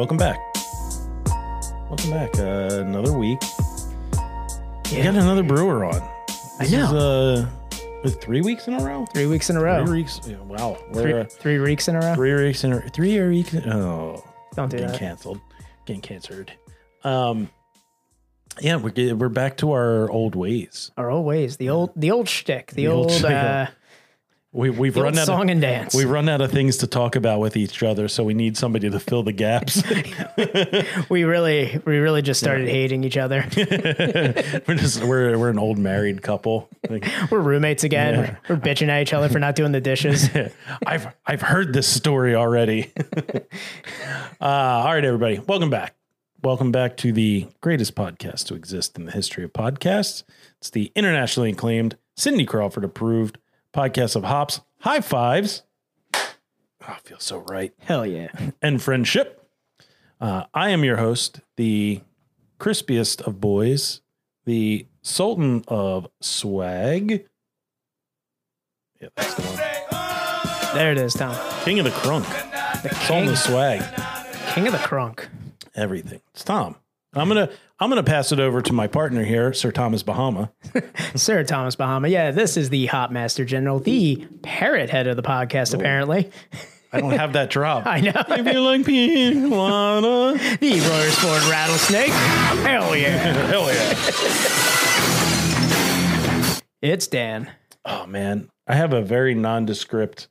Welcome back. Welcome back. Uh, another week. We got another brewer on. I This is, know. uh, three weeks in a row. Three weeks in a row. Three weeks. Yeah, wow. Three, uh, three weeks in a row. three weeks in a three weeks. In, oh, Don't do getting that. canceled. Getting canceled. Um, yeah, we're we're back to our old ways. Our old ways. The old the old shtick. The, The old old, uh, We, we've the run out song of, and dance. We've run out of things to talk about with each other, so we need somebody to fill the gaps. we really we really just started hating each other. we're just we're we're an old married couple. Like, We're roommates again. Yeah. We're, we're bitching at each other for not doing the dishes. I've I've heard this story already. uh, all right, everybody, welcome back. Welcome back to the greatest podcast to exist in the history of podcasts. It's the internationally acclaimed, Cindy Crawford approved podcast of hops, high fives. Oh, I feel so right. Hell yeah. and friendship. Uh, I am your host, the crispiest of boys, the Sultan of Swag. Yeah, that's the one. There it is, Tom. King of the Crunk. The Sultan king, of Swag. king of the crunk. Everything. It's Tom. I'm gonna I'm gonna pass it over to my partner here, Sir Thomas Bahama. Sir Thomas Bahama. Yeah, this is the Hop Master General, the parrot head of the podcast, apparently. I don't have that drop. I know. If you like pink wanna The Royersford Rattlesnake. Hell yeah. Hell yeah. It's Dan. Oh man, I have a very nondescript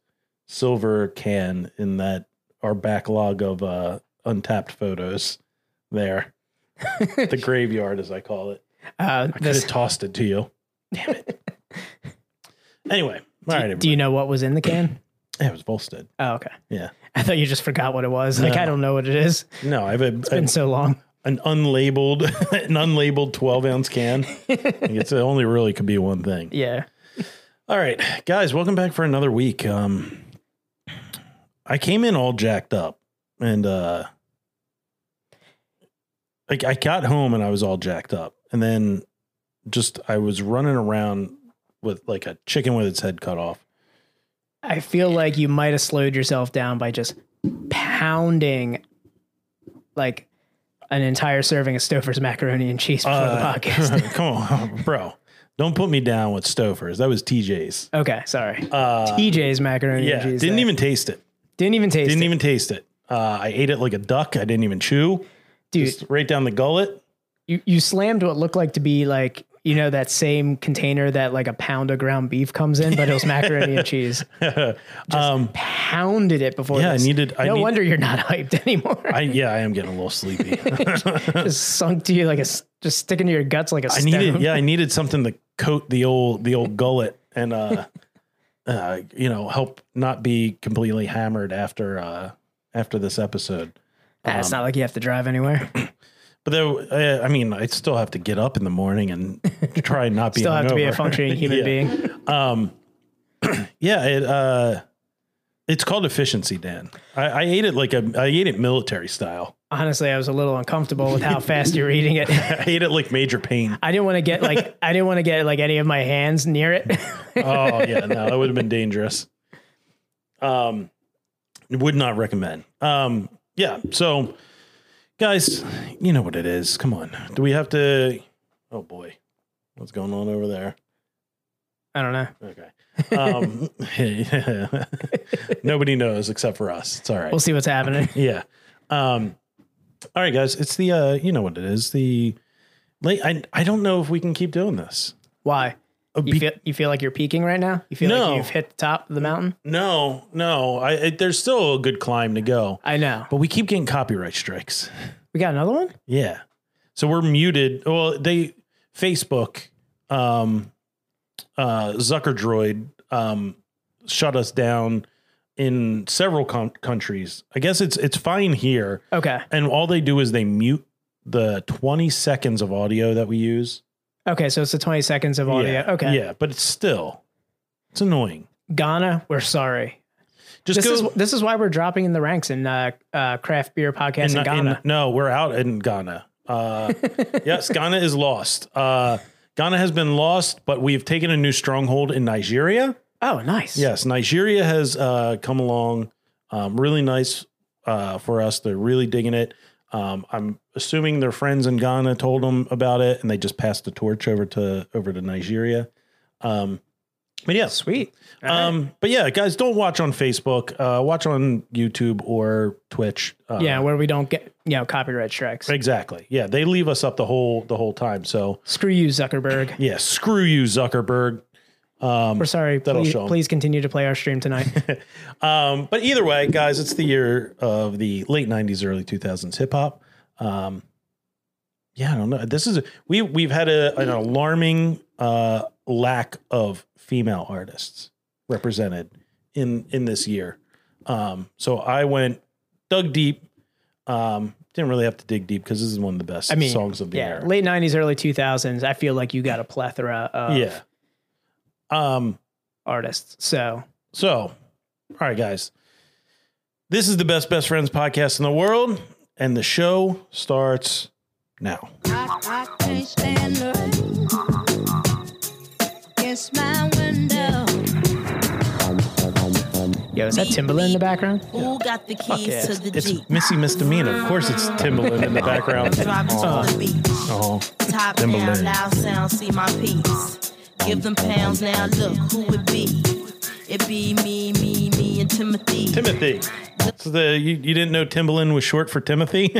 silver can in that our backlog of uh, Untappd photos there. The graveyard, as I call it. Uh, I could this, have tossed it to you. Damn it. anyway, all right. do you know what was in the can? Yeah, it was Volstead. Oh, okay. Yeah. I thought you just forgot what it was. Like, No. I don't know what it is. No, I have a, It's been so long. an unlabeled, an unlabeled twelve ounce can. It's it only really could be one thing. Yeah. All right, guys, welcome back for another week. Um, I came in all jacked up, and uh, like I got home and I was all jacked up, and then just I was running around with like a chicken with its head cut off. I feel like you might have slowed yourself down by just pounding like an entire serving of Stouffer's macaroni and cheese before Uh, the podcast. Come on, bro, don't put me down with Stouffer's. That was TJ's. okay, sorry. Uh, TJ's macaroni yeah, and cheese. didn't there. even taste it. didn't even taste it. Didn't even taste it. Uh, I ate it like a duck. I didn't even chew. Dude, Just right down the gullet. you, you slammed what looked like to be like, you know, that same container that like a pound of ground beef comes in, but it was macaroni and cheese. um, Pounded it before Yeah, I this. needed- I no need- wonder you're not hyped anymore. I yeah, I am getting a little sleepy. just sunk to you like a just sticking to your guts like a I stone. needed yeah, I needed something to coat the old the old gullet and uh uh you know help not be completely hammered after uh after this episode. Um, it's not like you have to drive anywhere. But though uh, I mean, I still have to get up in the morning and try and not be Still have to be a functioning human Yeah. being. Um, yeah, it uh, it's called efficiency, Dan. I, I ate it like a I ate it military style. Honestly, I was a little uncomfortable with how fast you're eating it. I ate it like Major Pain. I didn't want to get like I didn't want to get like any of my hands near it. Oh yeah, no, that would have been dangerous. Um, would not recommend. Um, yeah. So, guys, you know what it is. Come on. Do we have to? Oh boy, what's going on over there? I don't know. Okay. Um, nobody knows except for us. It's all right. We'll see what's happening. Yeah. Um, all right, guys. It's the uh, you know what it is. The late. I I don't know if we can keep doing this. Why? You feel you feel like you're peaking right now? You feel No. like you've hit the top of the mountain? No, no. I, I there's still a good climb to go, I know. but we keep getting copyright strikes. We got another one? Yeah. So we're muted. Well, they Facebook, um, uh, Zuckerdroid, um, shut us down in several com- countries. I guess it's it's fine here, Okay. and all they do is they mute the 20 seconds of audio that we use. Okay, so it's the 20 seconds of audio. Yeah. Okay. Yeah, but it's still it's annoying. Ghana, we're sorry. Just This go. is this is why we're dropping in the ranks in uh, uh, craft beer podcast in, in- Ghana. in- no, we're out in Ghana. Uh, yes, Ghana is lost. Uh, Ghana has been lost, but we've taken a new stronghold in Nigeria. oh, nice. Yes, Nigeria has uh, come along. Um, really nice uh, for us. They're really digging it. Um, I'm assuming their friends in Ghana told them about it, and they just passed the torch over to over to Nigeria. Um, but yeah, Sweet. All right. um, but yeah, guys, don't watch on Facebook. Uh, watch on YouTube or Twitch. Uh, yeah, where we don't get you know copyright strikes. exactly. Yeah, they leave us up the whole the whole time. So Screw you, Zuckerberg. yeah, screw you, Zuckerberg. We're sorry. That'll Please, show 'em. please continue to play our stream tonight. Um, but either way, guys, it's the year of the late '90s, early 2000s hip hop. Um, yeah, I don't know. This is we we've had a, an alarming uh, lack of female artists represented in in this year. Um, so I went dug deep. Um, didn't really have to dig deep because this is one of the best I mean, songs of the yeah, year. late '90s, early 2000s. I feel like you got a plethora of yeah. Um, artists. So So, all right, guys. This is the best best friends podcast in the world, and the show starts now. I, I can't stand her. Against my window. Yo, is that Timbaland in the background? Who got the keys yeah. to the It's Jeep? Missy Misdemeanor. Of course, it's Timbaland in the background. Driving Oh, to the beach. oh. Top Timbaland. down, loud sound, see my peace. Give them pounds now, look who it be. It be me, me, me, and Timothy. Timothy. So the you, you didn't know Timbaland was short for Timothy?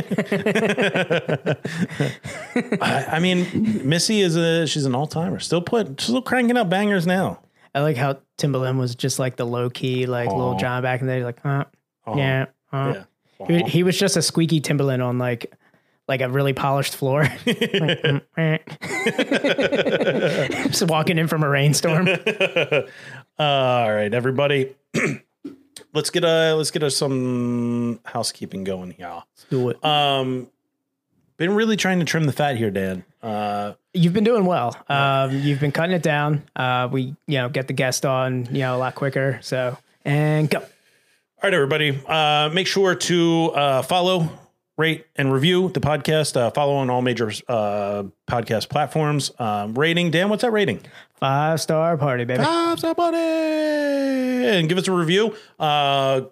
I, I mean, Missy is a she's an all timer. Still put still cranking out bangers now. I like how Timbaland was just like the low key, like Aw. Lil Jon back in the day. Like, uh, Aw. yeah, uh. Yeah. He, he was just a squeaky Timbaland on like like a really polished floor. Just walking in from a rainstorm. all right, everybody. let's get a let's get a, some housekeeping going here. Do it. Um, been really trying to trim the fat here, Dan. Uh, You've been doing well. Um, you've been cutting it down. Uh, we you know get the guest on you know a lot quicker. So and go. all right, everybody. Uh, make sure to uh, follow, rate, and review the podcast. Uh, follow on all major uh, podcast platforms. Um, rating, Dan. What's that rating? Five star party, baby. Five star buddy, and give us a review. Uh,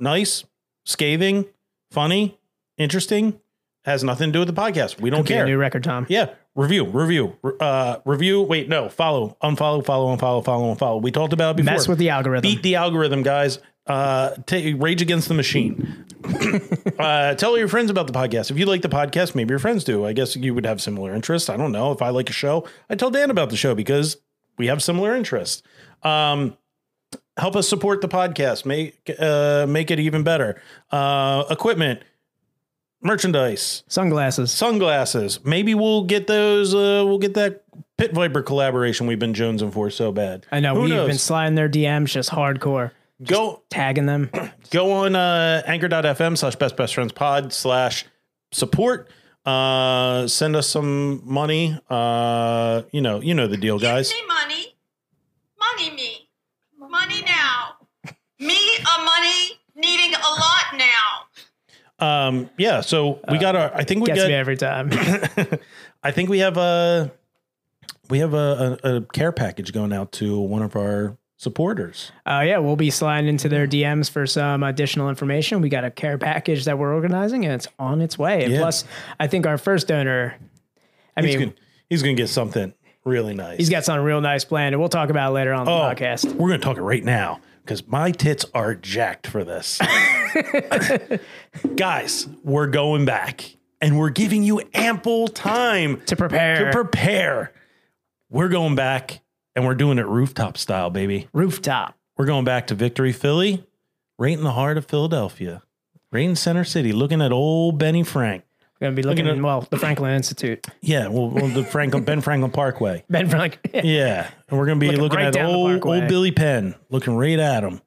nice, scathing, funny, interesting. Has nothing to do with the podcast. We don't a care. new record, Tom. Yeah, review, review, uh, review. Wait, no, follow, unfollow, follow, unfollow, follow, unfollow. We talked about it before. Mess with the algorithm. Beat the algorithm, guys. Uh, ta- rage against the machine. uh, tell your friends about the podcast. If you like the podcast, maybe your friends do. I guess you would have similar interests. I don't know. If I like a show, I tell Dan about the show because we have similar interests. Um, help us support the podcast. Make uh, make it even better. Uh, equipment, merchandise Sunglasses. sunglasses. Maybe we'll get those. Uh, we'll get that Pit Viper collaboration we've been jonesing for so bad. I know Who we've knows? been sliding their DMs just hardcore, go tagging them. go on uh, anchor.fm slash best best friends pod slash support. Uh, send us some money. Uh, you know, you know the deal, guys. Give me money. Money me. Money now. Me a money needing a lot now. Um, yeah. So we got our. I think we Gets me got. every time. I think we have a. We have a, a, a care package going out to one of our supporters. Uh, yeah, we'll be sliding into their DMs for some additional information. We got a care package that we're organizing, and it's on its way. And Yeah. plus, I think our first donor. I He's mean, gonna, he's gonna get something. really nice. He's got something real nice planned, and we'll talk about it later on the Oh, podcast. We're going to talk it right now because my tits are jacked for this. Guys, we're going back and we're giving you ample time To prepare. to prepare. We're going back and we're doing it rooftop style, baby. Rooftop. We're going back to Victory, Philly, right in the heart of Philadelphia, right in Center City, looking at old Benny Frank. We're gonna be looking Looking at well the Franklin Institute. Yeah, well, well the Franklin Ben Franklin Parkway. Ben Frank. Yeah, and we're gonna be Looking looking, right at old old Billy Penn, looking right at him,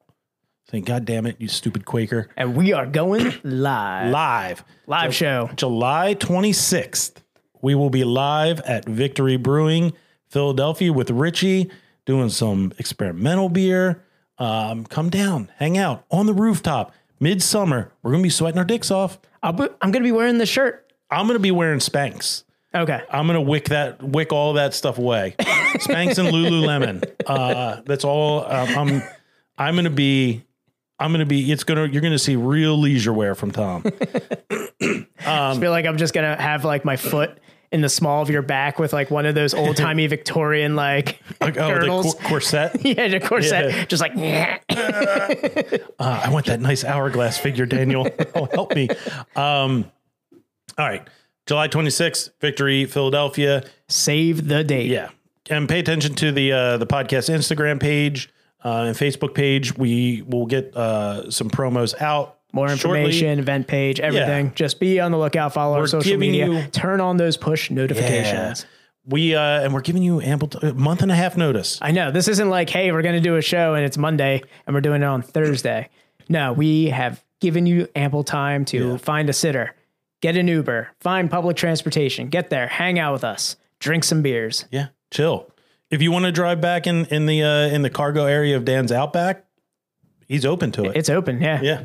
saying, "God damn it, you stupid Quaker!" and we are going live. Live, Live show. July twenty sixth. We will be live at Victory Brewing, Philadelphia, with Richie doing some experimental beer. Um, come down, hang out on the rooftop. Midsummer, we're gonna be sweating our dicks off. I'll be, I'm gonna be wearing the shirt. I'm gonna be wearing Spanx. Okay. I'm gonna wick that, wick all that stuff away. Spanx and Lululemon. Uh, that's all. Um, I'm, I'm gonna be, I'm gonna be. It's gonna. You're gonna see real leisure wear from Tom. I feel like I'm just gonna have like my foot in the small of your back with like one of those old timey Victorian like Like, oh, the cor- corset. yeah, the corset. Yeah. Just like Uh, I want that nice hourglass figure, Daniel. oh, help me. Um, all right, July 26th, Victory, Philadelphia. save the date. Yeah, and pay attention to the uh, the podcast Instagram page uh, and Facebook page. We will get uh, some promos out. More shortly. information, event page, everything. Yeah. Just be on the lookout. Follow our We're social media. you- Turn on those push notifications. We uh, and we're giving you ample t- month and a half notice. I know this isn't like, hey, we're going to do a show and it's Monday and we're doing it on Thursday. No, we have given you ample time to Yeah. find a sitter, get an Uber, find public transportation, get there, hang out with us, drink some beers. Yeah, chill. If you want to drive back in in the uh, in the cargo area of Dan's Outback, he's open to it. It's open, yeah. yeah,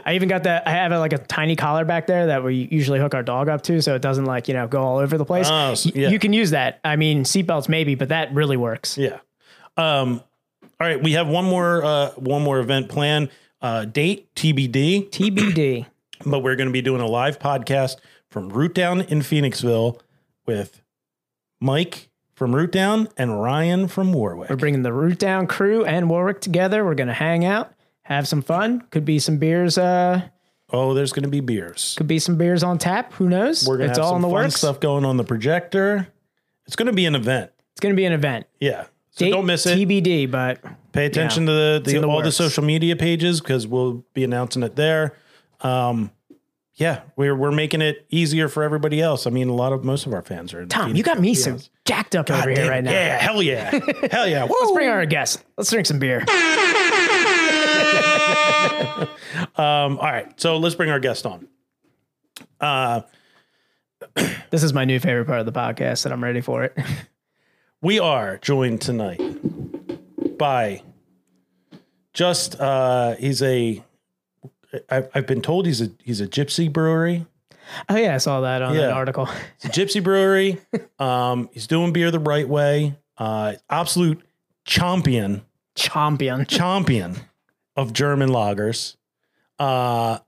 I even got that. I have a, like a tiny collar back there that we usually hook our dog up to, so it doesn't like you know go all over the place. Oh, so- yeah. You can use that. I mean, seatbelts maybe, but that really works. yeah. Um, all right, we have one more uh, one more event planned. Uh, date TBD. TBD. but we're going to be doing a live podcast from Root Down in Phoenixville with Mike from Root Down and Ryan from Warwick. We're bringing the Root Down crew and Warwick together. We're gonna hang out, have some fun. Could be some beers. Uh, oh, there's going to be beers. could be some beers on tap. Who knows? We're going to it's have all some in the fun works. stuff going on the projector. It's going to be an event. It's gonna be an event. Yeah. So Date don't miss it. TBD, but Pay attention to the, the, all the social media pages because we'll be announcing it there. Um, yeah, we're we're making it easier for everybody else. I mean, a lot of most of our fans are. In Tom, you got me so jacked up over God here right now. Yeah, hell yeah, hell yeah. Let's bring our guest. Let's drink some beer. Um, all right, so let's bring our guest on. Uh, This is my new favorite part of the podcast, and I'm ready for it. we are joined tonight by just uh, he's a. I, I've been told he's a he's a gypsy brewery. Oh yeah, I saw that on Yeah. an article. It's a gypsy brewery. Um, he's doing beer the right way. Uh, absolute champion, Champion. champion of German lagers. Uh,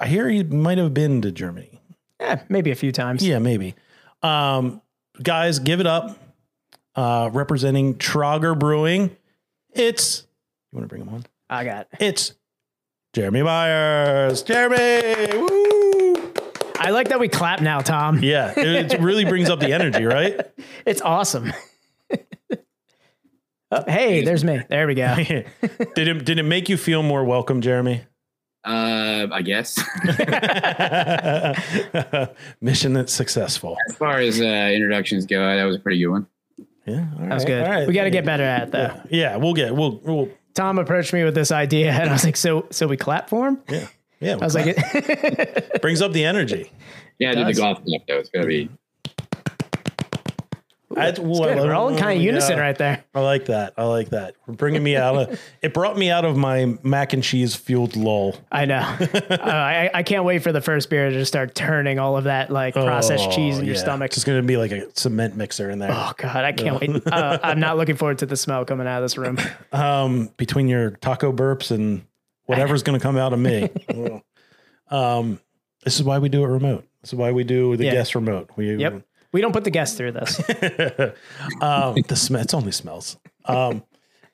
I hear he might have been to Germany. Yeah, maybe a few times. Yeah, maybe. Um, guys, give it up. Uh, representing Trauger Brewing. It's you want to bring him on? I got. It. It's Jeremy Myers. Jeremy. Woo! I like that we clap now, Tom. Yeah, it, it really brings up the energy, right? It's awesome. oh, hey, there's me. There we go. did it did it make you feel more welcome, Jeremy? Uh, I guess. Mission that's successful. as far as uh, introductions go, that was a pretty good one. Yeah, That was good. All right. we got to get better at that. though. Yeah, we'll get we'll we'll Tom approached me with this idea, and I was like, "So, so we clap for him?" yeah yeah. I was like, it brings up the energy. Yeah, I did the golf clap though. It's gonna be. That's, ooh, good. "We're all in kind of yeah. unison right there." I like that. I like that. We're bringing me out of. It brought me out of my mac and cheese fueled lull. I know. uh, I, I can't wait for the first beer to just start turning all of that like processed Oh, cheese in your yeah. stomach. It's gonna be like a cement mixer in there. Oh God, I can't wait. Uh, I'm not looking forward to the smell coming out of this room. um, between your taco burps and whatever's going to come out of me. um, this is why we do it remote. This is why we do the Yeah. guest remote. We Yep. We don't put the guests through this. um, the sm- it's only smells. Um,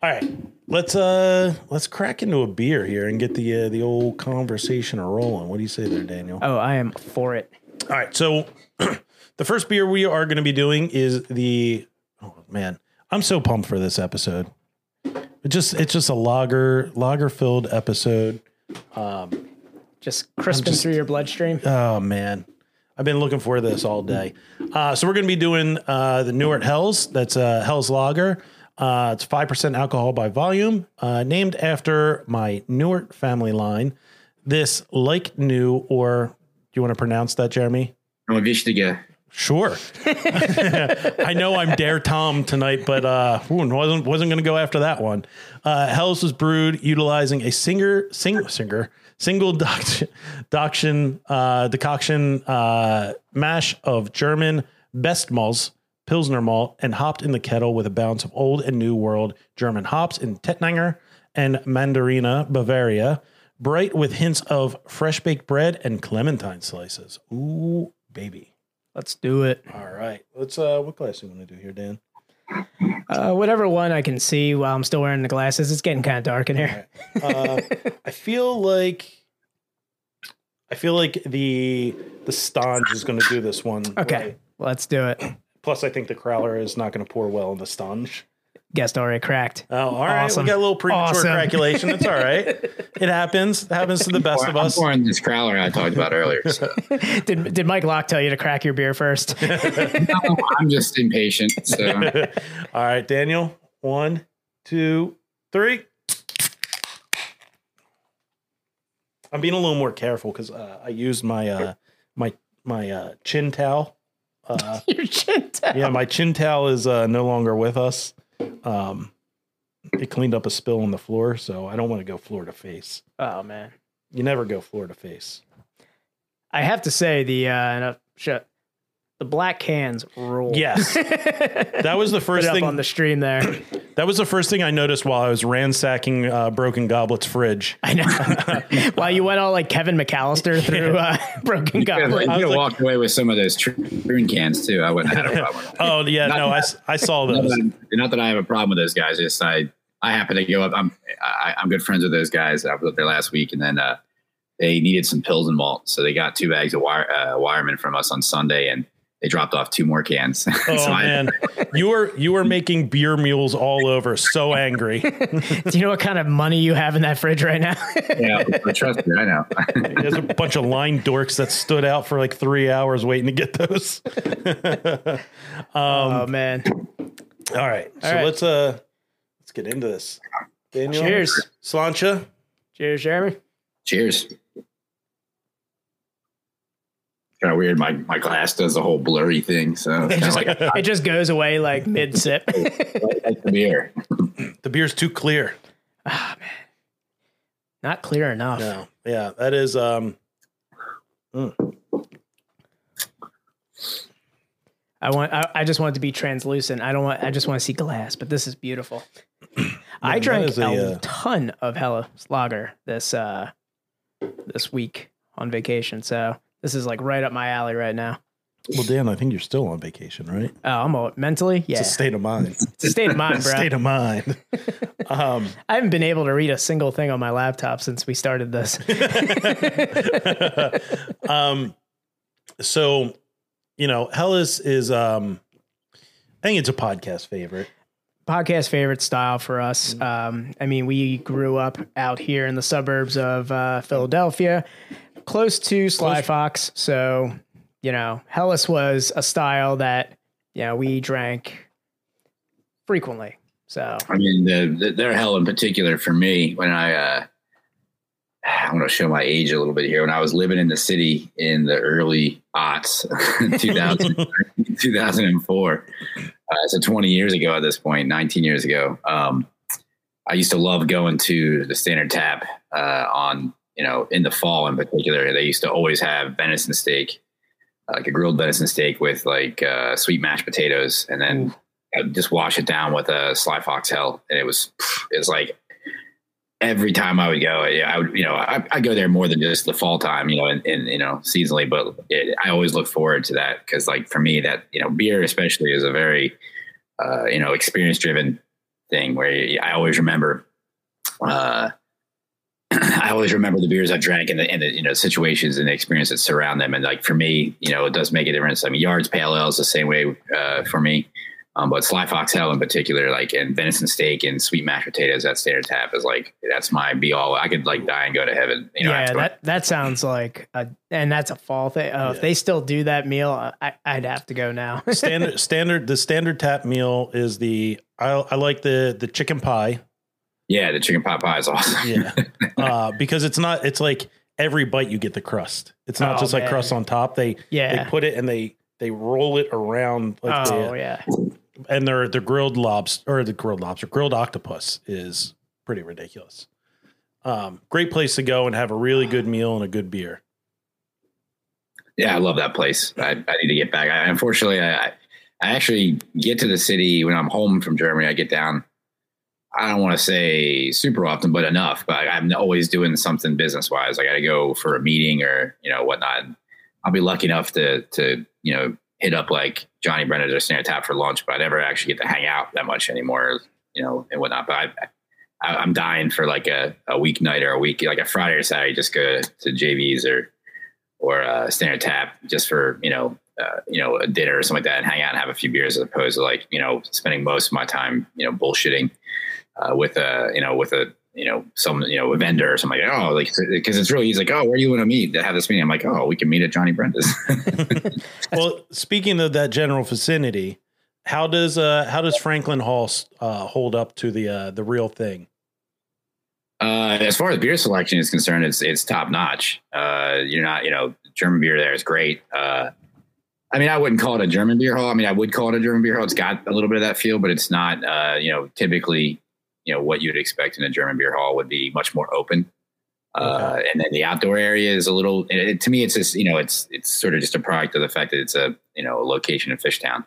all right, let's uh let's crack into a beer here and get the uh, the old conversation rolling. What do you say there, Daniel? Oh, I am for it. All right, so the first beer we are going to be doing is the oh man, I'm so pumped for this episode. It just it's just a lager lager filled episode. Just crisping just- through your bloodstream. Oh man, I've been looking for this all day. Uh, so we're going to be doing uh, the Newert Helles. That's uh, Helles Lager. Uh, it's five percent alcohol by volume. Uh, named after my Newert family line. This like new, or do you want to pronounce that, Jeremy? I'm a Vishtiga. Sure. I know I'm Dare Tom tonight, but uh, ooh, wasn't wasn't going to go after that one. Uh, Hell's was brewed utilizing a singer single singer single doc- doction uh, decoction uh, mash of German best malts, Pilsner malt, and hopped in the kettle with a balance of old and new world German hops in Tettnanger and Mandarina, Bavaria. Bright with hints of fresh baked bread and clementine slices. Ooh, baby. Let's do it. All right. Let's uh what glass do you want to do here, Dan? Uh, whatever one I can see while I'm still wearing the glasses. It's getting kind of dark in here. Uh I feel like I feel like the the Stange is gonna do this one. Okay, right. let's do it. Plus I think the Crowler is not gonna pour well in the Stange. Guest already cracked. Oh, all right. Awesome. We got a little premature Awesome. calculation. It's all right. It happens. It happens to the best of I'm us. pouring this crowler I talked about earlier. So. Did Did Mike Locke tell you to crack your beer first? No, I'm just impatient. So All right, Daniel. One, two, three. I'm being a little more careful because uh, I used my uh, my my uh, chin towel. Uh, your chin towel. yeah, my chin towel is uh, no longer with us. Um, it cleaned up a spill on the floor, so I don't want to go floor to face. Oh man, You never go floor to face. I have to say the uh, no, shut. The black cans rule. Yes, that was the Put first up thing. on the stream there. that was the first thing I noticed while I was ransacking uh, Broken Goblet's fridge. I know. While you went all like Kevin McAllister through uh, Broken you could Goblet. have like- walked away with some of those Troon cans too. I wouldn't have had a problem. With. Oh yeah, no, I, I saw Not those. that, not that I have a problem with those guys. Just I I happen to go up. I'm I, I'm good friends with those guys. I was up there last week, and then uh, they needed some Pilsen malt, so they got two bags of wire uh, Weyermann from us on Sunday, and they dropped off two more cans. Oh So I- man, you were you were making beer mules all over. So angry. Do you know what kind of money you have in that fridge right now? yeah, but trust me, I know. There's a bunch of line dorks that stood out for like three hours waiting to get those. oh man. all right, so All right. let's uh let's get into this. Daniel, Cheers. Slainte. Cheers, Jeremy. Cheers. Kind of weird. My my glass does the whole blurry thing, so it's kind of like It just goes away like mid sip. like the beer. The beer's too clear. Ah oh, man, not clear enough. No, yeah, that is um. I want. I, I just want it to be translucent. I don't want. I just want to see glass. But this is beautiful. I drank a, a, uh, ton of Hella Lager this uh this week on vacation. So this is like right up my alley right now. Well, Dan, I think you're still on vacation, right? Oh, I'm all, mentally. Yeah, It's a state of mind. it's a state of mind, bro. state of mind. Um, I haven't been able to read a single thing on my laptop since we started this. um, so, you know, Helles is, um, I think it's a podcast favorite. podcast favorite style for us. Um, I mean, we grew up out here in the suburbs of uh, Philadelphia, close to Sly Close. Fox. So, you know, Helles was a style that, you know, we drank frequently. So, I mean, the, the, their hell in particular for me when I, uh, I'm going to show my age a little bit here. When I was living in the city in the early aughts, 2000, 2004, uh, so 20 years ago at this point, 19 years ago, um, I used to love going to the Standard Tap uh, on, you know, in the fall in particular. They used to always have venison steak, like a grilled venison steak with like uh, sweet mashed potatoes, and then I'd just wash it down with a Sly Fox Hell, and it was it was like every time I would go, I would, you know, I, I go there more than just the fall time, you know, and, and you know, seasonally, but it, I always look forward to that because, like, for me, that you know, beer especially is a very, uh, you know, experience driven thing where I always remember, uh, I always remember the beers I've drank and the, and the you know situations and the experience that surround them. And like for me, you know, it does make a difference. I mean, Yards Pale Ale is the same way uh, for me. Um, but Sly Fox Hell in particular, like and venison steak and sweet mashed potatoes at Standard Tap is like that's my be all. I could like die and go to heaven. You know, yeah, after- that that sounds like a, and that's a fall thing. Oh, if they still do that meal, I, I'd have to go now. standard standard the standard tap meal is the I, I like the the chicken pie yeah, the chicken pot pie is awesome. yeah uh, because it's not it's like every bite you get the crust it's not Oh, just like crust on top they Yeah. they put it and they they roll it around like oh the, yeah, and their the grilled lobster or the grilled lobster grilled octopus is pretty ridiculous um great place to go and have a really good meal and a good beer Yeah, I love that place. I, I need to get back. I, unfortunately, I, I actually get to the city when I'm home from Germany. I get down. I don't want to say super often, but enough. But I'm always doing something business wise. I got to go for a meeting or you know whatnot. I'll be lucky enough to to you know hit up like Johnny Brenda's or Standard Tap for lunch, but I never actually get to hang out that much anymore. You know and whatnot. But I, I, I'm dying for like a, a weeknight or a week like a Friday or Saturday. Just go to JB's or or uh, Standard Tap just for you know uh, you know a dinner or something like that and hang out and have a few beers as opposed to like you know spending most of my time you know bullshitting uh, with a you know with a you know some you know a vendor or something like oh like because it's really he's like oh where do you want to meet to have this meeting I'm like oh we can meet at Johnny Brenda's well speaking of that general vicinity how does uh how does franklin hall uh hold up to the uh the real thing Uh, as far as beer selection is concerned, it's it's top notch. Uh, you're not, you know, German beer there is great. Uh, I mean, I wouldn't call it a German beer hall. I mean, I would call it a German beer hall. It's got a little bit of that feel, but it's not. Uh, you know, typically, you know, what you'd expect in a German beer hall would be much more open. Uh, and then the outdoor area is a little. It, it- to me, it's just you know, it's it's sort of just a product of the fact that it's a you know a location in Fishtown.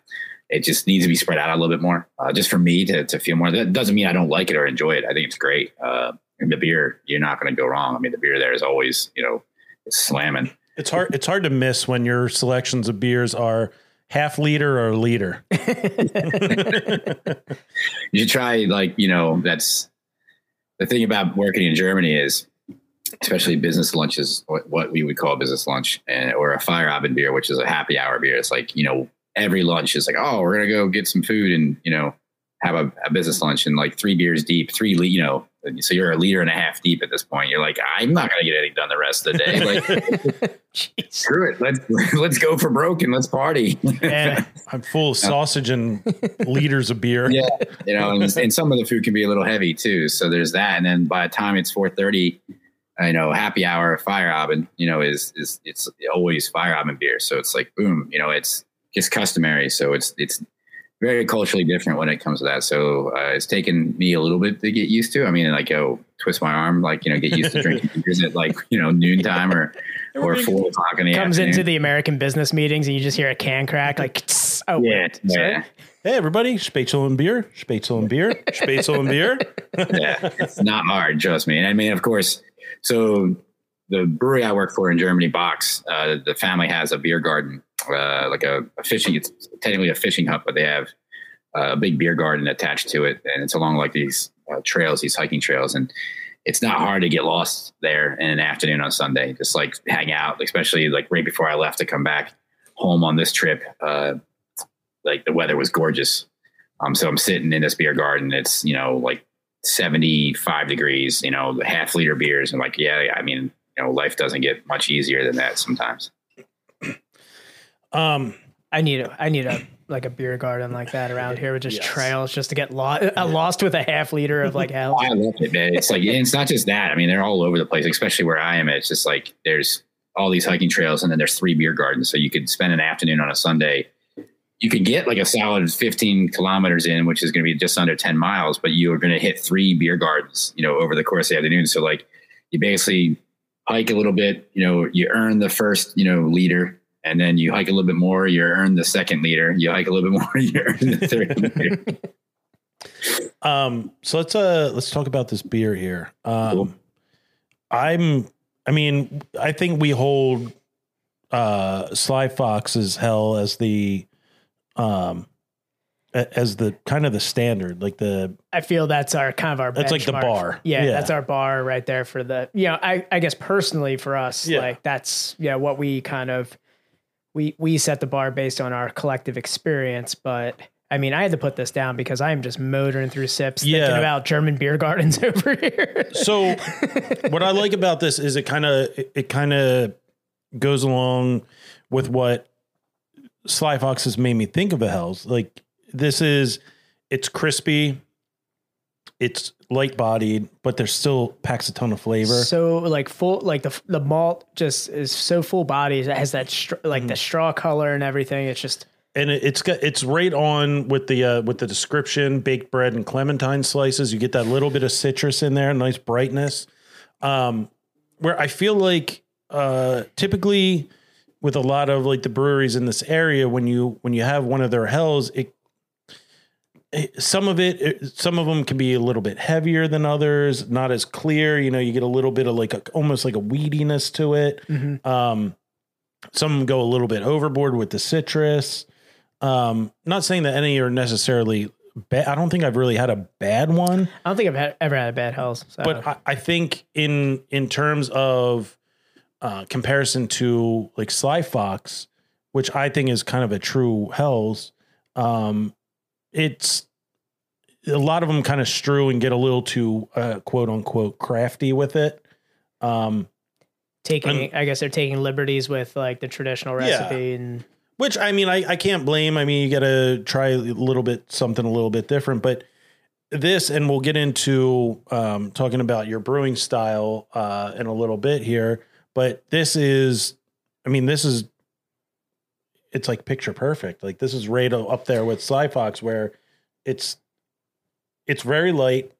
It just needs to be spread out a little bit more, uh, just for me to to feel more. That doesn't mean I don't like it or enjoy it. I think it's great. Uh, and the beer, you're not going to go wrong. I mean, the beer there is always you know it's slamming. it's hard it's hard to miss when your selections of beers are half liter or a liter you should try like you know that's the thing about working in germany is especially business lunches what, what we would call a business lunch and or a Feierabend beer which is a happy hour beer. It's like you know every lunch is like oh we're gonna go get some food and you know have a, a business lunch and like three beers deep three le- you know so you're a liter and a half deep at this point. You're like i'm not gonna get anything done the rest of the day. Like screw it. Let's let's go for broke and let's party. Yeah. i'm full of sausage and liters of beer. Yeah you know and, and some of the food can be a little heavy too. So there's that. And then by the time it's 4.30 you know happy hour Feierabend you know is is it's always Feierabend beer. So it's like boom you know it's just customary. So it's it's very culturally different when it comes to that. So uh, it's taken me a little bit to get used to. I mean like oh twist my arm like you know get used to drinking. Beers at like you know noontime or or four o'clock in the Comes afternoon? into the American business meetings and you just hear a can crack like tss. oh yeah wait, yeah. Hey everybody spätzle and beer spätzle and beer spätzle and beer. Yeah, it's not hard, trust me. And I mean, of course, so the brewery I work for in Germany, Box, uh, the family has a beer garden, uh, like a, a fishing. It's technically a fishing hut, but they have uh, a big beer garden attached to it, and it's along like these uh, trails, these hiking trails, and it's not hard to get lost there in an afternoon on Sunday. Just like hang out, especially like right before I left to come back home on this trip. Uh, like the weather was gorgeous. Um, so I'm sitting in this beer garden. It's you know like 75 degrees. You know, half liter beers. And like, yeah, I mean, you know, life doesn't get much easier than that sometimes. Um I need a I need a like a beer garden like that around here with just Yes. trails just to get lost lost with a half liter of like hell. I love it, man. It's like it's not just that. I mean, they're all over the place, especially where I am. It's just like there's all these hiking trails, and then there's three beer gardens. So you could spend an afternoon on a Sunday. You could get like a solid 15 kilometers in, which is going to be just under 10 miles, but you are going to hit three beer gardens, you know, over the course of the afternoon. So like you basically hike a little bit, you know, you earn the first, you know, liter, and then you hike a little bit more, you earn the second liter, you hike a little bit more, you earn the third liter. Um, so let's uh let's talk about this beer here. Um, Cool. I'm, I mean, I think we hold uh Sly Fox's Hell as the, um, as the kind of the standard, like the I feel that's our kind of our. Bar. That's like the bar. Yeah, Yeah. that's our bar right there for the. You know, I I guess personally for us, Yeah. like that's yeah what we kind of we we set the bar based on our collective experience, but. I mean, I had to put this down because I am just motoring through sips, Yeah. thinking about German beer gardens over here. So what I like about this is it kind of it, it kind of goes along with what Sly Fox has made me think of a Hell's. Like this is it's crispy, it's light bodied, but there's still packs a ton of flavor. so like full, like the the malt just is so full bodied. It has that str- like Mm-hmm. the straw color and everything. It's just and it, it's got it's right on with the uh, with the description baked bread and clementine slices you get that little bit of citrus in there nice brightness um where i feel like uh typically with a lot of like the breweries in this area when you when you have one of their hells it it- some of it, it some of them can be a little bit heavier than others not as clear you know you get a little bit of like a, almost like a weediness to it um some go a little bit overboard with the citrus um, not saying that any are necessarily bad. I don't think I've really had a bad one, I don't think I've had, ever had a bad Hells. So. but I, I think in in terms of uh, comparison to like Sly Fox, which I think is kind of a true Hell's, um, it's a lot of them kind of strew and get a little too uh, quote unquote crafty with it. Um, taking I guess they're taking liberties with like the traditional Yeah. recipe and Which I mean, I, I can't blame. I mean, you got to try a little bit something a little bit different. But this, and we'll get into um, talking about your brewing style uh, in a little bit here. But this is, I mean, this is, it's like picture perfect. Like this is right up there with Sly Fox, where it's, it's very light.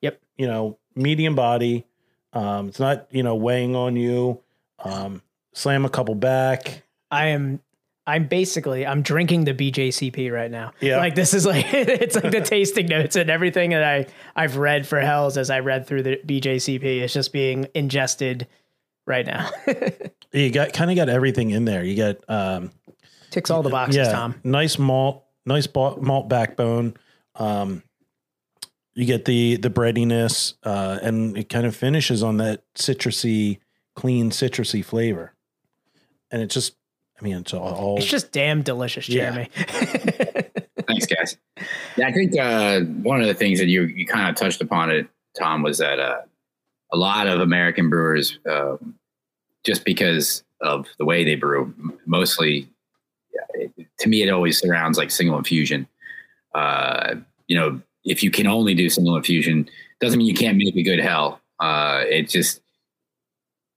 Yep. You know, medium body. Um, it's not you know weighing on you. Um, slam a couple back. I am I'm basically I'm drinking the BJCP right now. Yeah. Like this is like it's like the tasting notes and everything that I I've read for Hells as I read through the BJCP is just being ingested right now. You got kind of got everything in there. You got um, Ticks all the boxes, Tom. Nice malt, nice ba- malt backbone. Um, you get the the breadiness, uh, and it kind of finishes on that citrusy, clean citrusy flavor. And it just, I mean, it's all. all It's just damn delicious, Yeah. Jeremy. Thanks, guys. Yeah, I think uh, one of the things that you you kind of touched upon it, Tom, was that uh, a lot of American brewers, um, just because of the way they brew, mostly, yeah, it, to me, it always surrounds like single infusion. Uh, you know, if you can only do single infusion, doesn't mean you can't make a good hell. Uh, it just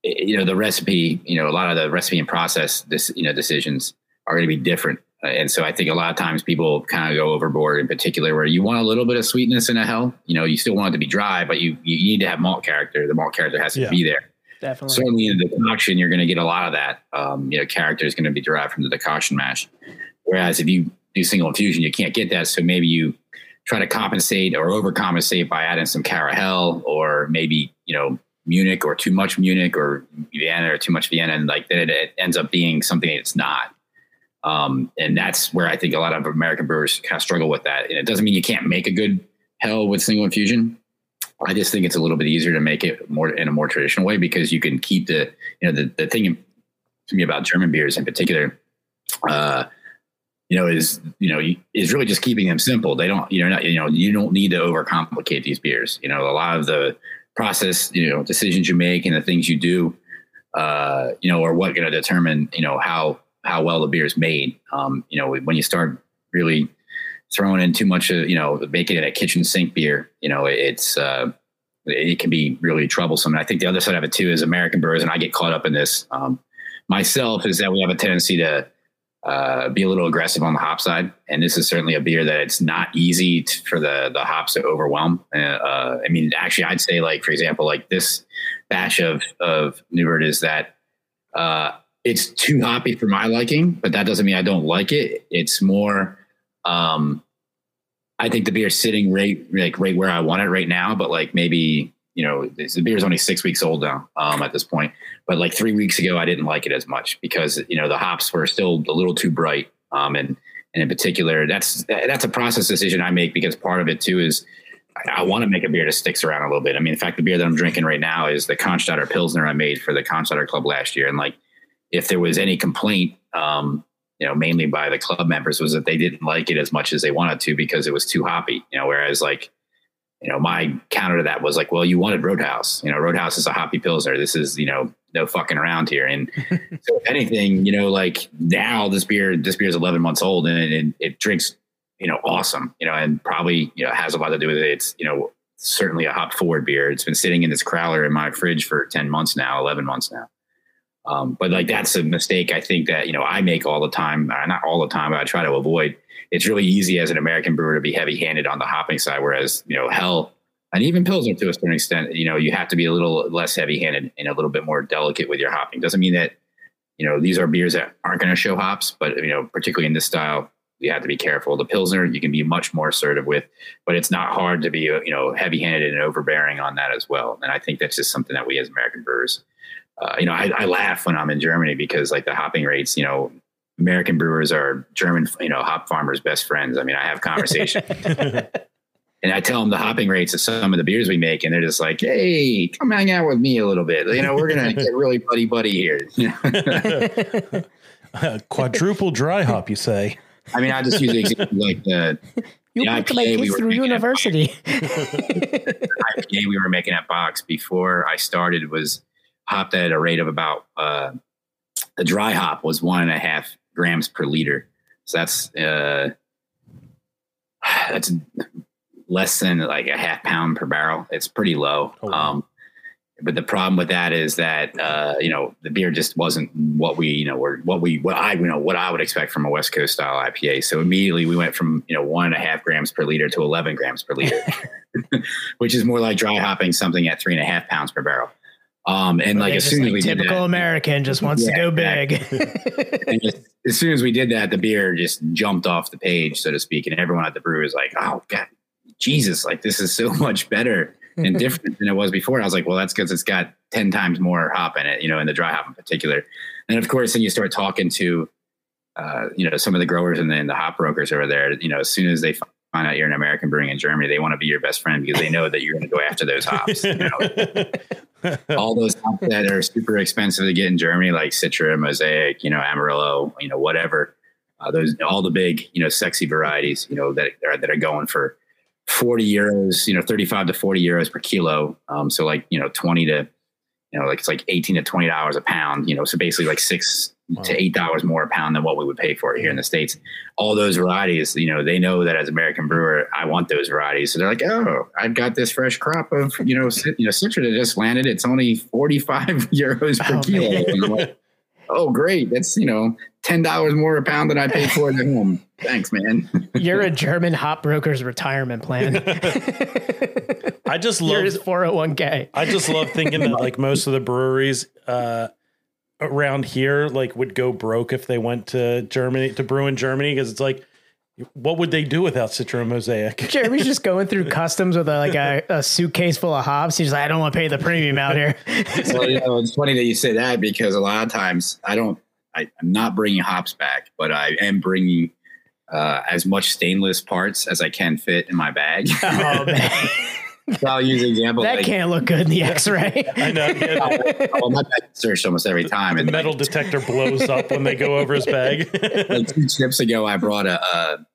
it- you know the recipe you know a lot of the recipe and process this you know decisions are going to be different Uh, and so i think a lot of times people kind of go overboard in particular where you want a little bit of sweetness in a hell you know you still want it to be dry but you you need to have malt character the malt character has to Yeah. be there Definitely. certainly in the decoction you're going to get a lot of that um, you know character is going to be derived from the decoction mash whereas if you do single infusion you can't get that so maybe you try to compensate or overcompensate by adding some Carahell or maybe you know munich or too much munich or vienna or too much vienna and like then it, it ends up being something it's not um, and that's where i think a lot of american brewers kind of struggle with that and it doesn't mean you can't make a good hell with single infusion I just think it's a little bit easier to make it more in a more traditional way because you can keep the you know the the thing to me about German beers in particular, uh, you know, is you know is really just keeping them simple. They don't you know not, you know you don't need to overcomplicate these beers. You know, a lot of the process you know decisions you make and the things you do, uh, you know, are what going to determine you know how how well the beer is made. Um, you know, when you start really throwing in too much of you know making it a kitchen sink beer you know it's uh it can be really troublesome and i think the other side of it too is american brewers and i get caught up in this um myself is that we have a tendency to uh, be a little aggressive on the hop side, and this is certainly a beer that it's not easy t for the the hops to overwhelm. Uh, uh, I mean, actually, I'd say like for example, like this batch of of Newert is that uh, it's too hoppy for my liking, but that doesn't mean I don't like it. It's more um, I think the beer's sitting right like right where I want it right now, but like maybe you know the beer's only six weeks old now um, at this point. But like three weeks ago, I didn't like it as much because you know the hops were still a little too bright, um, and and in particular, that's that's a process decision I make because part of it too is I, want to make a beer that sticks around a little bit. I mean, in fact, the beer that I'm drinking right now is the Cannstatter Pilsner I made for the Cannstatter Club last year, and like if there was any complaint, um, you know, mainly by the club members, was that they didn't like it as much as they wanted to because it was too hoppy. You know, whereas like, you know, my counter to that was like, well, you wanted Roadhouse. You know, Roadhouse is a hoppy pilsner. This is, you know, no fucking around here. And so, if anything, you know, like now this beer, this beer is 11 months old and it, it drinks, you know, awesome. You know, and probably you know has a lot to do with it. It's you know certainly a hop forward beer. It's been sitting in this crowler in my fridge for 10 months now, 11 months now. Um, but like that's a mistake I think that you know I make all the time. Uh, not all the time, but I try to avoid. It's really easy as an American brewer to be heavy-handed on the hopping side, whereas you know hell and even pilsner to a certain extent, you know you have to be a little less heavy-handed and a little bit more delicate with your hopping. Doesn't mean that you know these are beers that aren't going to show hops, but you know particularly in this style, you have to be careful. The pilsner you can be much more assertive with, but it's not hard to be uh, you know heavy-handed and overbearing on that as well. And I think that's just something that we as American brewers uh, you know, I, I laugh when I'm in Germany because like the hopping rates, you know, American brewers are German, you know, hop farmers' best friends. I mean, I have conversations and I tell them the hopping rates of some of the beers we make, and they're just like, "Hey, come hang out with me a little bit. You know, we're gonna get really buddy buddy here." You know? Uh, quadruple dry hop, you say? I mean, I just use the example like the, You the put my IPA we through making at university. IPA we were making at Box before I started was hopped at a rate of about uh, the dry hop was one and a half grams per liter. So that's uh, that's less than like a half pound per barrel. It's pretty low. Oh. Um, but the problem with that is that uh, you know the beer just wasn't what we you know were what we what I you know what I would expect from a West Coast style IPA. So immediately we went from you know one and a half grams per liter to eleven grams per liter, which is more like dry hopping something at three and a half pounds per barrel. Um, and like as soon as like we did typical that, American just wants to go big. just, as soon as we did that, the beer just jumped off the page, so to speak, and everyone at the brewery was like, "Oh God, Jesus! Like this is so much better and different than it was before." And I was like, "Well, that's because it's got ten times more hop in it, you know, in the dry hop in particular." And of course, then you start talking to, uh, you know, some of the growers and then the hop brokers over there. You know, as soon as they find out you're an American brewing in Germany, they want to be your best friend because they know that you're going to go after those hops. You know? all those hops that are super expensive to get in Germany, like Citra, Mosaic, you know, Amarillo, you know, whatever. Uh, those all the big, you know, sexy varieties, you know, that are that are going for forty euros, you know, thirty-five to forty euros per kilo. Um, so like you know, twenty to, you know, like it's like eighteen to twenty dollars a pound. You know, so basically like six to eight dollars more a pound than what we would pay for it here in the states. All those varieties, you know, they know that as American brewer, I want those varieties. So they're like, oh, I've got this fresh crop of you know, cit- you know, Citra that just landed. It's only forty five euros per Oh, kilo. And like, oh, great! That's you know, ten dollars more a pound than I paid for it at home. Thanks, man. You're a German hop broker's retirement plan. I just You're love his 401k. I just love thinking that like most of the breweries uh, around here like would go broke if they went to Germany to brew in Germany because it's like, what would they do without Citra Mosaic? Jeremy's just going through customs with a, like a, a suitcase full of hops. He's like, I don't want to pay the premium out here. well, you know, it's funny that you say that because a lot of times I don't, I, I'm not bringing hops back, but I am bringing uh, as much stainless parts as I can fit in my bag. Oh man, so I'll use an example. that like, can't look good in the X-ray. I know yeah, well, my bag is searched almost every time. the And metal like, detector blows up when they go over his bag. like two trips ago, I brought a, a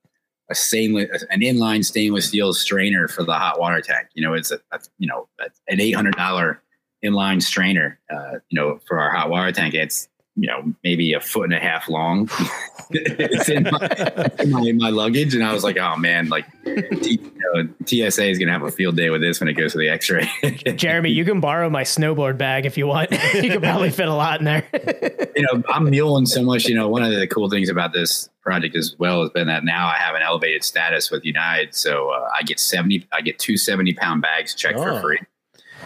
a stainless, an inline stainless steel strainer for the hot water tank. You know, it's a, a you know an eight hundred dollar inline strainer. Uh, you know, for our hot water tank, it's you know maybe a foot and a half long. it's in my, in my, my luggage, and I was like, oh man, like T, you know, TSA is gonna have a field day with this when it goes to the X-ray. Jeremy, you can borrow my snowboard bag if you want. you could probably fit a lot in there. you know, I'm muling so much. You know, one of the cool things about this project as well has been that now I have an elevated status with United, so uh, I get seventy, I get two 70 pound bags checked Oh. for free.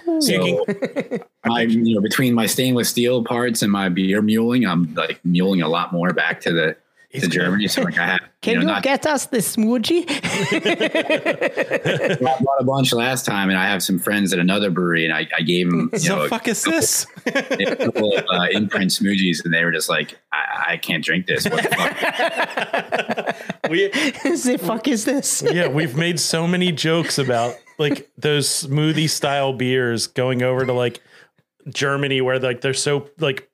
So So you I, you know, between my stainless steel parts and my beer muling, I'm like muling a lot more back to the to Germany. So like I have, Can you you, know, not get us the smoothie? I bought a bunch last time, and I have some friends at another brewery, and I, I gave them you know, the a fuck is this? a couple of uh, imprint smoothies, and they were just like, I, I can't drink this. What the fuck? we the fuck is this? yeah, we've made so many jokes about like those smoothie style beers going over to like Germany where like they're so like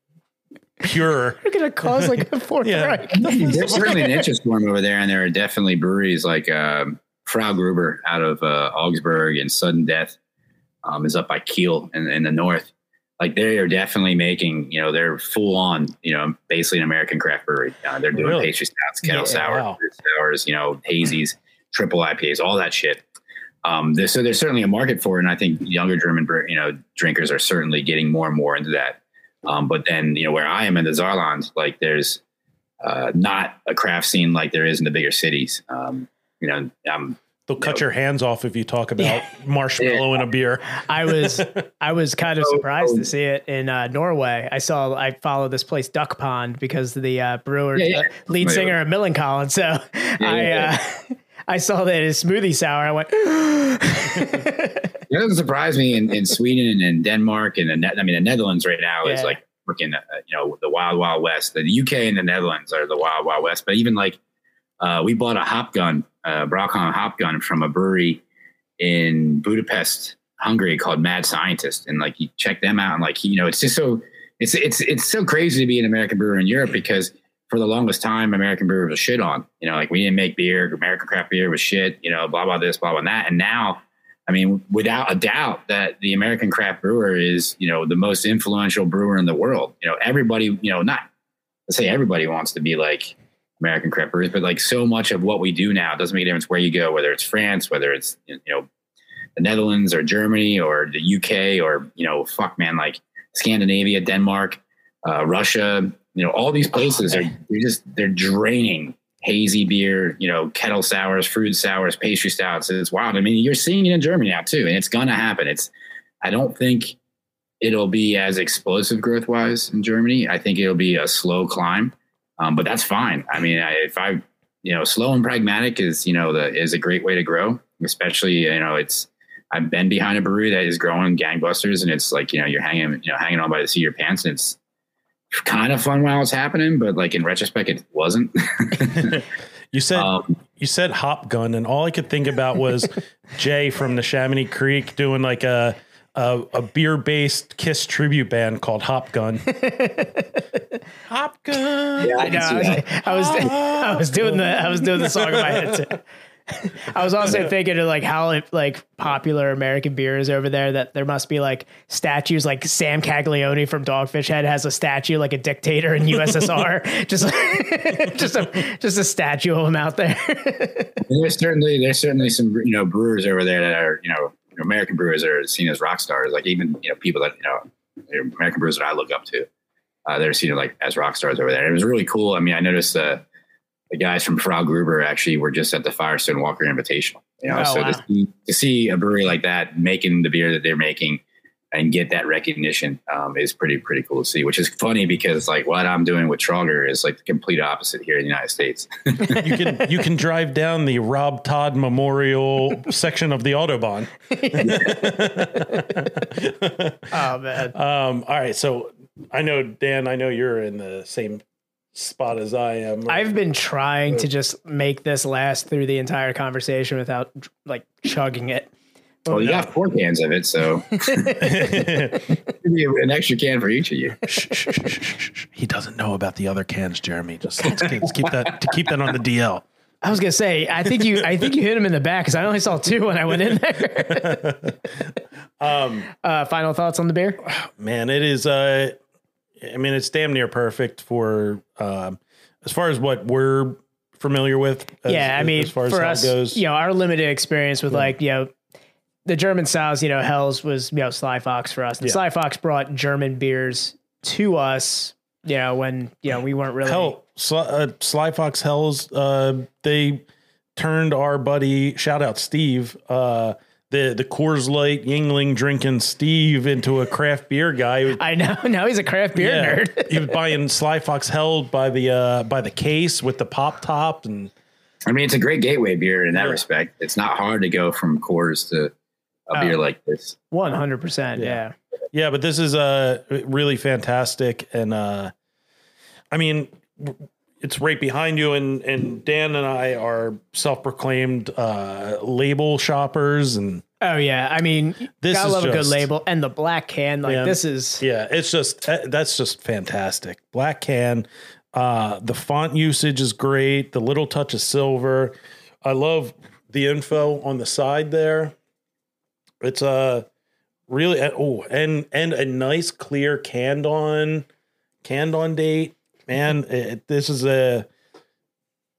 pure. We're gonna cause like a fourth Yeah. Reich. There's certainly an interest form over there, and there are definitely breweries like um, Frau Gruber out of uh, Augsburg and Sudden Death um, is up by Kiel in, in the north. Like they are definitely making, you know, they're full on, you know, basically an American craft brewery. Uh, they're doing Really? pastry stouts, kettle Yeah, sour, wow. sours, you know, hazies, triple IPAs, all that shit. Um, there's, so there's certainly a market for it, and I think younger German, you know, drinkers are certainly getting more and more into that. Um, but then, you know, where I am in the Saarland, like there's uh, not a craft scene like there is in the bigger cities. Um, you know, I'm They'll cut your hands off if you talk about marshmallow in a beer. I was I was kind of surprised to see it in uh, Norway. I saw I follow this place Duck Pond because the uh, brewer Yeah, yeah. uh, lead singer of Millencolin. So I yeah. uh, I saw that his smoothie sour. I went, It doesn't surprise me in, in Sweden and Denmark and the I mean the Netherlands right now is like freaking uh, you know the wild wild west. The UK and the Netherlands are the wild wild west. But even like uh, we bought a hop gun, uh, hop gun from a brewery in Budapest, Hungary called Mad Scientist, and like you check them out and like you know it's just so it's it's it's so crazy to be an American brewer in Europe because for the longest time American brewer was shit on. You know, like we didn't make beer, American craft beer was shit. You know, blah blah this, blah blah that, and now. I mean, without a doubt, that the American craft brewer is, you know, the most influential brewer in the world. You know, everybody, you know, not let's say everybody wants to be like American craft brewers, but like so much of what we do now doesn't make a difference where you go, whether it's France, whether it's you know the Netherlands or Germany or the UK or you know, fuck man, like Scandinavia, Denmark, uh, Russia. You know, all these places are they're just they're draining hazy beer, you know, kettle sours, fruit sours, pastry stouts. It's wild. I mean, you're seeing it in Germany now too, and it's gonna happen. It's I don't think it'll be as explosive growth wise in Germany. I think it'll be a slow climb, um, but that's fine. I mean, I, if I, you know, slow and pragmatic is you know the is a great way to grow. Especially you know it's I've been behind a brewery that is growing gangbusters, and it's like you know you're hanging you know hanging on by the seat of your pants, and it's kind of fun while it's happening, but like in retrospect, it wasn't. You said um, you said hop gun, and all I could think about was Jay from the Neshaminy Creek doing like a a, a beer based Kiss tribute band called Hop Gun. Hop Gun. yeah, I know. I was, I was, I was doing the I was doing the song in my head too. I was also thinking of like how like popular American beer is over there. That there must be like statues, like Sam Calagione from Dogfish Head has a statue, like a dictator in USSR, just just a just a statue of him out there. there's certainly there's certainly some you know brewers over there that are you know American brewers are seen as rock stars. Like even you know people that you know American brewers that I look up to, uh, they're seen like as rock stars over there. It was really cool. I mean, I noticed uh, the guys from Frau Gruber actually were just at the Firestone Walker Invitational. You know, Oh, so wow. to, see, to see a brewery like that making the beer that they're making and get that recognition um, is pretty pretty cool to see. Which is funny because like what I'm doing with Trauger is like the complete opposite here in the United States. You can you can drive down the Rob Todd Memorial section of the Autobahn. oh man, Um, all right, so I know Dan. I know you're in the same spot as I am. I've been trying to just make this last through the entire conversation without like chugging it. well, you got four cans of it, so an extra can for each of you. Shh, shh, shh. he doesn't know about the other cans, Jeremy. Just let's, keep- let's keep that to keep that on the DL. I was gonna say, I think you, I think you hit him in the back because I only saw two when I went in there. Um, uh, final thoughts on the beer? man, it is. Uh, I mean, it's damn near perfect for um, as far as what we're familiar with. As, yeah, I mean, as far as for us, goes, you know, our limited experience with like, you know, the German styles, you know, Hell's was, you know, Sly Fox for us. And Yeah. Sly Fox brought German beers to us, you know, when, you know, we weren't really. Hell, Sly, uh, Sly Fox Hells, uh, they turned our buddy, shout out Steve, uh, the the Coors Light Yuengling drinking Steve into a craft beer guy. I know. Now he's a craft beer nerd. he was buying Sly Fox held by the uh by the case with the pop top and I mean, it's a great gateway beer in that Yeah. respect. It's not hard to go from Coors to a beer Oh. like this. One hundred percent. Yeah. Yeah. yeah, but this is uh really fantastic and uh I mean it's right behind you and and Dan and I are self-proclaimed uh label shoppers and Oh yeah. I mean, This gotta is love a good label and the black can. Like Yeah. this is. Yeah, it's just uh, that's just fantastic. Black can, uh, the font usage is great. The little touch of silver. I love the info on the side there. It's a really oh and and a nice clear canned on canned on date. Man, it, this is a.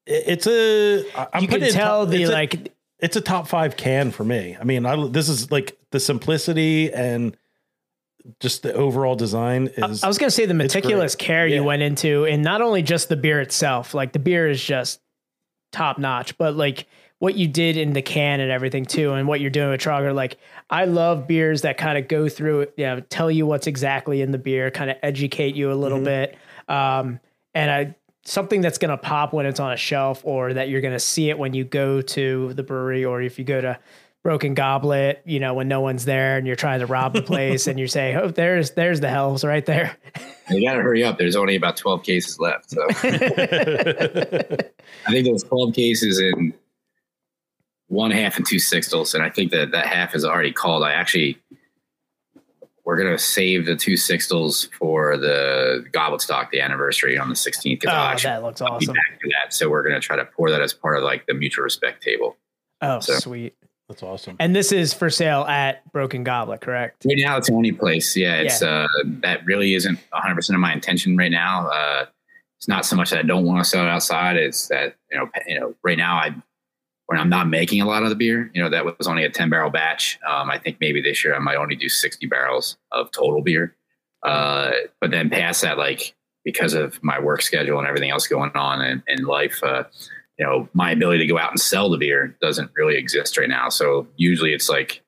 it- It's a. I- I'm you can tell top- the it's a- like. it's a top five can for me. I mean, I this is like the simplicity and just the overall design is. I was gonna say the meticulous care Yeah. you went into, and not only just the beer itself. Like the beer is just top notch, but like what you did in the can and everything too, and what you're doing with Trauger. Like I love beers that kind of go through, you know, tell you what's exactly in the beer, kind of educate you a little Mm-hmm. bit, um, and I something that's gonna pop when it's on a shelf, or that you're gonna see it when you go to the brewery, or if you go to Broken Goblet, you know, when no one's there and you're trying to rob the place, and you say, "Oh, there's there's the hells right there." You got to hurry up. There's only about 12 cases left. So I think there's 12 cases in one half and two sixtels. And I think that that half is already called. I actually, we're going to save the two sixtels for the goblet stock, the anniversary on the 16th. Oh, I'll actually that looks be awesome. back to that. So we're going to try to pour that as part of like the mutual respect table. Oh, So- sweet. That's awesome. And this is for sale at Broken Goblet, correct? Right now, it's the only place. Yeah, it's uh, that really isn't 100 percent of my intention right now. Uh, it's not so much that I don't want to sell it outside. It's that you know, you know, right now I when I'm not making a lot of the beer, you know, that was only a 10 barrel batch. Um, I think maybe this year I might only do 60 barrels of total beer. Uh, but then past that, like because of my work schedule and everything else going on in, in life, uh, you know, my ability to go out and sell the beer doesn't really exist right now. So usually it's like,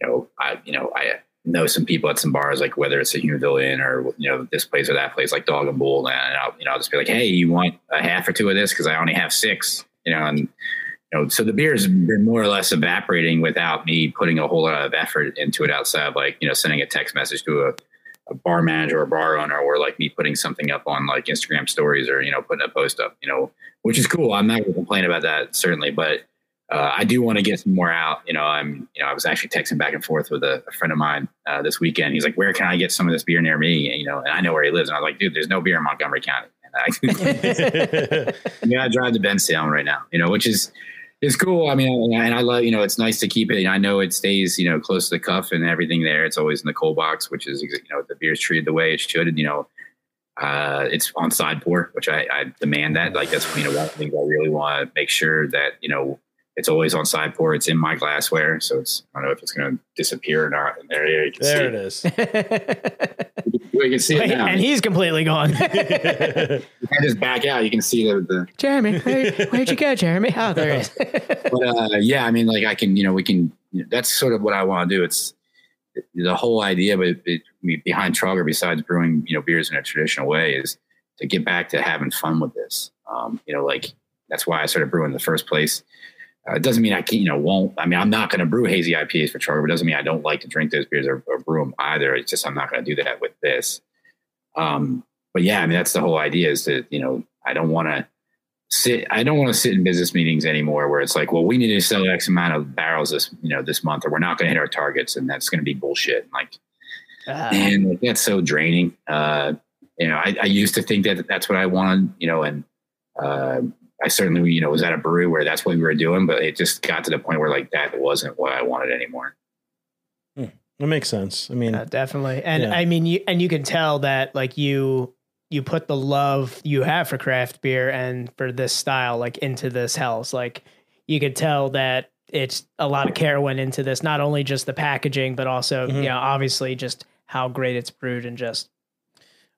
you know, I, you know, I know some people at some bars, like whether it's a Inn or, you know, this place or that place, like Dog and Bull. And I'll, you know, I'll just be like, Hey, you want a half or two of this? Cause I only have six, you know, and, know, so the beer's been more or less evaporating without me putting a whole lot of effort into it outside, of like, you know, sending a text message to a, a bar manager or a bar owner, or like me putting something up on like Instagram stories or, you know, putting a post up, you know, which is cool. I'm not going to complain about that, certainly. But uh, I do want to get some more out. You know, I'm, you know, I was actually texting back and forth with a, a friend of mine uh, this weekend. He's like, where can I get some of this beer near me? And, you know, and I know where he lives. And I was like, dude, there's no beer in Montgomery County. And I, yeah, I drive to Benstown right now, you know, which is, is cool. I mean, and I love, you know, it's nice to keep it. I know it stays, you know, close to the cuff and everything there. It's always in the cold box, which is, you know, the beer's treated the way it should. And, you know, uh, it's on side pour, which I, I demand that. Like that's, you know, one of the things I really want to make sure that, you know, it's always on side pour. It's in my glassware. So it's, I don't know if it's going to disappear or not. And there, there you can There see it is. We can see it now. and he's completely gone. you can just back out. You can see the, the Jeremy, where, where'd you go, Jeremy? Oh, there he is. but uh, yeah, I mean, like I can, you know, we can. You know, that's sort of what I want to do. It's the whole idea, but it, behind Trauger, besides brewing, you know, beers in a traditional way, is to get back to having fun with this. Um, you know, like that's why I started brewing in the first place. Uh, it doesn't mean I can't, you know, won't. I mean, I'm not going to brew hazy IPAs for Trauger. But it doesn't mean I don't like to drink those beers or, or brew them either. It's just I'm not going to do that with this. Um, but yeah, I mean, that's the whole idea. Is that you know, I don't want to sit I don't want to sit in business meetings anymore where it's like, well, we need to sell X amount of barrels this, you know, this month, or we're not going to hit our targets, and that's going to be bullshit. Like, Ah. man, like, that's so draining. Uh, you know, I, I used to think that that's what I wanted, you know, and uh, I certainly, you know, was at a brewery where that's what we were doing, but it just got to the point where like that wasn't what I wanted anymore. It makes sense. I mean, Uh, definitely. And Yeah. I mean, you, and you can tell that like you, you put the love you have for craft beer and for this style, like into this house. Like you could tell that it's a lot of care went into this, not only just the packaging, but also, Mhm. you know, obviously just how great it's brewed and just,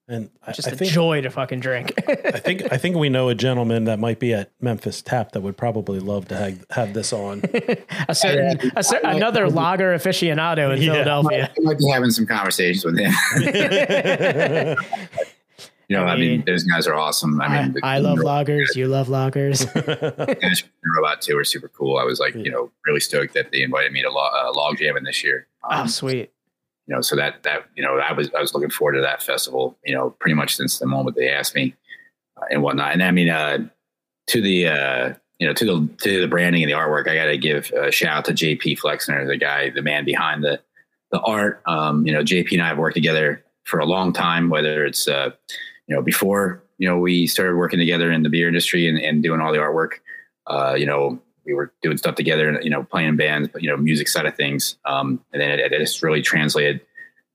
And Just I a think joy to fucking drink. I think I think we know a gentleman that might be at Memphis Tap that would probably love to have, have this on. a certain, a cer- another lager aficionado in Yeah. Philadelphia. I might be having some conversations with him. you know, I, mean, mean, those guys are awesome. I I, mean, the- I love lagers. You love lagers. the guys Robot too were super cool. I was like, you know, really stoked that they invited me to log, uh, log jamming this year. oh, Um, sweet. You know, so that that you know, I was I was looking forward to that festival. You know, pretty much since the moment they asked me uh, and whatnot. And I mean, uh, to the uh, you know to the to the branding and the artwork, I got to give a shout out to JP Flexner, the guy, the man behind the the art. Um, you know, JP and I have worked together for a long time. Whether it's uh, you know before you know we started working together in the beer industry and, and doing all the artwork. Uh, you know, we were doing stuff together and you know playing in bands, but you know music side of things. Um, and then it, it just really translated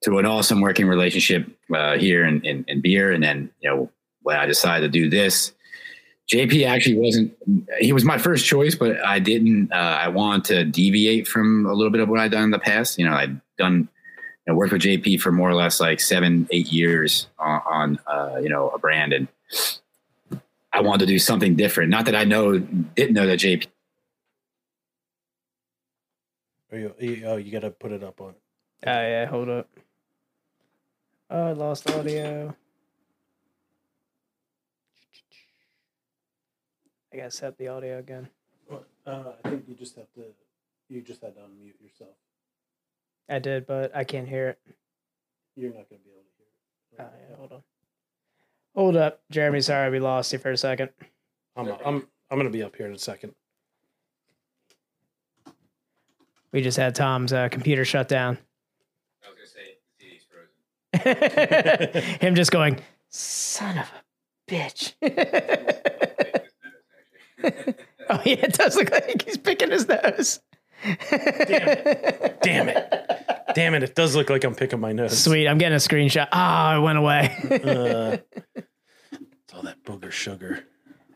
to an awesome working relationship uh, here in, in, in beer. And then you know when I decided to do this, JP actually wasn't. He was my first choice, but I didn't. Uh, I wanted to deviate from a little bit of what I'd done in the past. You know, I'd done. You know, worked with JP for more or less like seven, eight years on, on uh, you know a brand, and I wanted to do something different. Not that I know didn't know that JP Or you, you- oh, you got to put it up on. Oh yeah, hold up. Oh, I lost audio. I gotta set the audio again. Uh, I think you just have to. You just had to unmute yourself. I did, but I can't hear it. You're not going to be able to hear it. Oh yeah, hold on. Hold up, Jeremy. Sorry, we lost you for a second. I'm I'm I'm going to be up here in a second. We just had Tom's uh, computer shut down. I was gonna say CD's frozen. Him just going, son of a bitch. oh yeah, it does look like he's picking his nose. Damn Damn it! Damn it! It does look like I'm picking my nose. Sweet, I'm getting a screenshot. Ah, it went away. Uh, it's all that booger sugar.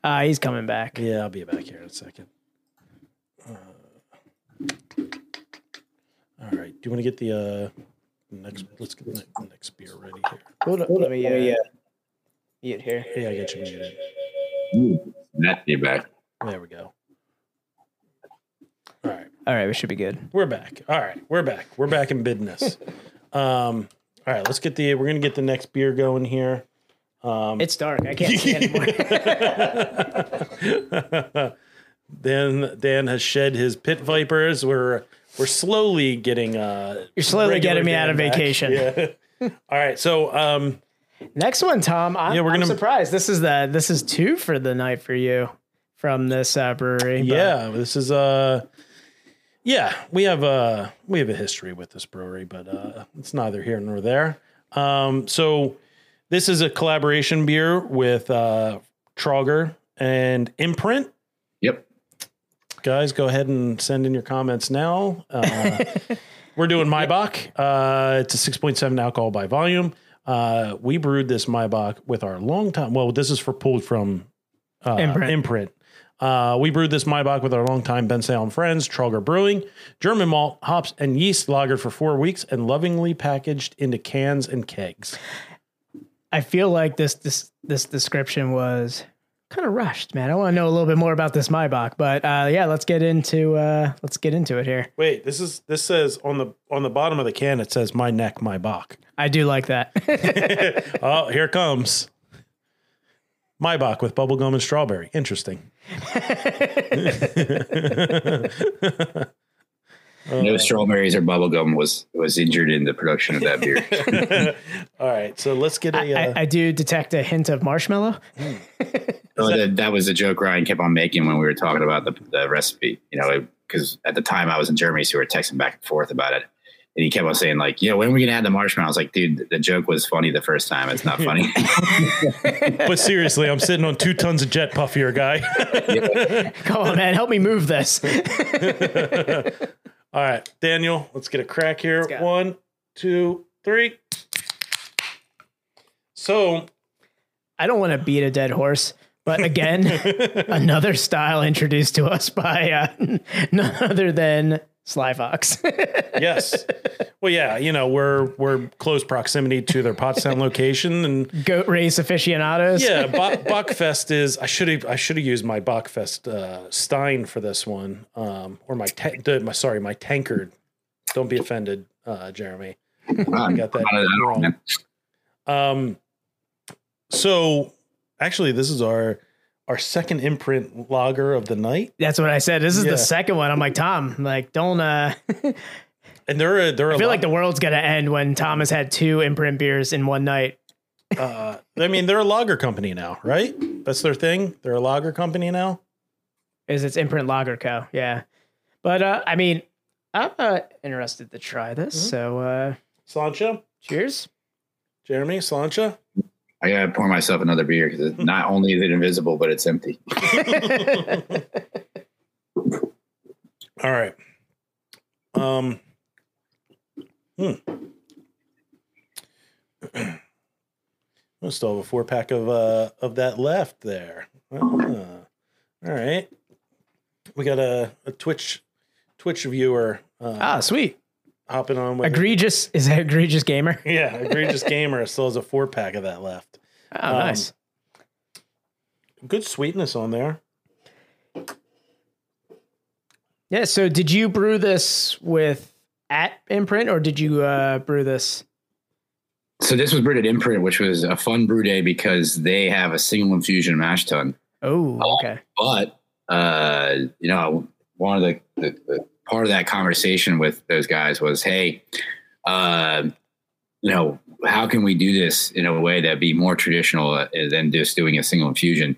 Ah, he's coming back. Yeah, I'll be back here in a second. Uh, all right. Do you want to get the uh, next? Let's get the next beer ready here. Hold up, let me uh, mute here. Yeah, I got you muted. Ooh, that feedback. There we go. All right, All right, we should be good. we're back. All right, we're back. We're back in business. Um, all right, let's get the. We're gonna get the next beer going here. Um, It's dark. I can't see anymore. Dan Dan has shed his pit vipers. We're we're slowly getting. uh You're slowly regular getting me out of back. vacation. Yeah. All right, so um, Next one, Tom. I'm, Yeah, we're I'm gonna- surprised. This is the this is two for the night for you from this uh, brewery. but- yeah, this is uh, yeah, we have uh we have a history with this brewery, but uh, it's neither here nor there. Um, so this is a collaboration beer with uh Trauger and Imprint. Guys go ahead and send in your comments now uh, we're doing maibock uh, it's a 6.7 alcohol by volume uh, we brewed this maibock with our long time well this is for pulled from uh, Imprint. imprint uh, we brewed this maibock with our longtime Bensalem friends, Trauger Brewing, German malt, hops, and yeast lagered for four weeks and lovingly packaged into cans and kegs. I feel like this this this description was kind of rushed, man. I want to know a little bit more about this Maibock, but uh, yeah, let's get into uh, let's get into it here. Wait, this is this says on the on the bottom of the can it says my neck, my bach. I do like that. Oh, here it comes. Maibock with bubblegum and strawberry. Interesting. no strawberries or bubblegum was was injured in the production of that beer. All right, so let's get a. I, Uh, I do detect a hint of marshmallow. So that, that was a joke Ryan kept on making when we were talking about the, the recipe, you know, because at the time I was in Germany, so we were texting back and forth about it. And he kept on saying, like, you know, when are we going to add the marshmallow? I was like, dude, the joke was funny the first time. It's not funny. but seriously, I'm sitting on two tons of jet puff here, guy. Come on, man, help me move this. All right, Daniel, let's get a crack here. One, two, three. So, I don't want to beat a dead horse, but again, another style introduced to us by uh, none other than Sly Fox. Yes. Well, yeah, you know, we're we're close proximity to their Pottstown location and Goat race aficionados. yeah, Bock, Bockfest is. I should have. I should have used my Bockfest uh, Stein for this one, um, or my, ta- the, my sorry, my tankard. Don't be offended, uh, Jeremy. I got that Not at all, wrong. Um, so actually, this is our our second imprint logger of the night, That's what I said. This is Yeah. the second one. I'm like, Tom, like, don't uh and they're a, they're I feel like the world's gonna end when Tom has had two imprint beers in one night. uh, I mean, they're a lager company now, right? That's their thing. They're a lager company now. Is it's imprint lager co. Yeah. But uh I mean, I'm uh, interested to try this. Mm-hmm. So uh Slainte, cheers. Jeremy, Slainte. I gotta pour myself another beer because not only is it invisible, but it's empty. All right. Um. Hmm. I still have a four pack of uh of that left there. Ah, all right. We got a, a Twitch Twitch viewer uh, Ah, sweet. Hopping on with Egregious is that egregious gamer? Yeah, egregious gamer still has a four pack of that left. Oh, Um, nice. Good sweetness on there. Yeah. So did you brew this with at imprint or did you uh brew this? So this was brewed at Imprint, which was a fun brew day because they have a single infusion mash tun. Oh, okay. But uh, you know, one of the, the, the part of that conversation with those guys was, hey, uh, you know, how can we do this in a way that be more traditional uh, than just doing a single infusion?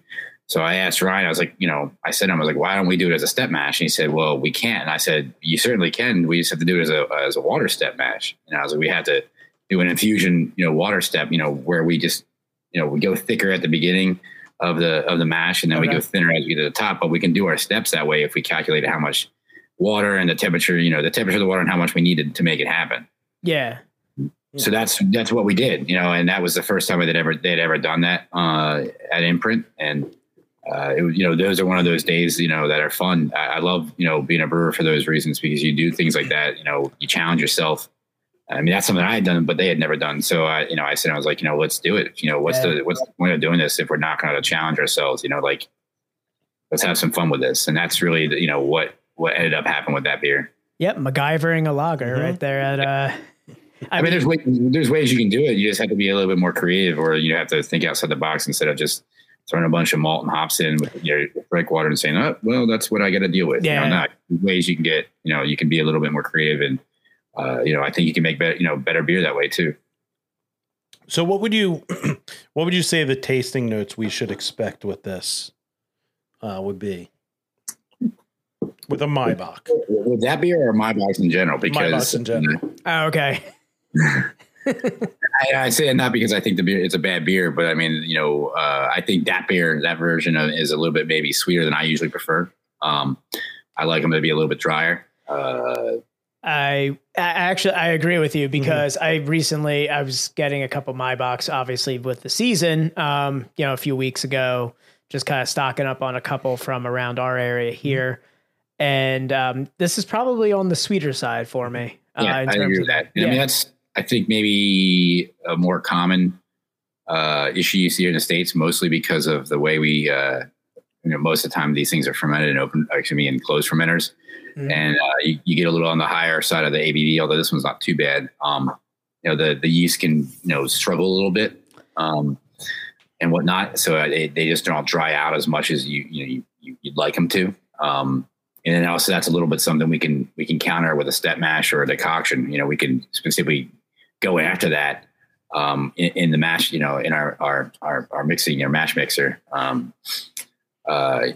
So I asked Ryan, I was like, you know, I said, to him, I was like, why don't we do it as a step mash? And he said, well, we can't. And I said, you certainly can. We just have to do it as a, as a water step mash. And I was like, we have to do an infusion, you know, water step, you know, where we just, you know, we go thicker at the beginning of the, of the mash and then we go thinner as we get to the top, but we can do our steps that way if we calculate how much water and the temperature, you know, the temperature of the water and how much we needed to make it happen. Yeah. So that's that's what we did, you know, and that was the first time they'd ever they'd ever done that uh, at Imprint, and uh, it was, you know those are one of those days you know that are fun. I, I love you know being a brewer for those reasons because you do things like that. You know, you challenge yourself. I mean, that's something I had done, but they had never done. So I, you know, I said I was like, you know, let's do it. You know, what's Yeah. the what's the point of doing this if we're not going to challenge ourselves? You know, like let's have some fun with this, and that's really the, you know what what ended up happening with that beer. Yep, MacGyvering a lager Mhm. right there at uh I, mean, there's ways, there's ways you can do it. You just have to be a little bit more creative, or you have to think outside the box instead of just throwing a bunch of malt and hops in with your break water and saying, "Oh, well, that's what I got to deal with." Yeah. You know, not ways you can get. You know, you can be a little bit more creative, and uh, you know, I think you can make better, you know, better beer that way too. So what would you what would you say the tasting notes we should expect with this uh, would be? With a Maibock. Would that beer or Maibocks in general? Because bocks in general. Oh, okay. I, I say it not because I think the beer it's a bad beer, but I mean, you know, uh, I think that beer, that version of, is a little bit maybe sweeter than I usually prefer. Um, I like them to be a little bit drier. Uh, I, I actually I agree with Mm-hmm. you because I recently I was getting a couple Maibocks obviously with the season um you know a few weeks ago just kind of stocking up on a couple from around our area Mm-hmm. And um this is probably on the sweeter side for me uh, yeah, in I terms agree of with that. that. I mean, that's I think maybe a more common uh, issue you see here in the states, mostly because of the way we, uh, you know, most of the time these things are fermented in open, actually in closed fermenters, Mhm. and uh, you, you get a little on the higher side of the ABV. Although this one's not too bad. Um, you know, the the yeast can you know struggle a little bit. Um, and whatnot, so uh, they, they just don't dry out as much as you you know you, you, you'd like them to. Um, and then also that's a little bit something we can we can counter with a step mash or a decoction. You know, we can specifically go after that um, in, in the mash. You know, in our our our, our mixing our mash mixer. Um, uh,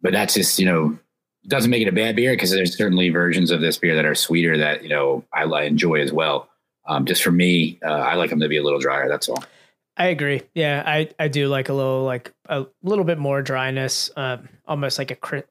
but that's just you know doesn't make it a bad beer because there's certainly versions of this beer that are sweeter that you know I li- enjoy as well. Um, just for me, uh, I like them to be a little drier. That's all. I agree. Yeah, I, I do like a little like a little bit more dryness, um, almost like a cri-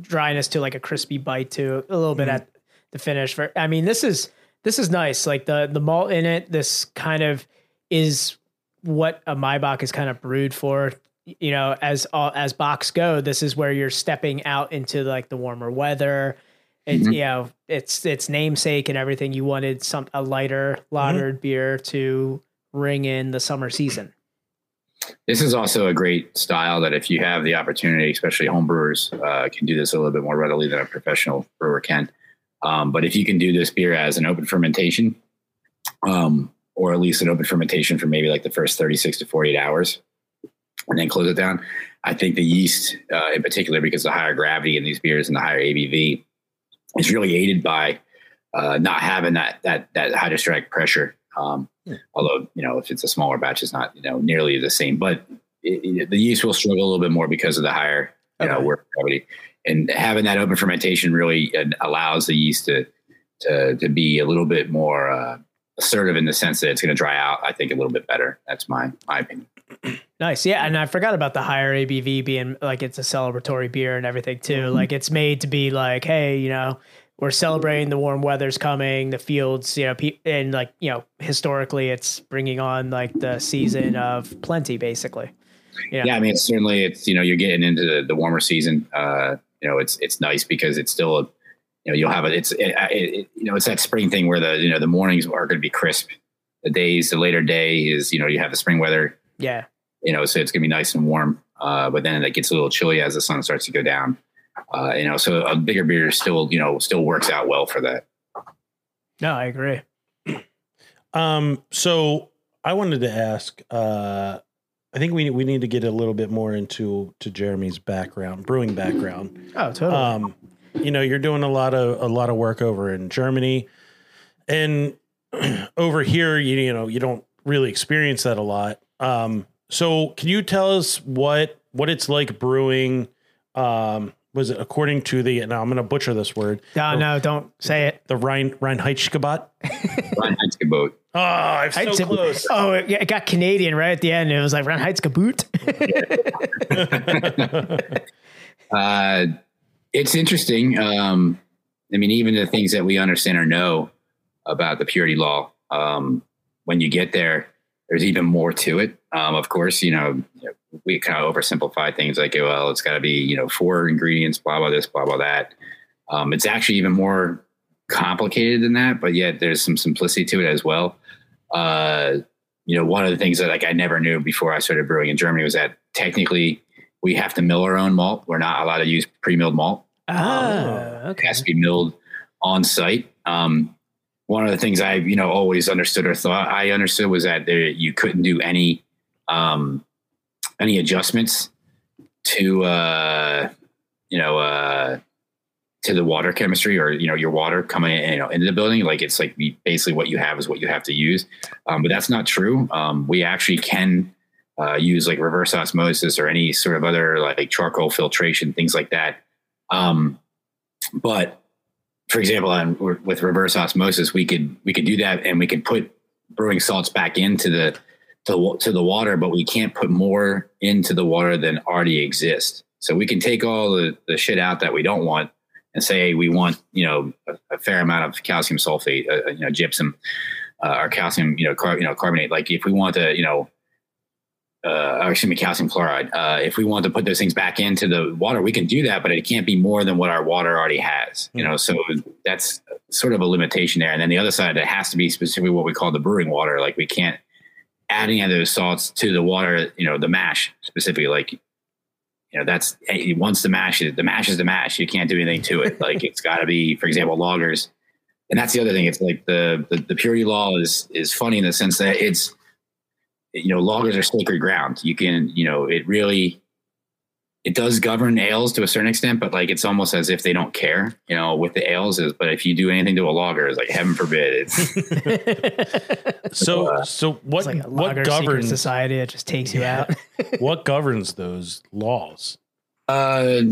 dryness to like a crispy bite to a little bit at the finish. For I mean, this is this is nice. Like the the malt in it, this kind of is what a Maibock is kind of brewed for. You know, as all as bocks go, this is where you're stepping out into like the warmer weather. It's Mhm. you know, it's its namesake and everything. You wanted some a lighter, lagered beer to ring in the summer season. This is also a great style that if you have the opportunity, especially home brewers, uh, can do this a little bit more readily than a professional brewer can. Um, but if you can do this beer as an open fermentation, um, or at least an open fermentation for maybe like the first 36 to 48 hours, and then close it down, I think the yeast, uh, in particular, because the higher gravity in these beers and the higher ABV, is really aided by uh, not having that that that hydrostatic pressure. Um, Although you know, if it's a smaller batch, it's not you know nearly the same. But it, it- the yeast will struggle a little bit more because of the higher you know work gravity, and having that open fermentation really uh, allows the yeast to to to be a little bit more uh, assertive in the sense that it's going to dry out. I think a little bit better. That's my my opinion. Nice. Yeah. And I forgot about the higher ABV being like it's a celebratory beer and everything too. Mm-hmm. Like it's made to be like, hey, you know, we're celebrating the warm weather's coming, the fields, you know, pe- and like, you know, historically it's bringing on like the season of plenty basically. Yeah. Yeah, I mean, it's certainly it's you know you're getting into the, the warmer season. Uh, you know, it's it's nice because it's still a, you know you'll have it. It's it, it, it, you know it's that spring thing where the you know the mornings are going to be crisp. The days, the later day is you know you have the spring weather. Yeah. You know, so it's going to be nice and warm. Uh, but then it gets a little chilly as the sun starts to go down. Uh, you know, so a bigger beer still you know still works out well for that. No, I agree. Um, so I wanted to ask. Uh, I think we we need to get a little bit more into to Jeremy's background, brewing background. Oh, totally. Um, you know, you're doing a lot of a lot of work over in Germany, and over here, you you know, you don't really experience that a lot. Um, so can you tell us what what it's like brewing? Um, was it according to the? Now I'm going to butcher this word. no, no, don't say it. The Rhein Reinheitsgebot. Reinheitsgebot. Oh, I'm so Heights- close. Oh, it, it got Canadian right at the end. It was like Ron Heights Uh, it's interesting. Um, I mean, even the things that we understand or know about the purity law, um, when you get there, there's even more to it. Um, of course, you know, we kind of oversimplify things like, well, it's got to be, you know, four ingredients, blah, blah, this, blah, blah, that. Um, it's actually even more complicated than that, but yet there's some simplicity to it as well. Uh, you know, one of the things that like I never knew before I started brewing in Germany was that technically we have to mill our own malt. We're not allowed to use pre-milled malt. ah, It okay. has to be milled on site. Um, one of the things I, you know, always understood or thought I understood was that there, you couldn't do any, um, any adjustments to, uh, you know, uh, to the water chemistry or, you know, your water coming in, you know, into the building. Like it's like basically what you have is what you have to use. Um, but that's not true. Um, we actually can, uh, use like reverse osmosis or any sort of other like charcoal filtration, things like that. Um, but for example, on, with reverse osmosis, we could we could do that, and we could put brewing salts back into the to, to the water, but we can't put more into the water than already exists. So we can take all the, the shit out that we don't want, and say we want you know a, a fair amount of calcium sulfate, uh, you know gypsum, uh, or calcium you know car, you know carbonate. Like if we want to you know uh, or excuse me, calcium chloride. Uh, if we want to put those things back into the water, we can do that, but it can't be more than what our water already has. You know, so that's sort of a limitation there. And then the other side, it has to be specifically what we call the brewing water. Like we can't add any of those salts to the water. You know, the mash specifically. Like, you know, that's once the mash is the mash is the mash. You can't do anything to it. Like it's got to be, for example, loggers. And that's the other thing. It's like the, the the purity law is is funny in the sense that it's you know, loggers are sacred ground. You can, you know, it really, it does govern ales to a certain extent, but like it's almost as if they don't care, you know, with the ales is. But if you do anything to a logger, it's like heaven forbid. It's So so what It's like a what governs society It just takes you out. what governs those laws? uh,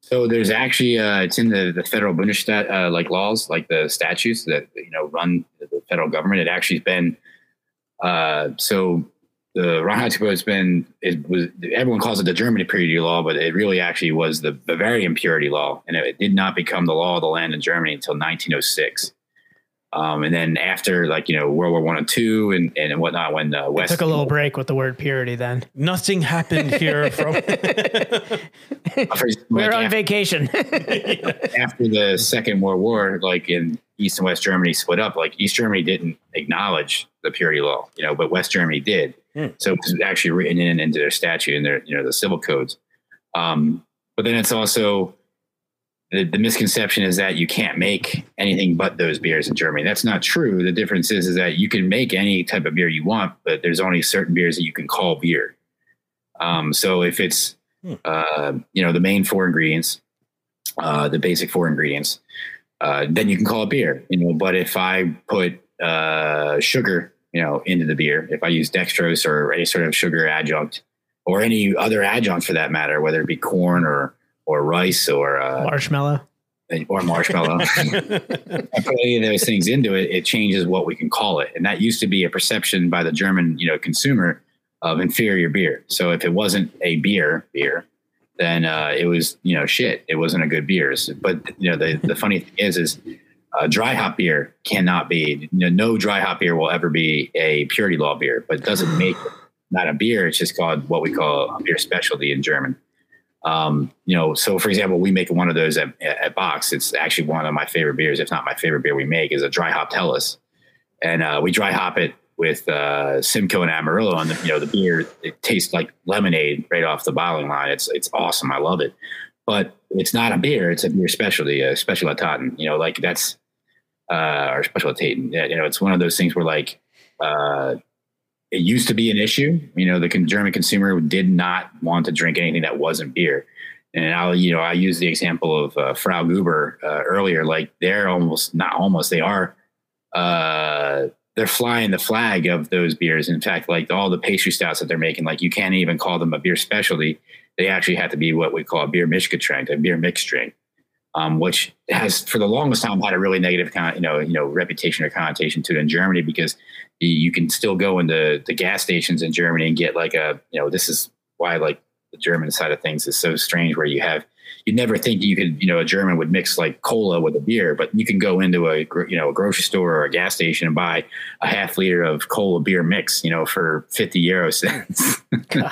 so there's actually uh, it's in the the federal Bundesstaat uh, like laws, like the statutes that you know run the federal government. It actually's been uh, so the Reinheitsgebot has been it was everyone calls it the German purity law, but it really actually was the Bavarian purity law, and it, it did not become the law of the land in Germany until 1906. Um, and then after like you know World War One and two and and whatnot, when uh, West Took a little break with the word purity. Then Nothing happened here from we were like, on after, vacation. after the Second World War, like in East and West Germany split up, like East Germany didn't acknowledge the purity law, you know, but West Germany did. Hmm. So it was actually written in into their statute and their you know the civil codes. Um, but then it's also the, the misconception is that you can't make anything but those beers in Germany. That's not true. The difference is, is that you can make any type of beer you want, but there's only certain beers that you can call beer. Um, so if it's, Hmm. uh, you know, the main four ingredients, uh, the basic four ingredients, uh, then you can call it beer, you know, but if I put, uh, sugar, you know, into the beer, if I use dextrose or any sort of sugar adjunct or any other adjunct for that matter, whether it be corn or, or rice or, uh, Marshmallow. or marshmallow. I put any of those things into it, it changes what we can call it. And that used to be a perception by the German, you know, consumer of inferior beer. So if it wasn't a beer beer, then uh, it was, you know, shit. It wasn't a good beer. So- But you know, the, the funny thing is, is uh, dry hop beer cannot be. Know, no dry hop beer will ever be a purity law beer, but it doesn't make it not a beer. It's just called what we call a beer specialty in German. Um, you know, so for example, we make one of those at, at Box. It's actually one of my favorite beers, if not my favorite beer we make, is a dry hop Helles, and uh, we dry hop it with uh, Simcoe and Amarillo. And the, you know, the beer it tastes like lemonade right off the bottling line. It's it's awesome. I love it, but it's not a beer. It's a beer specialty, a specialitaten. You know, like that's uh, or specialitaten. You know, it's one of those things where like. Uh, it used to be an issue. You know, the German consumer did not want to drink anything that wasn't beer. And I'll, you know, I use the example of uh, Frau Gruber uh, earlier. Like they're almost not almost they are, uh, they're flying the flag of those beers. In fact, like all the pastry stouts that they're making, like you can't even call them a beer specialty. They actually have to be what we call a beer Mischgetränk, a beer mixed drink, um, which has for the longest time had a really negative kind, you know, you know, reputation or connotation to it in Germany because you can still go into the gas stations in Germany and get like a, you know, this is why like the German side of things is so strange where you have, you'd never think you could, you know, a German would mix like cola with a beer, but you can go into a, you know, a grocery store or a gas station and buy a half liter of cola beer mix, you know, for 50 euro cents.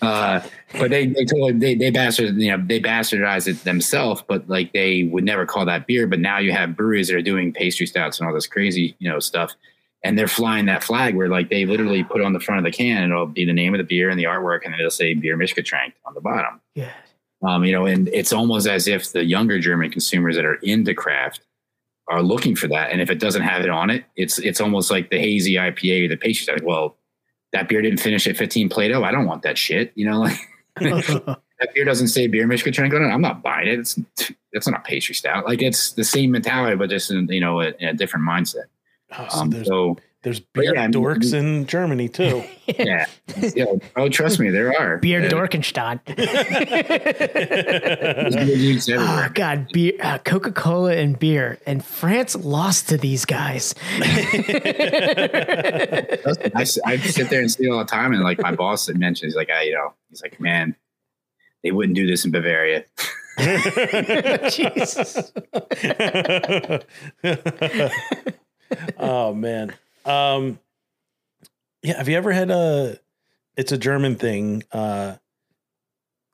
Uh, but they they totally they they bastard you know they bastardize it themselves, but like they would never call that beer. But now you have breweries that are doing pastry stouts and all this crazy you know stuff, and they're flying that flag where like they literally put on the front of the can and it'll be the name of the beer and the artwork, and it'll say beer Mischgetränk on the bottom. Yeah. Um, you know, and it's almost as if the younger German consumers that are into craft are looking for that, and if it doesn't have it on it, it's it's almost like the hazy IPA or the pastry. Like, well, that beer didn't finish at 15 Plato. I don't want that shit. You know, like that beer doesn't say beer Mischgetränk on it. I'm not buying it. It's it's not a pastry stout. Like it's the same mentality, but just in, you know, in a different mindset. Oh, so Um, so there's beer yeah, I mean- dorks in Germany too. yeah, yeah. Oh, trust me, there are Beer Uh, Dorkenstadt. there's Oh. God, beer, uh, Coca Cola and beer, and France lost to these guys. I sit there and see it all the time, and like my boss had mentioned, he's like, I, you know, he's like, man, they wouldn't do this in Bavaria. Jesus. oh man. Um yeah, have you ever had a it's a German thing, uh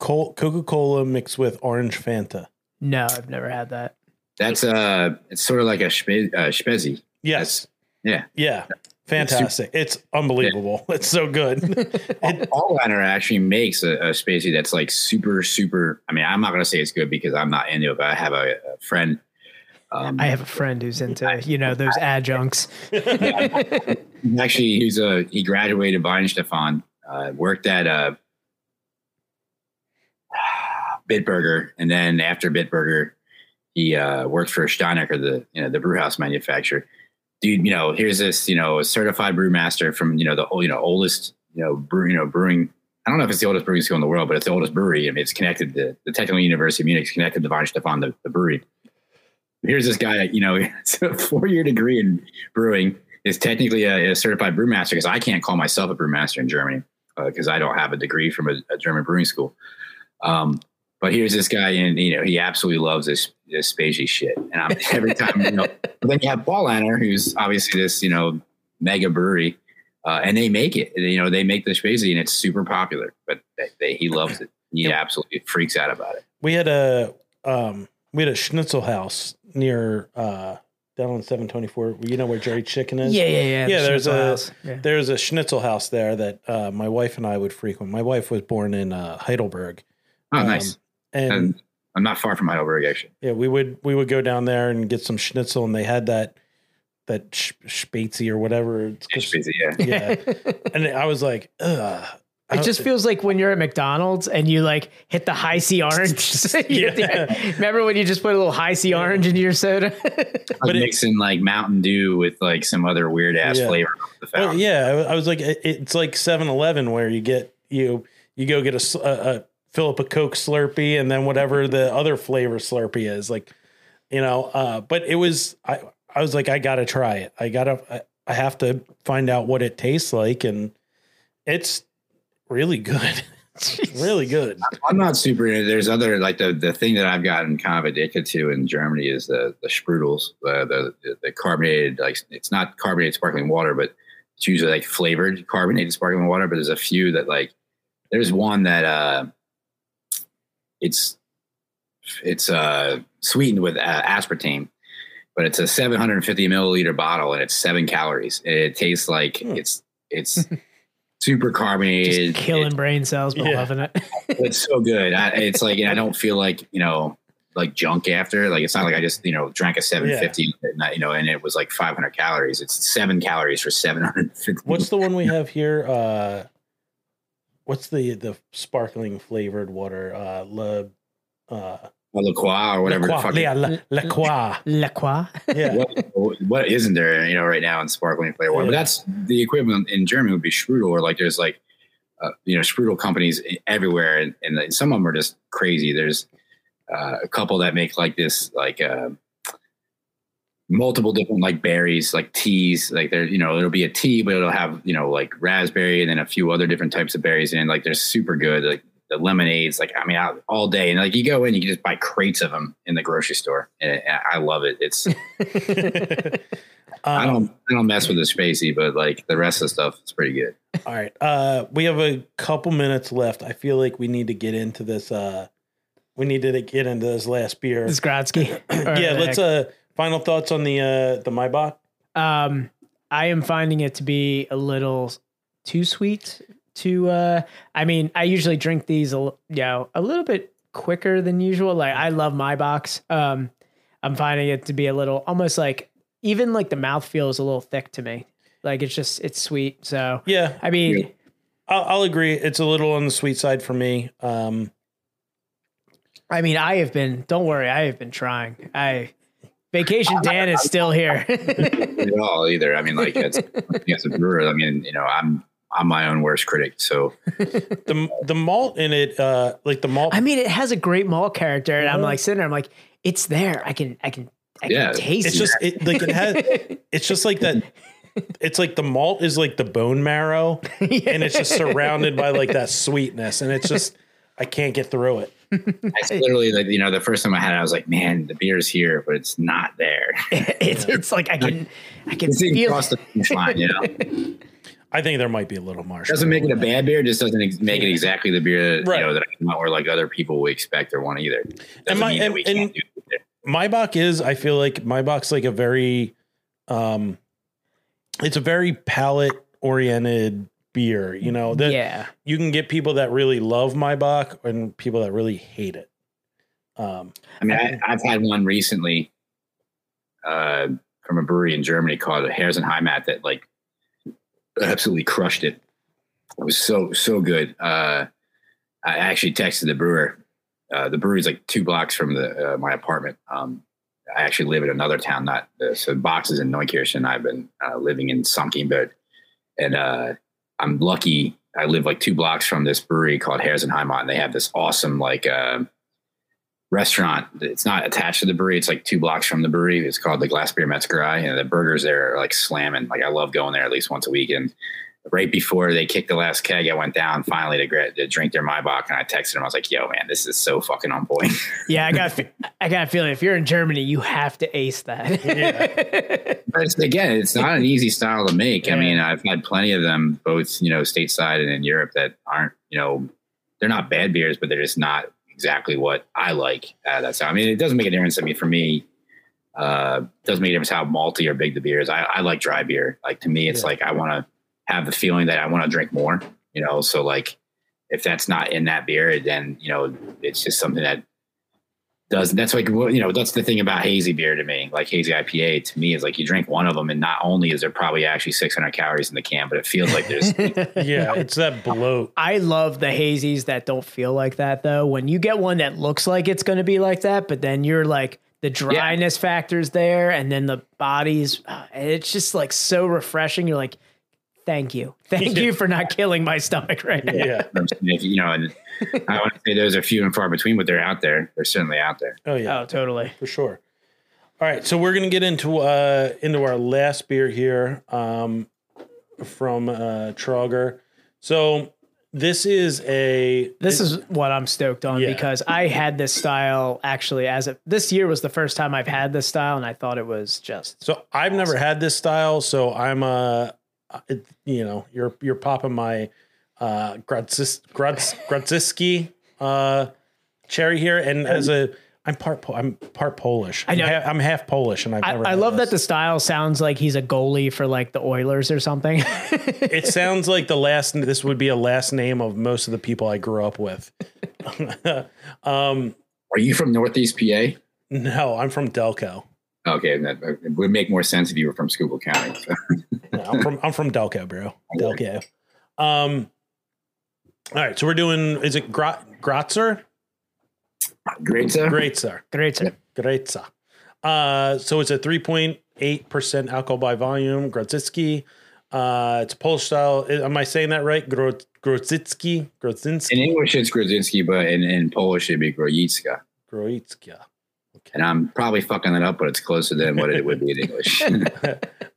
Col- Coca-Cola mixed with orange Fanta. No, I've never had that. That's uh, it's sort of like a spe- uh, spezi. Yes. Yeah. Yeah. Fantastic. It's unbelievable. It's so good. It- Paulaner actually makes a, a Spezi that's like super, super. I mean, I'm not going to say it's good because I'm not into it, but I have a, a friend. Um, I have a friend who's into, you know, those adjuncts. actually, he's a he graduated Weihenstephan, uh, worked at uh, Bitburger, and then after Bitburger, he uh, worked for Steinecker, the you know the brew house manufacturer. Dude, you know, here's this you know certified brewmaster from you know the you know oldest you know brew you know brewing. I don't know if it's the oldest brewing school in the world, but it's the oldest brewery. I mean, it's connected to the Technical University of Munich, is connected to Weihenstephan, the, the brewery. Here's this guy, you know, it's a four year degree in brewing is technically a, a certified brewmaster because I can't call myself a brewmaster in Germany because I don't have a degree from a, a German brewing school. Um, But here's this guy, and you know he absolutely loves this this Spezi shit. And I'm every time you know. But then you have Paulaner, who's obviously this you know mega brewery, uh, and they make it. You know they make the Spezi, and it's super popular. But they, they, he loves it. He absolutely freaks out about it. We had a um, we had a schnitzel house near uh, down on seven twenty four. You know where Jerry Chicken is? Yeah, yeah, yeah. yeah. the There's Schnitzel a House. Yeah. there's a schnitzel house there that uh, my wife and I would frequent. My wife was born in uh, Heidelberg, Oh, Um, nice. and And I'm not far from Heidelberg, actually. yeah, we would we would go down there and get some schnitzel, and they had that that sh- spatzy or whatever. It's It's just- busy, yeah. yeah, and I was like, ugh. It just feels like when you're at McDonald's and you like hit the Hi-C orange. You hit the- Remember when you just put a little Hi-C orange into your soda? I was But it- mixing like Mountain Dew with like some other weird ass Yeah. flavor. The Well, yeah, I, I was like, it's like 7-Eleven where you get you you go get a fill up a Coke Slurpee and then whatever the other flavor Slurpee is, like you know. Uh, but it was I I was like, I gotta try it. I gotta I, I have to find out what it tastes like, and it's really good, really good. I'm not super. into There's other like the the thing that I've gotten kind of addicted to in Germany is the the sprudels, uh, the, the the carbonated like it's not carbonated sparkling water, but it's usually like flavored carbonated sparkling water. But there's a few that like there's one that uh it's it's uh sweetened with uh, aspartame. But it's a 750 milliliter bottle and it's seven calories. And it tastes like Hmm. it's it's super carbonated. just killing brain cells, but Yeah. loving it. it's so good. I, it's like I don't feel like you know like junk after. Like it's not like I just you know drank a 750, and not- you know, and it was like 500 calories. It's seven calories for 750. What's the one we have here? Uh, what's the the sparkling flavored water? Uh, Le, uh, La Croix or whatever. La the fuck Yeah, La, La Croix. La Croix. Yeah. what, what isn't there, you know, right now in sparkling flavor water? But that's the equivalent in Germany would be Sprudel, or like there's like, uh, you know, Sprudel companies everywhere, and, and some of them are just crazy. There's uh, a couple that make like this, like uh, multiple different like berries, like teas. Like there, you know, it'll be a tea, but it'll have you know like raspberry and then a few other different types of berries, and like they're super good. Like the lemonades, like I mean, out all day, and like you go in, you can just buy crates of them in the grocery store, and, and I love it. It's I Um, don't I don't mess with the Spezi, but like the rest of the stuff is pretty good. All right. Uh, we have a couple minutes left. I feel like we need to get into this. Uh, we need to get into this last beer. This Grodziskie. yeah. Let's. Uh, final thoughts on the uh the Maibock. Um, I am finding it to be a little too sweet. To, uh, I mean, I usually drink these, a, l- you know, a little bit quicker than usual. Like I love my bocks. Um, I'm finding it to be a little, almost like even like the mouth feels a little thick to me. Like it's just it's sweet. So Yeah, I mean, Yeah. I'll, I'll agree. It's a little on the sweet side for me. Um, I mean, I have been. Don't worry, I have been trying. I vacation Dan is still here. At all either. I mean, like as, as a brewer, I mean, you know, I'm I'm my own worst critic. So the the malt in it, uh, like the malt. I mean, it has a great malt character, and I'm like sitting there. I'm like, it's there. I can, I can, I Yeah. can taste it's it. just it like it has. It's just like that. It's like the malt is like the bone marrow, and it's just surrounded by like that sweetness, and it's just I can't get through it. it's literally like you know, the first time I had it, I was like, man, the beer's here, but it's not there. it's, it's like I can, I can It's feel. across the finish line, you know. I think there might be a little marsh. doesn't make it a bad beer. Just doesn't ex- make it exactly the beer that, Right. you know that I come out or like other people would expect or want either. Doesn't my- mean and- and- can't. Maibock is. I feel like Maibock's like a very, um, it's a very palate oriented beer. You know that yeah, you can get people that really love Maibock and people that really hate it. Um, I mean, I, I've had one recently uh, from a brewery in Germany called Hares and Heimat that like absolutely crushed it. It was so so good. Uh, I actually texted the brewer. Uh, the brewery's like two blocks from the uh, my apartment. Um, I actually live in another town, not uh, so Box is in Neukirchen. I've been uh, living in Sankinberg, and uh, I'm lucky. I live like two blocks from this brewery called Hares and Heimat, and they have this awesome like. Restaurant. It's not attached to the brewery. It's like two blocks from the brewery. It's called the Glass Beer Metzgerei, and the burgers there are like slamming. Like I love going there at least once a week, and right before they kicked the last keg, I went down finally to, gra- to drink their Maibock, and I texted him. I was like, "Yo, man, this is so fucking on point." Yeah, I got I got a feeling if you're in Germany, you have to ace that. But it's, again, it's not an easy style to make. I mean, I've had plenty of them, both you know, stateside and in Europe, that aren't you know, they're not bad beers, but they're just not exactly what I like. Uh, that's I mean, it doesn't make a difference. I mean, for me, uh, doesn't make a difference how malty or big the beer is. I, I like dry beer. Like to me, it's Yeah. like I want to have the feeling that I want to drink more. You know, so like if that's not in that beer, then you know, it's just something that does. That's like well, you know, that's the thing about hazy beer to me. Like hazy IPA to me is like you drink one of them, and not only is there probably actually 600 calories in the can, but it feels like there's Yeah, it's that bloat. I love the hazies that don't feel like that though. When you get one that looks like it's going to be like that, but then you're like the dryness factors there, and then the bodies, uh, it's just like so refreshing. You're like, thank you, thank you for not killing my stomach right now. Yeah. you know, and I want to say those are few and far between, but they're out there. They're certainly out there. Oh yeah. Oh, totally. for sure. All right, so we're gonna get into uh into our last beer here um from uh Trauger. So this is a This is what I'm stoked on Yeah. because I had this style actually as a, this year was the first time I've had this style, and I thought it was just so I've never had this style, so I'm uh it, you know, you're you're popping my uh Grodzis, Grodz, Grodziski uh cherry here and as a I'm part Po- I'm part Polish. I know. I'm, ha- I'm half Polish and I've I, never I had love that the style sounds like he's a goalie for like the Oilers or something. it sounds like the last this would be a last name of most of the people I grew up with. um Are you from Northeast PA? no, I'm from Delco. Okay, that it would make more sense if you were from Schuylkill County. So. No, I'm from I'm from Delco, bro. Delco. Um all right, so we're doing is it Gro- Gratzer? Great, sir. Great sir. Great. sir. Uh so it's a 3.8% alcohol by volume, Grodzicki. Uh it's Polish style. Am I saying that right? Gro- Grodzicki, Grodzinski, In English, it's Grodzinski, but in, in Polish, it'd be Grojicka. Groicka. And I'm probably fucking it up, but it's closer than what it would be in English.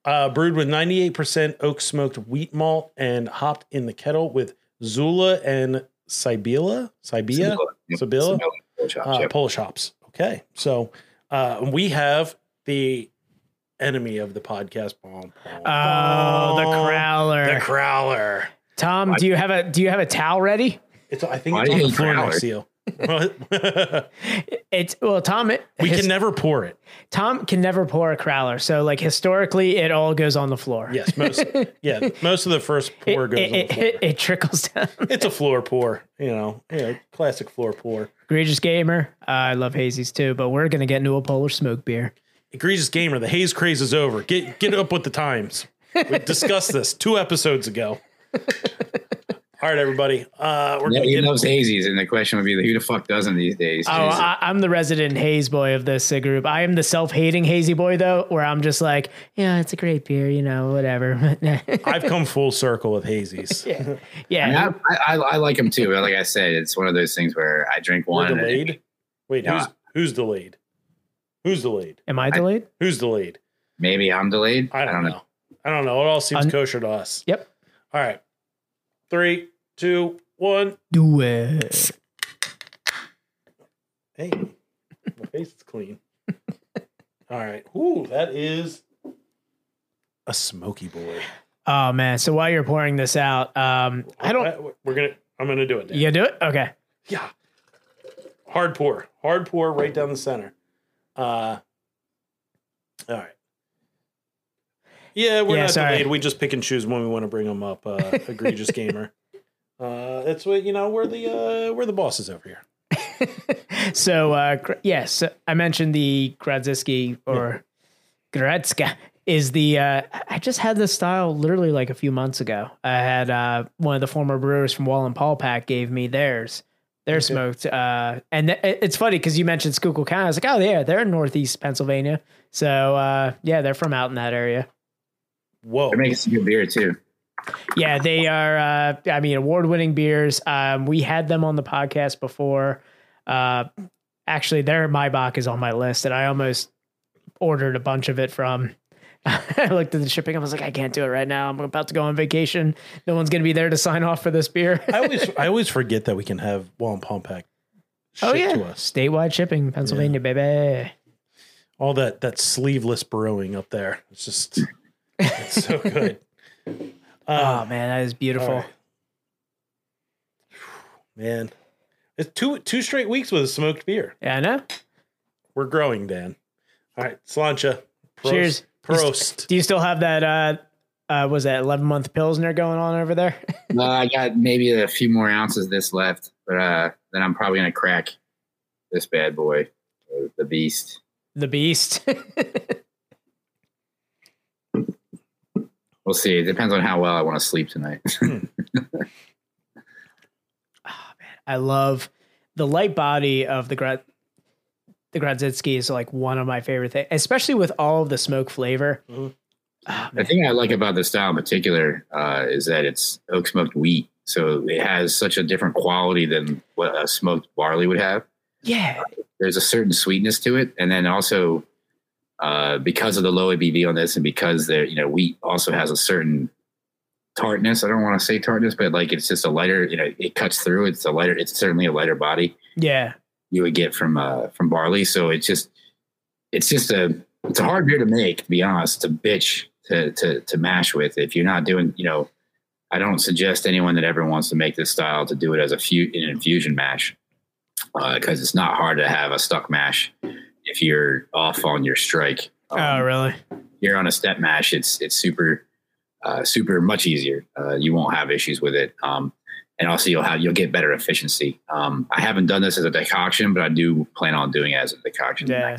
Uh, brewed with 98% oak smoked wheat malt and hopped in the kettle with Zula and Sibila, Sibia, Yep. Sibilla, Polish hops, uh, yep. Polish hops. Okay, so uh, we have the enemy of the podcast. Bom, bom, Oh, the crowler. the crowler. Tom, do you have a do you have a towel ready? It's I think Why it's do on the floor crowler? next to you. What? It's well, Tom. It, we his- can never pour it. Tom can never pour a crowler. So like historically, it all goes on the floor. Yes, most yeah, most of the first It, pour goes it, on the floor. it, it trickles down. It's a floor pour, you know, yeah, classic floor pour. Egregious gamer. Uh, I love hazies too, but we're gonna get into a Polish smoke beer. egregious gamer the haze craze is over get get up with the times we discussed this two episodes ago all right everybody uh we're Yeah, gonna he get loves hazies, and the question would be, who the fuck doesn't these days? Oh, I, I'm the resident haze boy of this uh, group. I am the self-hating hazy boy though, where I'm just like, yeah, it's a great beer, you know, whatever. i've come full circle with hazies yeah, I, mean, I, I, I like them too. But like I said, it's one of those things where I drink we're one. and it- delayed wait Yeah. who's who's delayed who's delayed Am I delayed? who's delayed maybe I'm delayed. i don't, know. i don't know it all seems Un- kosher to us Yep. all right three two one Do it. hey my face is clean all right Ooh, that is a smoky boy Oh man. So while you're pouring this out, um, I don't. we're gonna i'm gonna do it Dan. You gonna do it? Okay. Yeah. Hard pour. Hard pour right down the center. Uh all right. Yeah, we're Yeah, not sorry. delayed. We just pick and choose when we want to bring them up. Uh egregious gamer. Uh that's what you know, we're the uh we're the bosses over here. So uh, yes, I mentioned the Grodziskie or Gretska is the. Uh, I just had this style literally like a few months ago. I had uh, one of the former brewers from Wallenpaupack gave me theirs. They're smoked, uh, and th- it's funny because you mentioned Schuylkill County. I was like, oh yeah, they're in Northeast Pennsylvania. So uh, yeah, they're from out in that area. Whoa. They're making some good beer too. Yeah, they are. Uh, I mean, award-winning beers. Um, we had them on the podcast before. Uh, actually, their Maibock is on my list, and I almost ordered a bunch of it from I looked at the shipping. I was like, I can't do it right now. I'm about to go on vacation. No one's going to be there to sign off for this beer. I always I always forget that we can have Wallenpaupack oh yeah, to us. statewide shipping, Pennsylvania, baby. All that that sleeveless brewing up there. It's just it's so good. Oh man, that is beautiful. all right. Man. It's two two straight weeks with a smoked beer. Yeah, I know. We're growing, Dan. All right, Slainte. Prost. Cheers. Prost. Do you still have that? uh uh Was that 11 month pilsner going on over there? No, I got maybe a few more ounces of this left, but uh, then I'm probably gonna crack this bad boy, uh, the beast. the beast. We'll see. It depends on how well I want to sleep tonight. Hmm. Ah, I love the light body of the Gra- the Grodziskie is like one of my favorite things, especially with all of the smoke flavor. Mm-hmm. Ah, the thing I like about this style in particular uh, is that it's oak smoked wheat, so it has such a different quality than what a smoked barley would have. Yeah, There's a certain sweetness to it, and then also uh, because of the low ABV on this, and because the you know wheat also has a certain tartness. I don't want to say tartness, but like it's just a lighter. You know, it cuts through. It's a lighter. It's certainly a lighter body. yeah. you would get from uh from barley. So it's just it's just a it's a hard beer to make, to be honest, to bitch to to to mash with. If you're not doing, you know, I don't suggest anyone that ever wants to make this style to do it as a few an infusion mash. because it's not hard to have a stuck mash if you're off on your strike. Um, oh, really? You're on a step mash. It's it's super uh, super much easier. Uh, you won't have issues with it. Um, and also you'll have you'll get better efficiency. Um, I haven't done this as a decoction, but I do plan on doing it as a decoction. Yeah.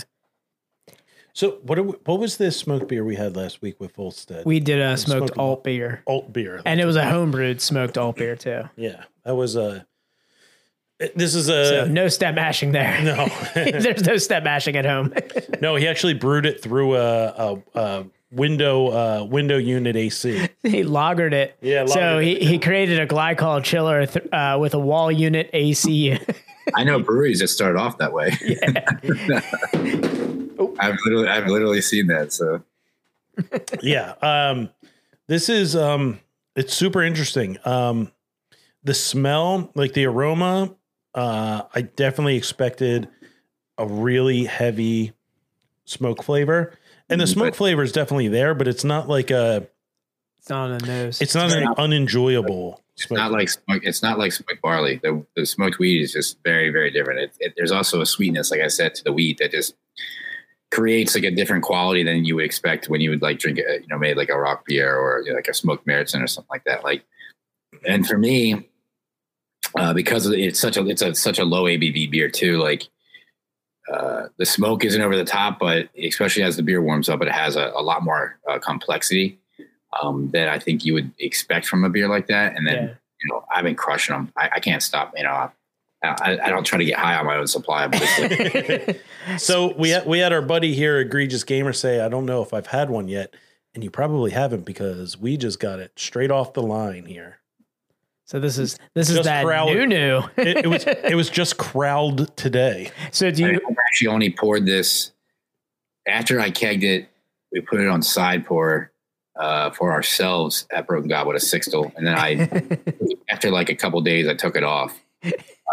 So what are we, what was this smoked beer we had last week with Volstead? We did a smoked smoked alt beer, alt beer, and it was a homebrewed smoked alt beer too. yeah, that was a. This is a So no step mashing there. no, There's no step mashing at home. no. He actually brewed it through a, a, a window uh, window unit AC. he lagered it. Yeah, So lagered he, he created a glycol chiller th- uh, with a wall unit AC. I know breweries that start off that way. Yeah. I've literally I've literally seen that. So yeah. Um, this is um, it's super interesting. Um, the smell, like the aroma, uh, I definitely expected a really heavy smoke flavor, and the Mhm, smoke but- flavor is definitely there, but it's not like a. it's not on the nose. It's not an unenjoyable. it's not like smoke, it's not like smoked barley. The, the smoked wheat is just very very different. It, it, there's also a sweetness, like I said, to the wheat that just creates like a different quality than you would expect when you would like drink a, you know, made like a Rauchbier or you know, like a smoked Märzen or something like that. Like, and for me, uh, because it's such a it's a such a low ABV beer too. Like, uh, the smoke isn't over the top, but especially as the beer warms up, it has a, a lot more uh, complexity um, that I think you would expect from a beer like that. And then Yeah. you know, I've been crushing them. I, I can't stop. You know, I, I, I don't try to get high on my own supply. Like, So we had, we had our buddy here, egregious gamer, say, "I don't know if I've had one yet," and you probably haven't because we just got it straight off the line here. So this is this is that crowd- new new. It, it was it was just crowded today. so do I you? actually only poured this after I kegged it. We put it on side pour uh, for ourselves at Broken Goblet with a sixtel, and then I, after like a couple days, I took it off uh,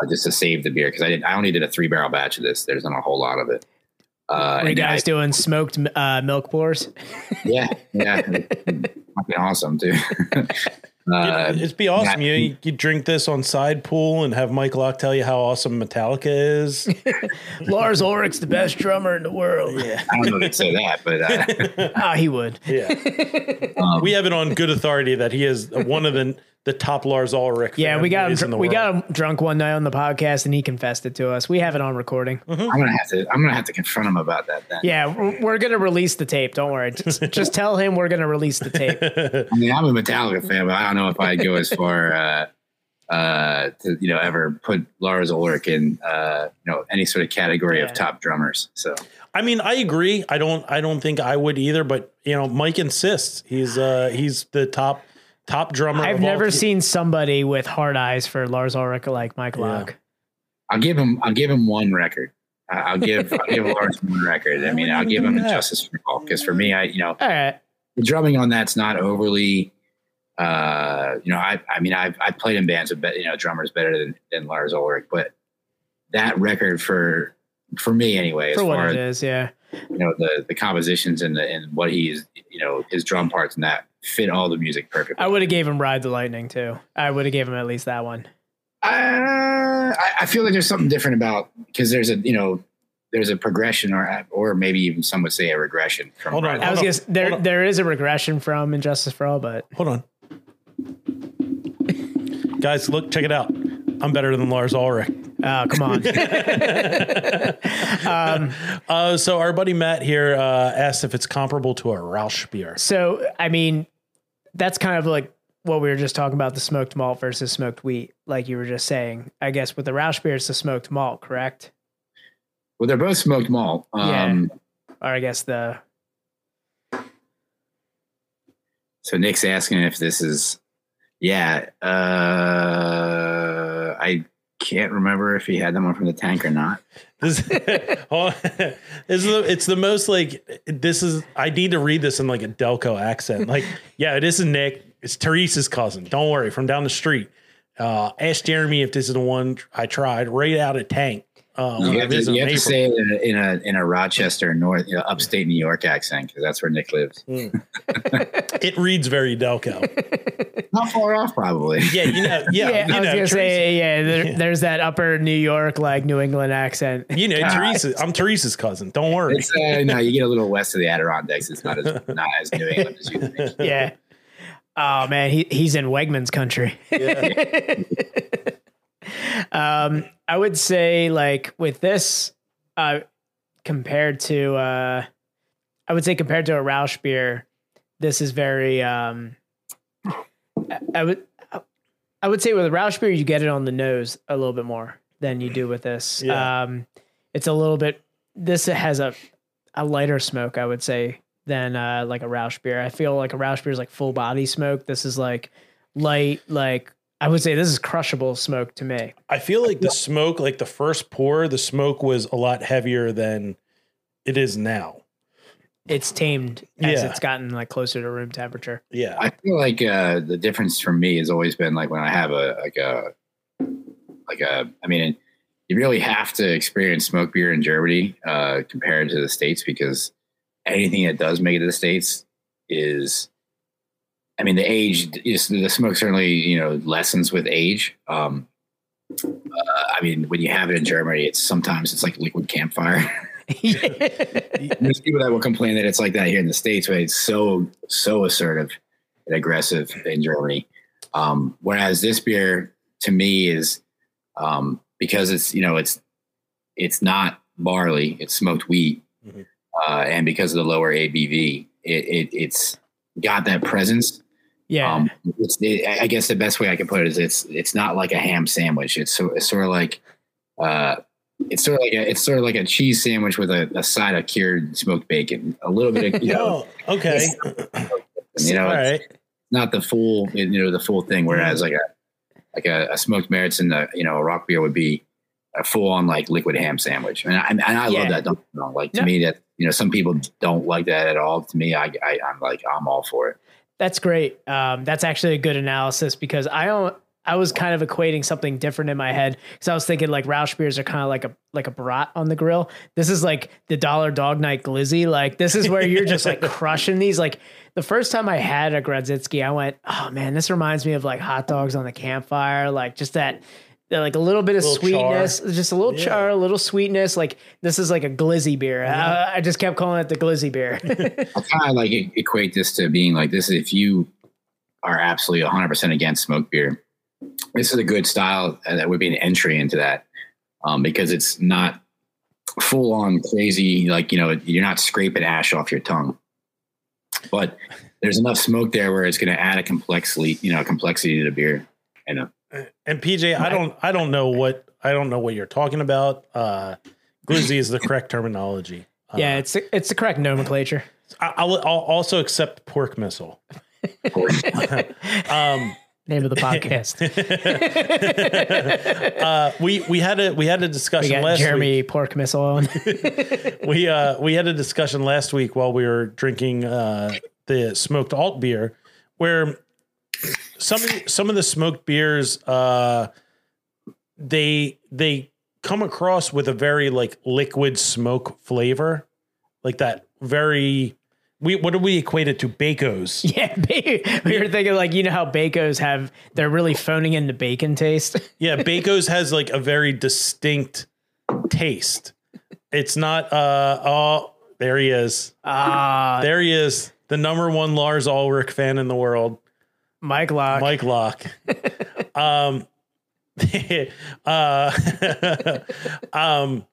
just to save the beer because I didn't. I only did a three barrel batch of this. There's not a whole lot of it. Uh, Were you and then I- guys doing smoked uh, milk pours? yeah, yeah, fucking awesome too. Uh, It'd be awesome. yeah. You you drink this on side pool and have Mike Locke tell you how awesome Metallica is. Lars Ulrich's the best drummer in the world. yeah, I don't know if you'd say that, but uh, Ah, he would. yeah. um, We have it on good authority that he is one of the the top Lars Ulrich. Yeah, we got him. fanboys in the dr- We world. got him drunk one night on the podcast, and he confessed it to us. We have it on recording. I'm gonna have to. I'm gonna have to confront him about that. Then. Yeah, we're, we're gonna release the tape. Don't worry. Just, just tell him we're gonna release the tape. I mean, I'm a Metallica fan, but I don't know if I'd go as far uh, uh, to you know ever put Lars Ulrich in uh, you know any sort of category Yeah. of top drummers. So I mean, I agree. I don't. I don't think I would either. But you know, Mike insists. He's uh he's the top top drummer. I've of never ti- seen somebody with hard eyes for Lars Ulrich like Mike Locke. I'll give him. I'll give him one record. I- I'll give. I'll give Lars one record. I mean, I'll give him Yeah. justice for all because for me, I you know All right. the drumming on that's not overly. Uh, you know, I I mean, I've I played in bands with be- you know drummers better than than Lars Ulrich, but that record for for me anyway, as For what far it as is, yeah. you know the the compositions and the and what he's you know his drum parts and that fit all the music perfectly. I would have gave him Ride the Lightning too. I would have gave him at least that one. Uh, I, I feel like there's something different about because there's a you know there's a progression or or maybe even some would say a regression from Hold on. Ride I was on, gonna, there on. there is a regression from Injustice for All, but Hold on. Guys, look, check it out. I'm better than Lars Ulrich. oh come on. Uh, so our buddy Matt here uh, asked if it's comparable to a Rauchbier. so I mean, that's kind of like what we were just talking about the smoked malt versus smoked wheat, like you were just saying. I guess with the Rauchbier, it's the smoked malt, correct? Well, they're both smoked malt. Um, Or I guess the So Nick's asking if this is, yeah. Uh, I can't remember if he had them on from the tank or not. This, is the, it's the most like this is. I need to read this in like a Delco accent. Like, yeah, this is Nick. It's Teresa's cousin. Don't worry, from down the street. Uh, ask Jeremy if this is the one I tried right out of tank. Uh, when You have to, you have to say it in a, in a in a Rochester, North, you know, upstate New York accent because that's where Nick lives. It reads very Delco. Not far off, probably. Yeah, you know. Yeah, yeah, you I was know, gonna Teresa- say yeah. There, there's that upper New York like New England accent. You know, Teresa. I'm Teresa's cousin. Don't worry. It's uh, no, you get a little west of the Adirondacks. It's not as not as New England as you think. yeah. Oh man, he he's in Wegmans country. Um, I would say like with this, uh, compared to uh, I would say compared to a Rauchbier, this is very um, I- I would I would say with a Rauchbier you get it on the nose a little bit more than you do with this. Yeah. Um, it's a little bit. This has a a lighter smoke, I would say, than uh, like a Rauchbier. I feel like a Rauchbier is like full body smoke. This is like light, like I would say this is crushable smoke to me. I feel like the smoke, like the first pour, the smoke was a lot heavier than it is now. It's tamed as Yeah. it's gotten like closer to room temperature. Yeah. I feel like uh, the difference for me has always been like when I have a like a like a. I mean, you really have to experience smoke beer in Germany uh, compared to the states because anything that does make it to the states is. I mean, the age is the smoke certainly you know lessens with age. Um, uh, I mean, when you have it in Germany, it's sometimes it's like liquid campfire. There's people that will complain that it's like that here in the states, but it's so so assertive and aggressive in Germany. Um, whereas this beer, to me, is um, because it's you know it's it's not barley, it's smoked wheat, Mhm. uh, and because of the lower ABV, it, it it's got that presence. Yeah. Um, it, I guess the best way I can put it is it's it's not like a ham sandwich. It's, so, it's sort of like uh, it's sort of like a it's sort of like a cheese sandwich with a, a side of cured smoked bacon, a little bit of you know, Oh, okay. you know, All it's right. not the full you know the full thing. Whereas like a like a, a smoked Märzen and a you know a Rauchbier would be a full on like liquid ham sandwich, and I, and I Yeah. love that. Don't like to No. me that you know some people don't like that at all. To me, I, I I'm like I'm all for it. That's great. Um, that's actually a good analysis because I don't. I was kind of equating something different in my head because I was thinking like Rauchbiers are kind of like a like a brat on the grill. This is like the Dollar Dog Night Glizzy. Like this is where you're just like crushing these. Like the first time I had a Grodziskie, I went, oh man, this reminds me of like hot dogs on the campfire. Like just that. Like a little bit of Little sweetness, char. just a little Yeah. char, a little sweetness. Like this is like a glizzy beer. I, I just kept calling it the glizzy beer. I kind of like equate this to being like this. If you are absolutely 100 percent against smoked beer, this is a good style that would be an entry into that um, because it's not full on crazy. Like you know, you're not scraping ash off your tongue, but there's enough smoke there where it's going to add a complexity, you know, complexity to the beer. And uh, And PJ, I don't I don't know what I don't know what you're talking about. Uh glizzy is the correct terminology. Uh, yeah, it's it's the correct nomenclature. I, I'll, I'll also accept pork missile. um, Name of the podcast. uh, we we had a we had a we discussion got last Jeremy Pork Missile on. We uh we had a discussion last week while we were drinking uh the smoked alt beer, where some of the, some of the smoked beers, uh, they they come across with a very like liquid smoke flavor, like that very. We what do we equate it to? Bacos. Yeah, we were thinking like you know how Bacos have they're really phoning in the bacon taste. Yeah, Bacos has like a very distinct taste. It's not uh oh there he is. Ah, There he is. The number one Lars Ulrich fan in the world. Mike Locke. Mike Locke. um uh um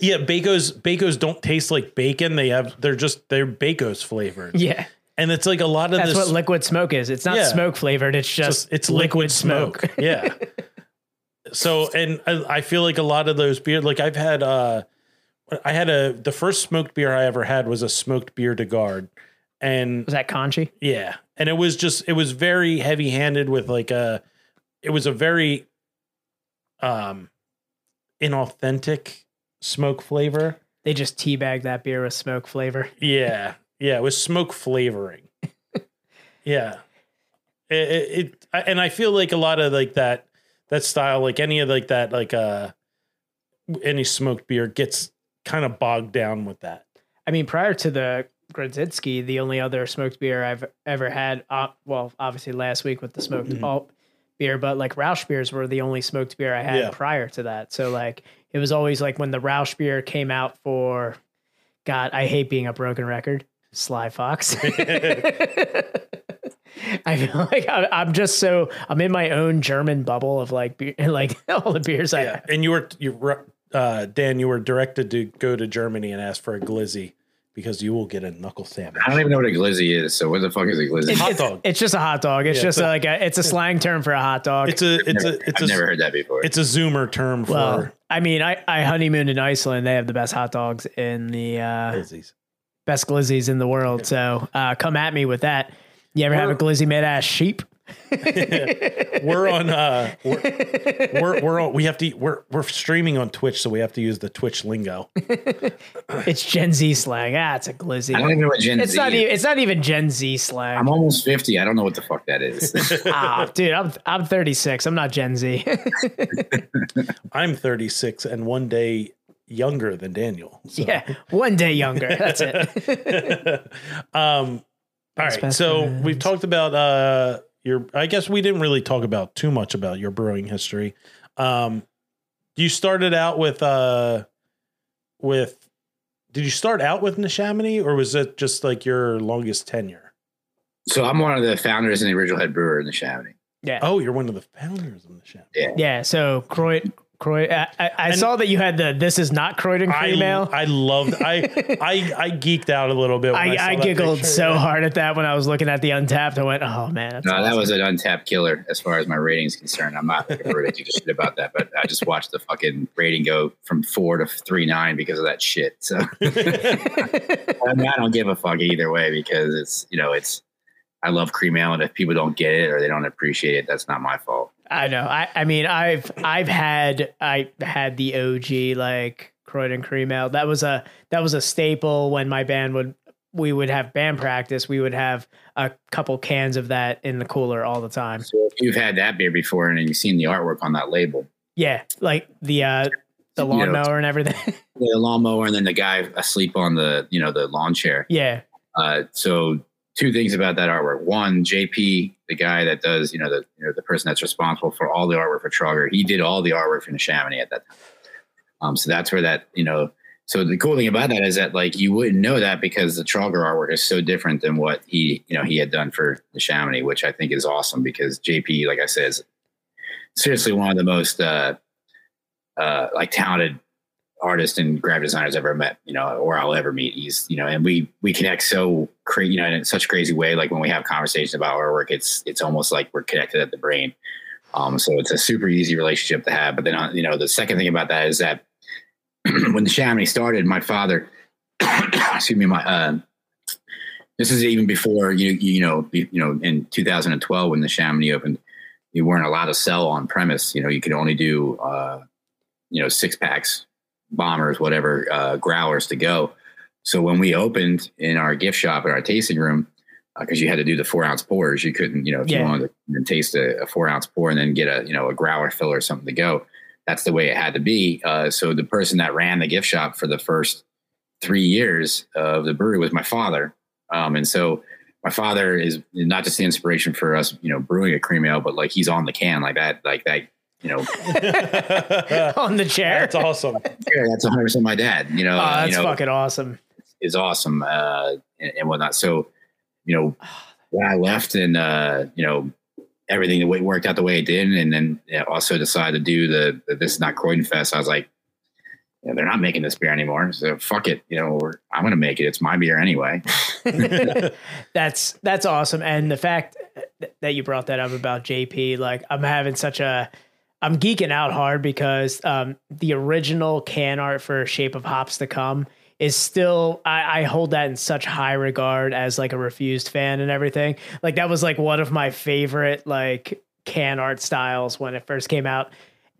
yeah, Bacos Bacos don't taste like bacon. They have they're just they're Bacos flavored. Yeah, And it's like a lot of that's this what liquid smoke is. It's not Yeah. smoke flavored. It's just, just it's liquid, smoke. yeah. So and I, I feel like a lot of those beer, like I've had, uh, I had a the first smoked beer I ever had was a smoked beer de garde, and Was that Conchi? yeah, and it was just it was very heavy handed with like a, it was a very, um, inauthentic smoke flavor. They just teabag that beer with smoke flavor. Yeah, yeah, it was smoke flavoring. yeah, it, it, it and I feel like a lot of like that that style, like any of like that, like uh, any smoked beer gets kind of bogged down with that. I mean, prior to the Grodziskie, the only other smoked beer I've ever had, uh, well, obviously last week with the smoked alt beer, but like Rauchbiers were the only smoked beer I had Yeah. prior to that. So like it was always like when the Rauchbier came out for, God, I hate being a broken record, Sly Fox. I feel like I'm, just so I'm in my own German bubble of like beer, like all the beers I Yeah, and you were you were uh, Dan, you were directed to go to Germany and ask for a glizzy because you will get a knuckle sandwich. I don't even know what a glizzy is. So what the fuck is a glizzy? It's, Hot dog. It's just a hot dog. It's Yeah, just it's a- like a, it's a slang term for a hot dog. It's a it's a it's I've a never heard that before. it's a zoomer term for well, I mean, I, I honeymooned in Iceland. They have the best hot dogs in the uh, glizzies. best glizzies in the world. So uh, come at me with that. You ever have a glizzy made out of sheep? we're on uh we're, we're we're on we have to we're we're streaming on Twitch so we have to use the Twitch lingo. It's Gen Z slang. Ah, it's a glizzy. I don't even know what Gen It's Z not even it's not even Gen Z slang. I'm almost 50. I don't know what the fuck that is. ah, dude, I'm I'm 36. I'm not Gen Z. I'm 36 and one day younger than Daniel. So. yeah, one day younger. That's it. um all Best right. So friends. we've talked about uh your I guess we didn't really talk about too much about your brewing history. Um you started out with uh with did you start out with Neshaminy or was it just like your longest tenure? so I'm one of the founders and the original head brewer in Neshaminy. Yeah. Oh, you're one of the founders of Neshaminy. Yeah. So Croy, Croy, I, I, I saw that you had the "This is not Croydon" I, cream. I loved I I I geeked out a little bit. When I, I, saw I giggled picture. so hard at that when I was looking at the Untappd. I went, "Oh man, that's No, that was an Untappd killer as far as my rating's concerned. I'm not going to ridiculous shit about that, but I just watched the fucking rating go from four to three nine because of that shit. So I, mean, I don't give a fuck either way because it's you know it's I love cream ale, and if people don't get it or they don't appreciate it, that's not my fault. I know. I, I mean, I've I've had I had the OG like Croydon cream ale. That was a that was a staple when my band would we would have band practice. We would have a couple cans of that in the cooler all the time. So if you've had that beer before and you've seen the artwork on that label, Yeah, like the uh the You know, lawnmower and everything. the lawnmower, and then the guy asleep on the you know the lawn chair. yeah, Uh, so two things about that artwork. One, JP, the guy that does, you know, the you know, the person that's responsible for all the artwork for Trauger, he did all the artwork for Neshaminy at that time. Um, so that's where that, you know, so the cool thing about that is that like you wouldn't know that because the Trauger artwork is so different than what he, you know, he had done for Neshaminy, which I think is awesome because JP, like I said, is seriously one of the most uh uh like talented artist and graphic designers I've ever met, you know, or I'll ever meet. He's, you know, and we we connect so crazy, you know, in such a crazy way. Like when we have conversations about our work, it's it's almost like we're connected at the brain. Um, so it's a super easy relationship to have. But then, uh, you know, the second thing about that is that when Neshaminy started, my father, excuse me, my uh, this is even before you you know you, you know in 2012 when Neshaminy opened, you weren't allowed to sell on premise. You know, you could only do uh, you know six packs bombers, whatever, uh, growlers to go. So when we opened in our gift shop in our tasting room, because you had to do the four ounce pours, you couldn't, you know, if Yeah. you wanted to taste a, a four ounce pour and then get a, you know, a growler filler or something to go, that's the way it had to be. Uh, so the person that ran the gift shop for the first three years of the brewery was my father. Um, and so my father is not just the inspiration for us, you know, brewing a cream ale, but like he's on the can like that, like that, you know, on the chair. That's awesome. yeah, that's 100 percent my dad. You know, Oh, that's you know, fucking awesome. is awesome uh, and, and whatnot. So, you know, when I left and uh, you know everything the way worked out the way it did, and then you know, also decided to do the, the this is not Croydon Fest. I was like, you know, they're not making this beer anymore, so fuck it. You know, we're, I'm gonna make it. It's my beer anyway. that's that's awesome and the fact that you brought that up about jp like i'm having such a i'm geeking out hard because um the original can art for shape of hops to come is still I, I hold that in such high regard as like a refused fan and everything like that was like one of my favorite like can art styles when it first came out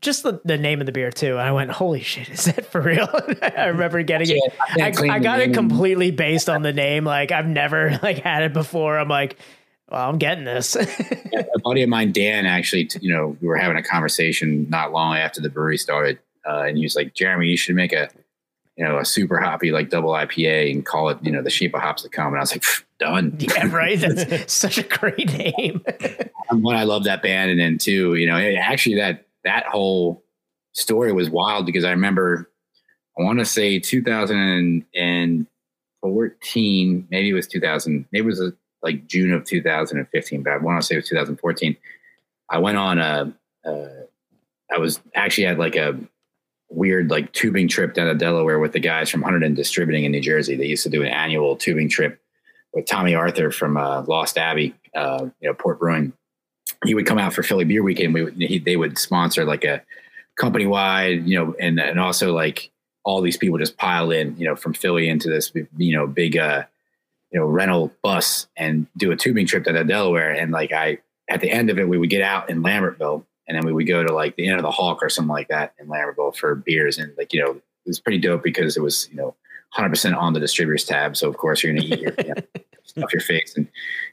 just the, the name of the beer too. And I went, holy shit, is that for real? I remember getting it. I I, I got it completely based on the name. Like I've never like had it before. I'm like, well, I'm getting this. a buddy of mine, Dan, actually, you know, we were having a conversation not long after the brewery started, uh, and he was like, "Jeremy, you should make a, you know, a super hoppy like double IPA and call it, you know, the shape of hops to come." And I was like, "Pff, "Done." yeah, right. That's such a great name. one, I love that band, and then two, you know, it- actually that that whole story was wild because I remember, I want to say 2014, maybe it was 2000, maybe it was uh, like June of 2015, but I want to say it was 2014. I went on a, I was actually had like a weird like tubing trip down to Delaware with the guys from Hunterdon Distributing in New Jersey. They used to do an annual tubing trip with Tomme Arthur from uh, Lost Abbey, uh, you know, Port Brewing. He would come out for Philly Beer Weekend. We would, he, they would sponsor like a company wide, you know, and and also like all these people just pile in, you know, from Philly into this, you know, big, uh, you know, rental bus and do a tubing trip down to Delaware. And like I, at the end of it, we would get out in Lambertville and then we would go to like the end of the Hawk or something like that in Lambertville for beers. And like, you know, it was pretty dope because it was, you know, 100% on the distributors tab. So of course you're going to eat your, you know, stuff your face and,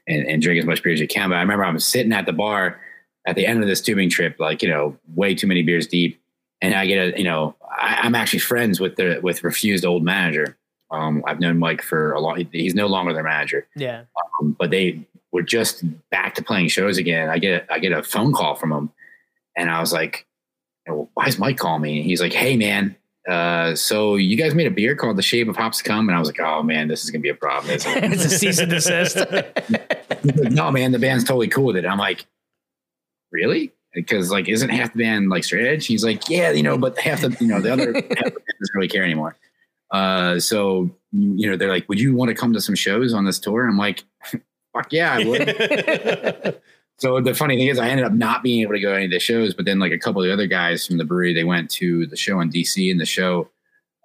and, and drink as much beer as you can. But I remember I was sitting at the bar at the end of this tubing trip, like, you know, way too many beers deep. And I get a, you know, I, I'm actually friends with the, with refused old manager. Um, I've known Mike for a long, he's no longer their manager Yeah. um, but they were just back to playing shows again. I get I get a phone call from him, and I was like, "Well, "Why is Mike calling me?" And he's like, "Hey, man, uh, so you guys made a beer called the Shape of Hops to Come?" And I was like, "Oh man, this is gonna be a problem." isn't it?" it's a cease and desist. No, man, the band's totally cool with it. I'm like, really? Because like, isn't half the band like straight edge? He's like, yeah, you know, but half the you know the other half the band doesn't really care anymore. Uh, so you know, they're like, would you want to come to some shows on this tour? I'm like, fuck yeah, I would. So the funny thing is, I ended up not being able to go to any of the shows, but then like a couple of the other guys from the brewery, they went to the show in DC and the show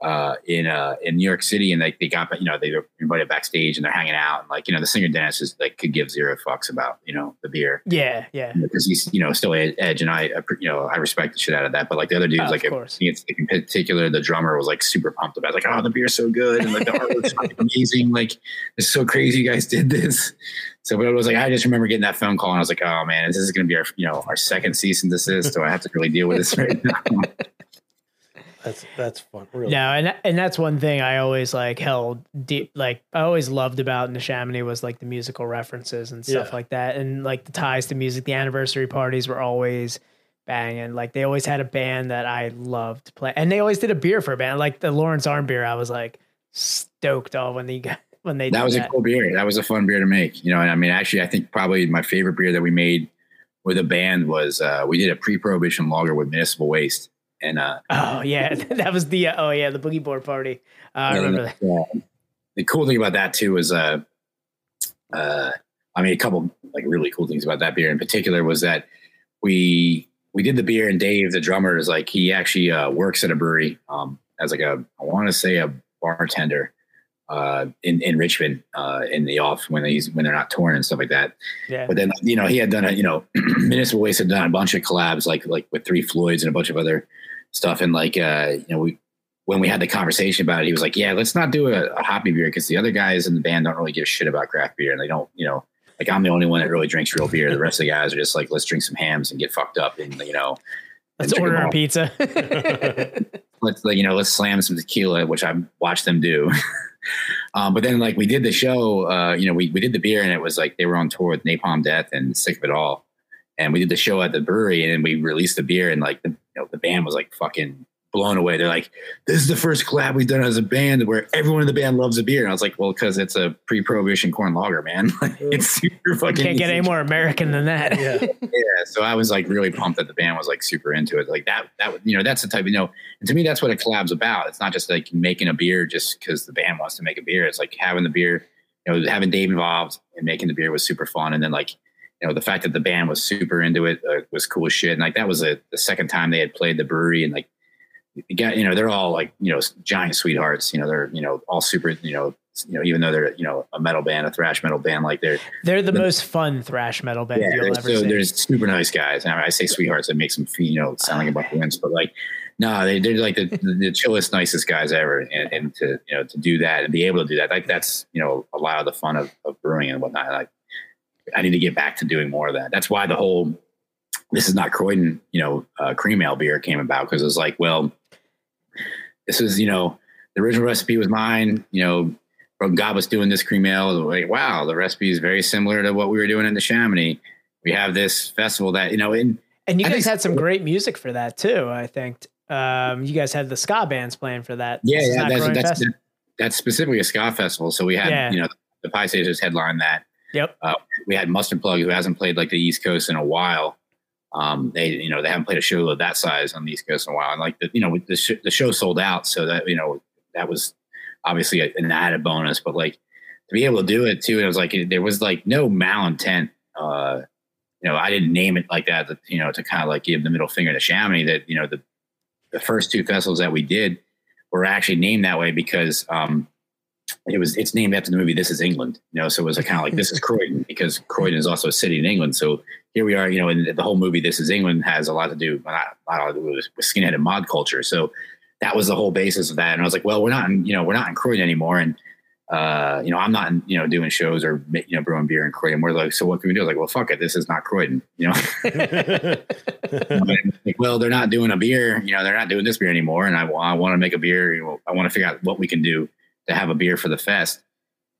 uh, in uh, in New York City, and they they got you know they were invited backstage and they're hanging out, and like you know the singer Dennis is like could give zero fucks about you know the beer yeah. Yeah. because he's you know still ed- edge, and I I you know I respect the shit out of that, but like the other dudes, Oh, like course. in particular the drummer was like super pumped about it. like oh the beer's so good and like the art looks amazing, like it's so crazy you guys did this. So, but it was like I just remember getting that phone call, and I was like, "Oh man, this is going to be our, you know, our second cease and desist." So I have to really deal with this right now. That's that's fun. Really. No, and and that's one thing I always like held deep. Like I always loved about Neshaminy was like the musical references and stuff Yeah. like that, and like the ties to music. The anniversary parties were always banging. Like they always had a band that I loved play, and they always did a beer for a band. Like the Lawrence Arm beer, I was like stoked all when they got when they that did was a cool beer. That was a fun beer to make. You know, and I mean, actually, I think probably my favorite beer that we made with a band was uh, we did a pre-prohibition lager with Municipal Waste, and uh, Oh yeah, that was the uh, oh yeah the boogie board party. Uh, I remember that. Yeah. The cool thing about that too was, uh, uh, I mean, a couple like really cool things about that beer in particular was that we we did the beer and Dave, the drummer, is like he actually uh, works at a brewery um, as like a I want to say a bartender uh, in in Richmond uh, in the off when he's when they're not touring and stuff like that. Yeah. But then you know he had done a you know Municipal Waste had done a bunch of collabs like like with Three Floyds and a bunch of other stuff and like uh you know we when we had the conversation about it, he was like, "Yeah, let's not do a, a hoppy beer because the other guys in the band don't really give a shit about craft beer, and they don't, you know, like I'm the only one that really drinks real beer. The rest of the guys are just like, let's drink some Hamm's and get fucked up, and you know, Let's order a pizza. let's like you know let's slam some tequila which i watched them do um, but then like we did the show uh, you know we, we did the beer and it was like they were on tour with napalm death and sick of it all and we did the show at the brewery and then we released the beer and like the, you know, the band was like fucking blown away. They're like this is the first collab we've done as a band where everyone in the band loves a beer. And i was like well because it's a pre-prohibition corn lager man. Like, it's super fucking you Can't get easy. any more American than that. Yeah. yeah so i was like really pumped that the band was like super into it. Like that that you know that's the type of you know and to me that's what a collab's about. It's not just like making a beer just because the band wants to make a beer. It's like having the beer you know having dave involved and making the beer was super fun. And then like you know the fact that the band was super into it uh, was cool as shit and like that was a, the second time they had played the brewery and like you got you know they're all like you know giant sweethearts you know they're you know all super you know you know even though they're you know a metal band a thrash metal band like they're They're the most fun thrash metal band yeah, you'll ever so see. there's super nice guys. And I say sweethearts, it makes them feel, you know, sound like a bunch of wimps, but like, no, they, they're like the, the, the chillest, nicest guys ever. And, and to, you know, to do that and be able to do that, like that's, you know, a lot of the fun of, of brewing and whatnot. Like, I need to get back to doing more of that. That's why the whole, this is not Croydon, you know, uh, cream ale beer came about because it was like, well, this is, you know, the original recipe was mine, you know, from God was doing this cream ale. Like, wow, the recipe is very similar to what we were doing in Neshaminy. We have this festival that, you know, and and you I guys think- had some great music for that too. I think um, you guys had the ska bands playing for that. yeah, yeah that's, that's, that's specifically a ska festival. So we had, Yeah. you know, the Pietasters headline that. Yep. Uh, we had Mustard Plug, who hasn't played like the East Coast in a while. Um, they, you know, they haven't played a show of that size on the East Coast in a while. And like the, you know, the, sh- the show sold out. So that, you know, that was obviously a, an added bonus, but like to be able to do it too. It was like, it, there was like no malintent, uh, you know, I didn't name it like that, you know, to kind of like give the middle finger to Neshaminy that, you know, the, the first two festivals that we did were actually named that way because, um, it was it's named after the movie This Is England, you know. So it was kind of like this is Croydon because Croydon is also a city in England. So here we are, you know, and the whole movie This Is England has a lot to do not, not do with, with skinhead and mod culture. So that was the whole basis of that. And I was like, well, we're not in, you know, we're not in Croydon anymore, and uh, you know, I'm not, in, you know, doing shows or you know, brewing beer in Croydon. We're like, so what can we do? Like, well, fuck it, this is not Croydon, you know. like, well, they're not doing a beer, you know, they're not doing this beer anymore, and I, I want to make a beer. You know, I want to figure out what we can do to have a beer for the fest.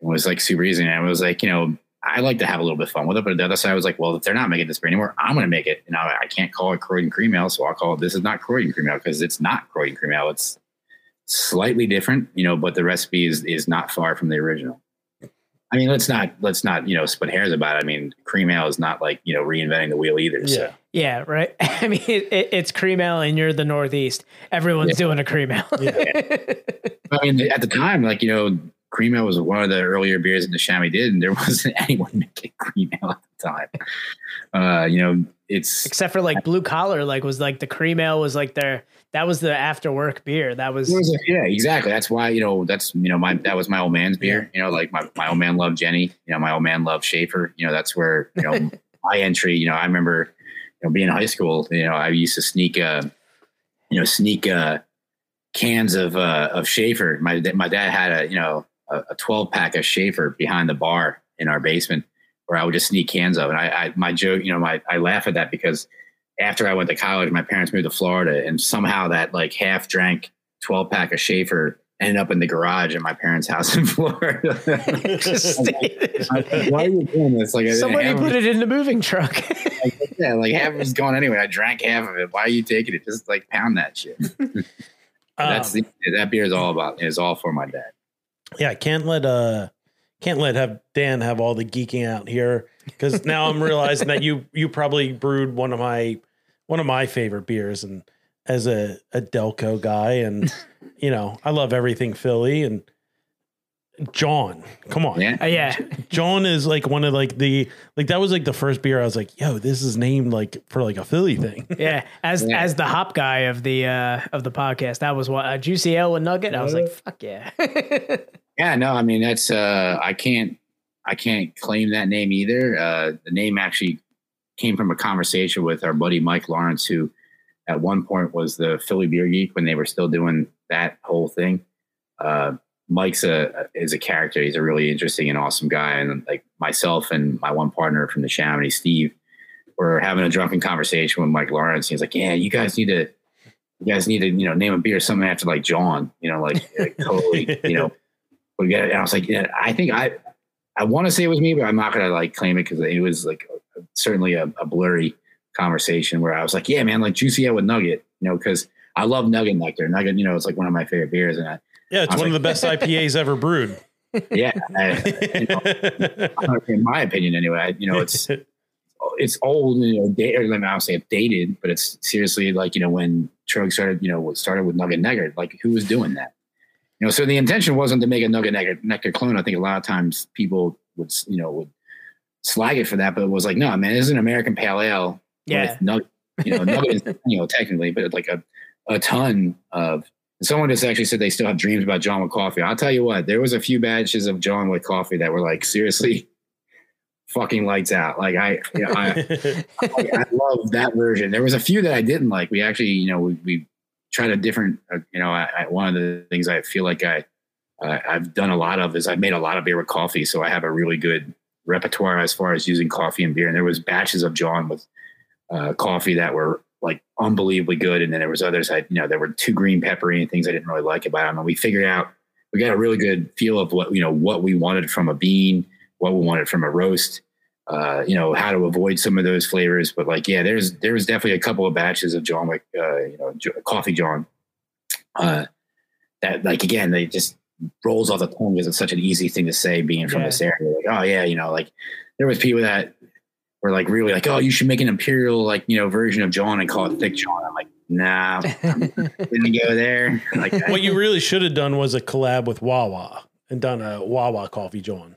It was like super easy, and I was like, you know, I like to have a little bit of fun with it. But the other side I was like, well, if they're not making this beer anymore, I'm going to make it. You know, I can't call it Croydon Cream Ale, so I'll call it. This is not Croydon Cream Ale because it's not Croydon Cream Ale. It's slightly different, you know, but the recipe is is not far from the original. I mean, let's not let's not you know split hairs about it. I mean, cream ale is not like you know reinventing the wheel either. So. Yeah. Yeah, right. I mean, it, it, it's cream ale, and you're the Northeast. Everyone's Yeah. doing a cream ale. I mean, at the time, like you know, cream ale was one of the earlier beers that Neshaminy did, and there wasn't anyone making cream ale at the time. Uh, you know, it's Except for like blue collar, like was like the cream ale was like their that was the after work beer. That was was a- yeah, exactly. That's why you know that's you know my that was my old man's beer. You know, like my, my old man loved Genny. You know, my old man loved Schaefer. You know, that's where you know my entry. You know, I remember know being in high school. You know, I used to sneak uh you know sneak uh cans of uh of Schaefer. My my dad had a you know a, twelve pack of Schaefer behind the bar in our basement where I would just sneak cans of. And I, I my joke, you know, my I laugh at that because after I went to college, my parents moved to Florida, and somehow that like half drank twelve pack of Schaefer ended up in the garage at my parents' house in Florida. Just stayed- I was like, Why are you doing this? Like somebody half, put it in the moving truck. yeah, like half of it's gone anyway. I drank half of it. Why are you taking it? Just like pound that shit. That's Um, the, that beer is all about. Is all for my dad. yeah, can't let uh can't let have Dan have all the geeking out here because now I'm realizing that you you probably brewed one of my one of my favorite beers and as a a Delco guy and you know I love everything Philly and Jawn come on Yeah. Uh, yeah, Jawn is like one of like the like that was like the first beer I was like yo this is named like for like a Philly thing yeah. As Yeah. as the hop guy of the uh of the podcast, that was what a juicy ale and nugget. I was like, fuck yeah. Yeah, no, I mean that's uh I can't I can't claim that name either. Uh the name actually came from a conversation with our buddy Mike Lawrence, who at one point was the Philly Beer Geek when they were still doing that whole thing. Uh, Mike's a is a character. He's a really interesting and awesome guy. And like myself and my one partner from Neshaminy, Steve, were having a drunken conversation with Mike Lawrence. He's like, "Yeah, you guys need to, you guys need to, you know, name a beer something after like Jawn. You know, like, like totally, you know." We get it. And I was like, "Yeah, I think I, I want to say it was me, but I'm not gonna like claim it because it was like certainly a, a blurry conversation where I was like, "Yeah, man, like juicy out with Nugget," you know, because I love Nugget Nectar. Nugget, you know, it's like one of my favorite beers, and I, Yeah, it's I one of the best IPAs ever brewed. yeah, I, you know, in my opinion, anyway, I- you know, it's it's old, you know, da- or let me say it's dated, but it's seriously like you know when Troegs started, you know, started with Nugget Nectar, like who was doing that? You know, so the intention wasn't to make a Nugget Nectar, Nectar clone. I think a lot of times people would, you know, would slag it for that, but it was like, no, man, this is an American Pale Ale. Yeah. with Nugget, you know, Nugget is, you know, technically, but like a a ton of. Someone just actually said they still have dreams about Jawn with coffee. I'll tell you what, there was a few batches of Jawn with coffee that were like seriously fucking lights out. Like I, you know, I, I, I love that version. There was a few that I didn't like. We actually, you know, we, we tried a different, uh, you know, I, I, one of the things I feel like I, uh, I've done a lot of is I've made a lot of beer with coffee. So I have a really good repertoire as far as using coffee and beer. And there was batches of Jawn with uh, coffee that were like unbelievably good. And then there was others I, you know, there were too green peppery and things I didn't really like about them. And we figured out, we got a really good feel of what, you know, what we wanted from a bean, what we wanted from a roast, uh, you know, how to avoid some of those flavors. But like, yeah, there's, there was definitely a couple of batches of Jawn, Wick, uh, you know, coffee Jawn, uh, that like, again, they just rolls off the tongue because it's such an easy thing to say being from Yeah. this area. Like, oh yeah, you know, like there was people that were like really like, oh, you should make an imperial like you know version of Jawn and call it thick Jawn. I'm like, nah, I'm gonna go there. Like, what you really should have done was a collab with Wawa and done a Wawa coffee Jawn.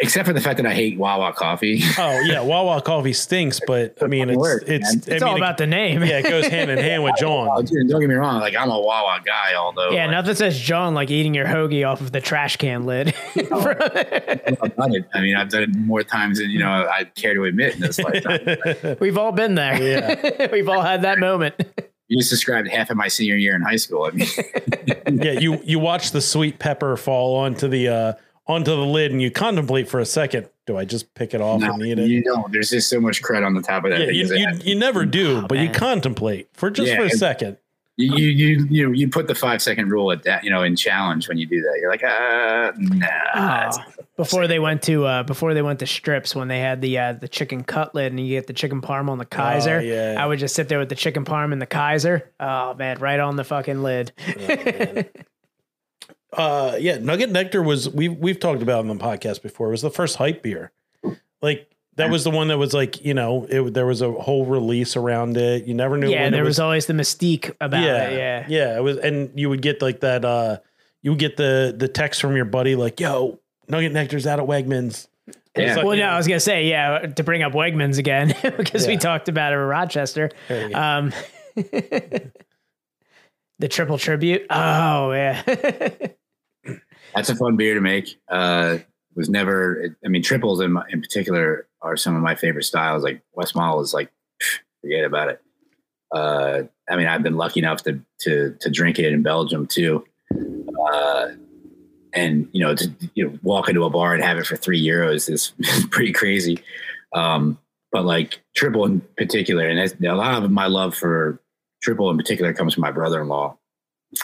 Except for the fact that I hate Wawa coffee. Oh yeah, Wawa coffee stinks, but I mean it's Work, it's man. I It's mean, all it- about the name. yeah, it goes hand in hand with Oh, Jawn. dude, don't get me wrong. Like I'm a Wawa guy, although Yeah, like, nothing says Jawn like eating your hoagie off of the trash can lid. I've done it. I mean, I've done it more times than you know I care to admit in this lifetime. We've all been there. Yeah. We've all had that moment. you just described half of my senior year in high school. I mean, yeah, you you watch the sweet pepper fall onto the uh onto the lid and you contemplate for a second, do I just pick it off no, and eat it? you know, there's just so much cred on the top of that. yeah, thing, you, 'cause it you, you never do, but you contemplate for just Yeah, for a second. you you you you, you put the five second rule at that you know in challenge when you do that. You're like, uh, nah. it's- before they went to uh, before they went to strips when they had the uh, the chicken cutlet and you get the chicken parm on the Kaiser. oh, yeah. I would just sit there with the chicken parm and the Kaiser. Oh man, right on the fucking lid. uh yeah nugget nectar was we've we've talked about it on the podcast before it was the first hype beer like that was the one that was like you know it there was a whole release around it you never knew yeah, when there it was, always the mystique about yeah it. Yeah. yeah it was and you would get like that uh you would get the the text from your buddy like yo nugget nectar's out at wegmans Yeah. like, Well, you no, know, I was gonna say, yeah, to bring up Wegmans again because we talked about it in Rochester. there you go. Um, the triple tribute. Oh yeah, That's a fun beer to make. Uh, was never. I mean, triples in my, in particular are some of my favorite styles. Like Westmalle is like, forget about it. Uh, I mean, I've been lucky enough to to to drink it in Belgium too. Uh, and you know, to you know, walk into a bar and have it for three euros is pretty crazy. Um, but like triple in particular, and a lot of my love for triple in particular comes from my brother-in-law,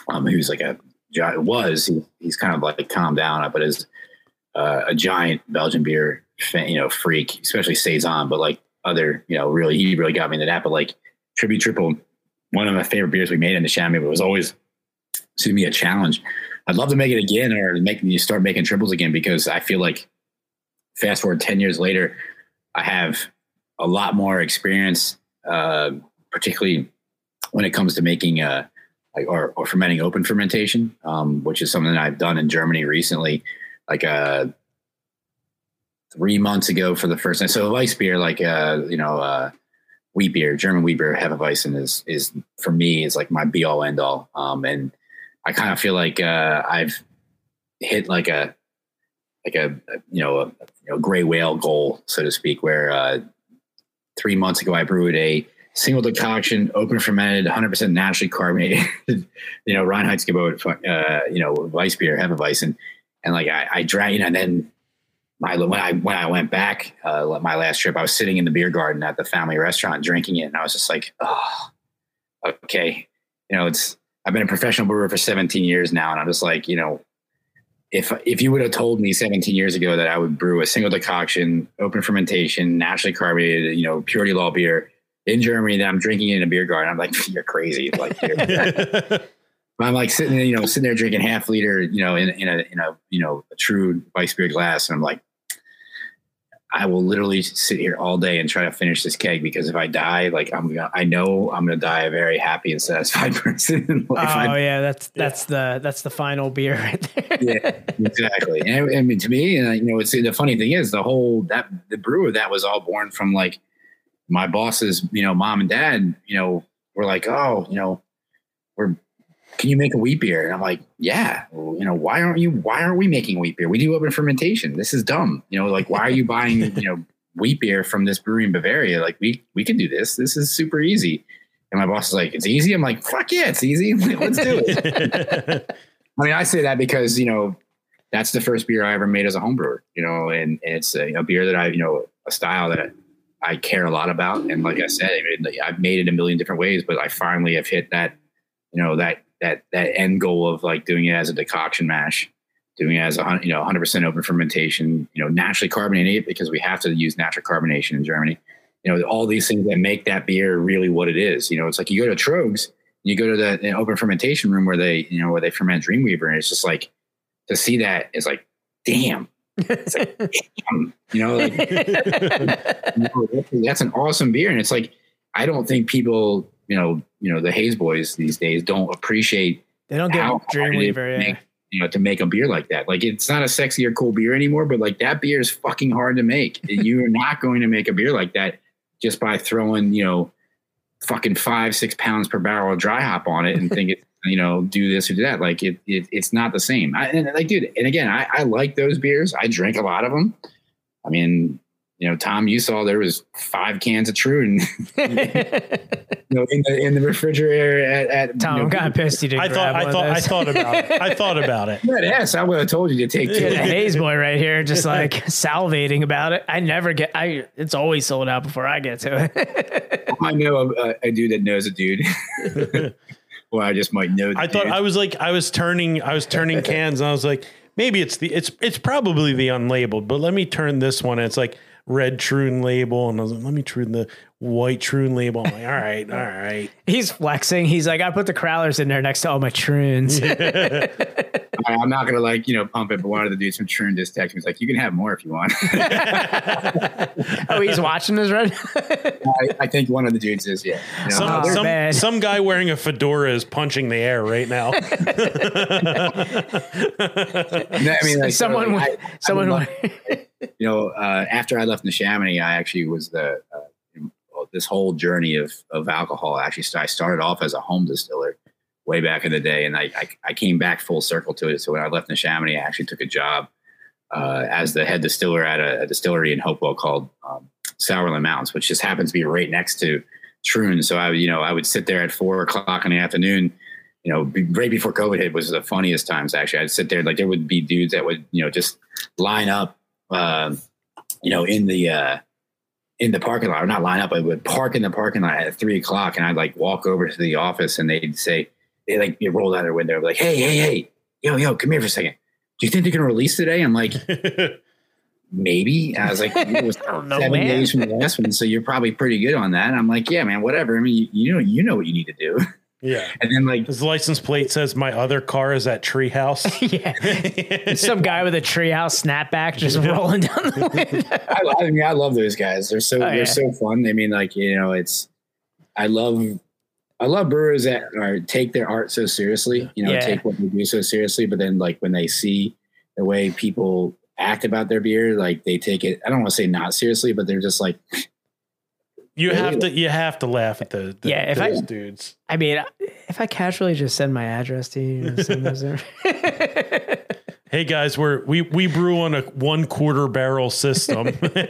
um, who's like a gi- was he, he's kind of like calmed down, but is uh, a giant Belgian beer fan, you know freak, especially saison, but like other you know really he really got me into that. But like tribute triple, one of my favorite beers we made in Neshaminy, but was always to me a challenge. I'd love to make it again or make you start making triples again because I feel like fast forward 10 years later, I have a lot more experience, uh, particularly when it comes to making uh, like or, or fermenting open fermentation, um, which is something I've done in Germany recently, like uh, three months ago for the first time. So Weiss beer, like uh, you know, uh, wheat beer, German wheat beer, Hefeweizen is is for me is like my be all end all. Um, and I kind of feel like uh, I've hit like a like a, a, you know a, you know gray whale goal, so to speak, where uh, three months ago I brewed a single decoction, open fermented, 100% naturally carbonated, you know, Reinheitsgebot, uh, you know, Weiss beer, Hefeweizen. And like I, I drank, you know, and then my, when I, when I went back, uh, my last trip, I was sitting in the beer garden at the family restaurant drinking it. And I was just like, oh, okay. You know, it's, I've been a professional brewer for 17 years now. And I'm just like, you know, if if you would have told me 17 years ago that I would brew a single decoction, open fermentation, naturally carbonated, you know, purity law beer in Germany that I'm drinking in a beer garden, I'm like, you're crazy. Like, you're, I'm like sitting, you know, sitting there drinking half liter, you know, in, in a in a you know a true Weiss beer glass, and I'm like, I will literally sit here all day and try to finish this keg because if I die, like I'm gonna, I know I'm gonna die a very happy and satisfied person. In life. Oh yeah, that's that's yeah. the that's the final beer right there. yeah, exactly. And I mean, to me, and you know, it's the funny thing is the whole that the brewer that was all born from like my bosses, you know, mom and dad, you know, were like, oh, you know, we're can you make a wheat beer? And I'm like, yeah. Well, you know, why aren't you? Why aren't we making wheat beer? We do open fermentation. This is dumb. You know, like why are you buying you know wheat beer from this brewery in Bavaria? Like we we can do this. This is super easy. And my boss is like, it's easy. I'm like, fuck yeah, it's easy. Let's do it. I mean, I say that because you know that's the first beer I ever made as a home brewer. You know, and, and it's a you know, beer that I you know a style that I care a lot about. And like I said, I've made it a million different ways, but I finally have hit that you know that that that end goal of like doing it as a decoction mash, doing it as a you know 100% open fermentation, you know naturally carbonated because we have to use natural carbonation in Germany. You know all these things that make that beer really what it is. You know it's like you go to Troegs, you go to the open fermentation room where they you know where they ferment Dreamweaver, and it's just like to see that is like damn. Like, damn um, you know, like, that's an awesome beer, and it's like I don't think people you know, you know, the haze boys these days don't appreciate. They don't get Dreamweaver, yeah. Make, you know, to make a beer like that. Like it's not a sexy or cool beer anymore, but like that beer is fucking hard to make. You're not going to make a beer like that just by throwing, you know, fucking five, six pounds per barrel of dry hop on it and think it's, you know, do this or do that. Like it, it it's not the same. I, and like, dude, and again, I, I like those beers. I drink a lot of them. I mean, you know, Tom, you saw there was five cans of Troon, you know, in the in the refrigerator at, at Tom. You know, I'm kind of pissed you didn't. I thought I thought I thought about it. I thought about it. Yes, I would have told you to take two. Yeah, Haze boy right here, just like salivating about it. I never get. I it's always sold out before I get to it. I know a, uh, a dude that knows a dude. Well, I just might know. I dude. thought I was like I was turning I was turning cans and I was like maybe it's the it's it's probably the unlabeled, but let me turn this one. And it's like red Troon label, and I was like, let me Troon the white Troon label. I'm like, all right, all right. He's flexing. He's like, I put the crowlers in there next to all my Troons. I'm not gonna like you know pump it, but one of the dudes from Troon just texted me. He's like, you can have more if you want. oh, he's watching this right. I, I, think one of the dudes is yeah. You know, some, oh, some, some, guy wearing a fedora is punching the air right now. I mean, like, someone, so, I, someone. I you know, uh, after I left Neshaminy, I actually was the uh, this whole journey of of alcohol. Actually, I started off as a home distiller way back in the day, and I I, I came back full circle to it. So when I left Neshaminy, I actually took a job uh, as the head distiller at a, a distillery in Hopewell called um, Sourland Mountains, which just happens to be right next to Troon. So I, you know, I would sit there at four o'clock in the afternoon. You know, right before COVID hit was the funniest times. Actually, I'd sit there like there would be dudes that would you know just line up uh, you know, in the uh, in the parking lot, or not line up, I would park in the parking lot at three o'clock, and I'd like walk over to the office, and they'd say, they like you roll out their window, like, hey, hey, hey, yo, yo, come here for a second. Do you think they're gonna release today? I'm like, maybe. I was like, it was seven know, days from the last one, so you're probably pretty good on that. And I'm like, yeah, man, whatever. I mean, you, you know, you know what you need to do. Yeah. And then like his license plate says my other car is at Treehouse. yeah. Some guy with a treehouse snapback just rolling down the window. I, I mean, I love those guys. They're so oh, they're yeah. so fun. I mean, like, you know, it's I love I love brewers that are take their art so seriously, you know, yeah. take what they do so seriously, but then like when they see the way people act about their beer, like they take it, I don't want to say not seriously, but they're just like you have to you have to laugh at the, the yeah if I dudes. I mean, if I casually just send my address to you, hey guys, we're we we brew on a one quarter barrel system.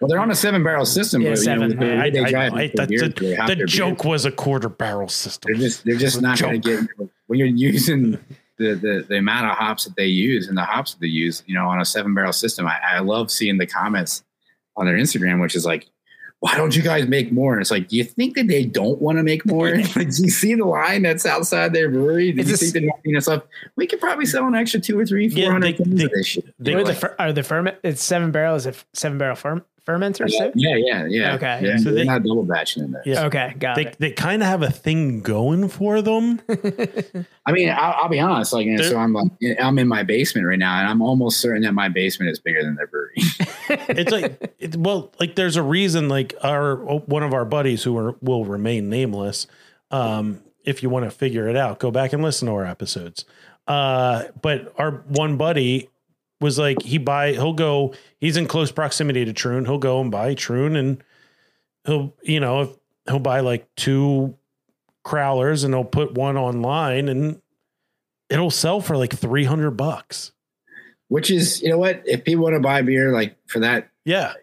Well, they're on a seven barrel system. Yeah, but, you know, seven. with the I, they I, I, it, that- beer, the, the joke beer. was a quarter barrel system. They're just they're just not going to get when you're using the, the the amount of hops that they use and the hops that they use. You know, on a seven barrel system, I, I love seeing the comments on their Instagram, which is like. Why don't you guys make more? And it's like, do you think that they don't want to make more? like, do you see the line that's outside their brewery? Do It's you a think they're not doing stuff? We could probably sell an extra two or three, Yeah, four hundred they- cans they- of this shit. They What are the like- are the ferment? It's seven barrels. Is it seven barrel ferm- fermenters too? Yeah, yeah, yeah. Okay. Yeah, So they're they- not double batching in there. Yeah. Okay, got they it. they kind of have a thing going for them. I mean, I'll, I'll be honest. Like, you know, They're- so I'm like, I'm in my basement right now, and I'm almost certain that my basement is bigger than their brewery. it's like it, well like there's a reason like our one of our buddies who are, will remain nameless um if you want to figure it out go back and listen to our episodes uh but our one buddy was like he buy he'll go he's in close proximity to Troon he'll go and buy Troon and he'll you know if he'll buy like two crowlers and he'll put one online and it'll sell for like 300 bucks Which is, you know what? If people want to buy beer like for that, yeah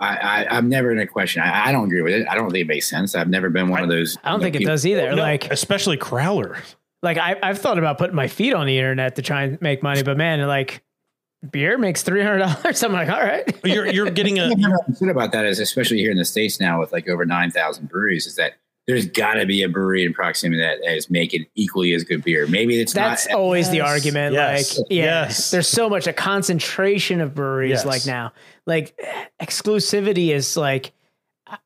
I, I I'm never in a question. I, I don't agree with it. I don't think it makes sense. I've never been one of those. I don't you know, think it people- does either. No, like, especially crowler like I, I've thought about putting my feet on the internet to try and make money, but man, like beer makes three hundred dollars. I'm like, all right. you're you're getting a What I've never understood about that is, especially here in the states now, with like over nine thousand breweries, is that there's got to be a brewery in proximity that is making equally as good beer. Maybe it's That's not. always the argument. Yes. Like, yeah, Yes. there's so much a concentration of breweries Yes. like now. Like exclusivity is like I-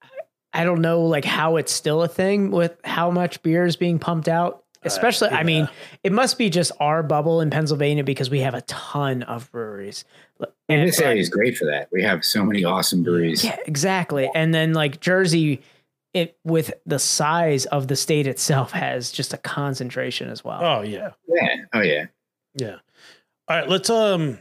I don't know like how it's still a thing with how much beer is being pumped out. Especially, I mean, it must be just our bubble in Pennsylvania because we have a ton of breweries. And this area is great for that. We have so many awesome breweries. Yeah, exactly. And then like Jersey, it with the size of the state itself has just a concentration as well. oh yeah Yeah. Oh yeah. yeah all right let's um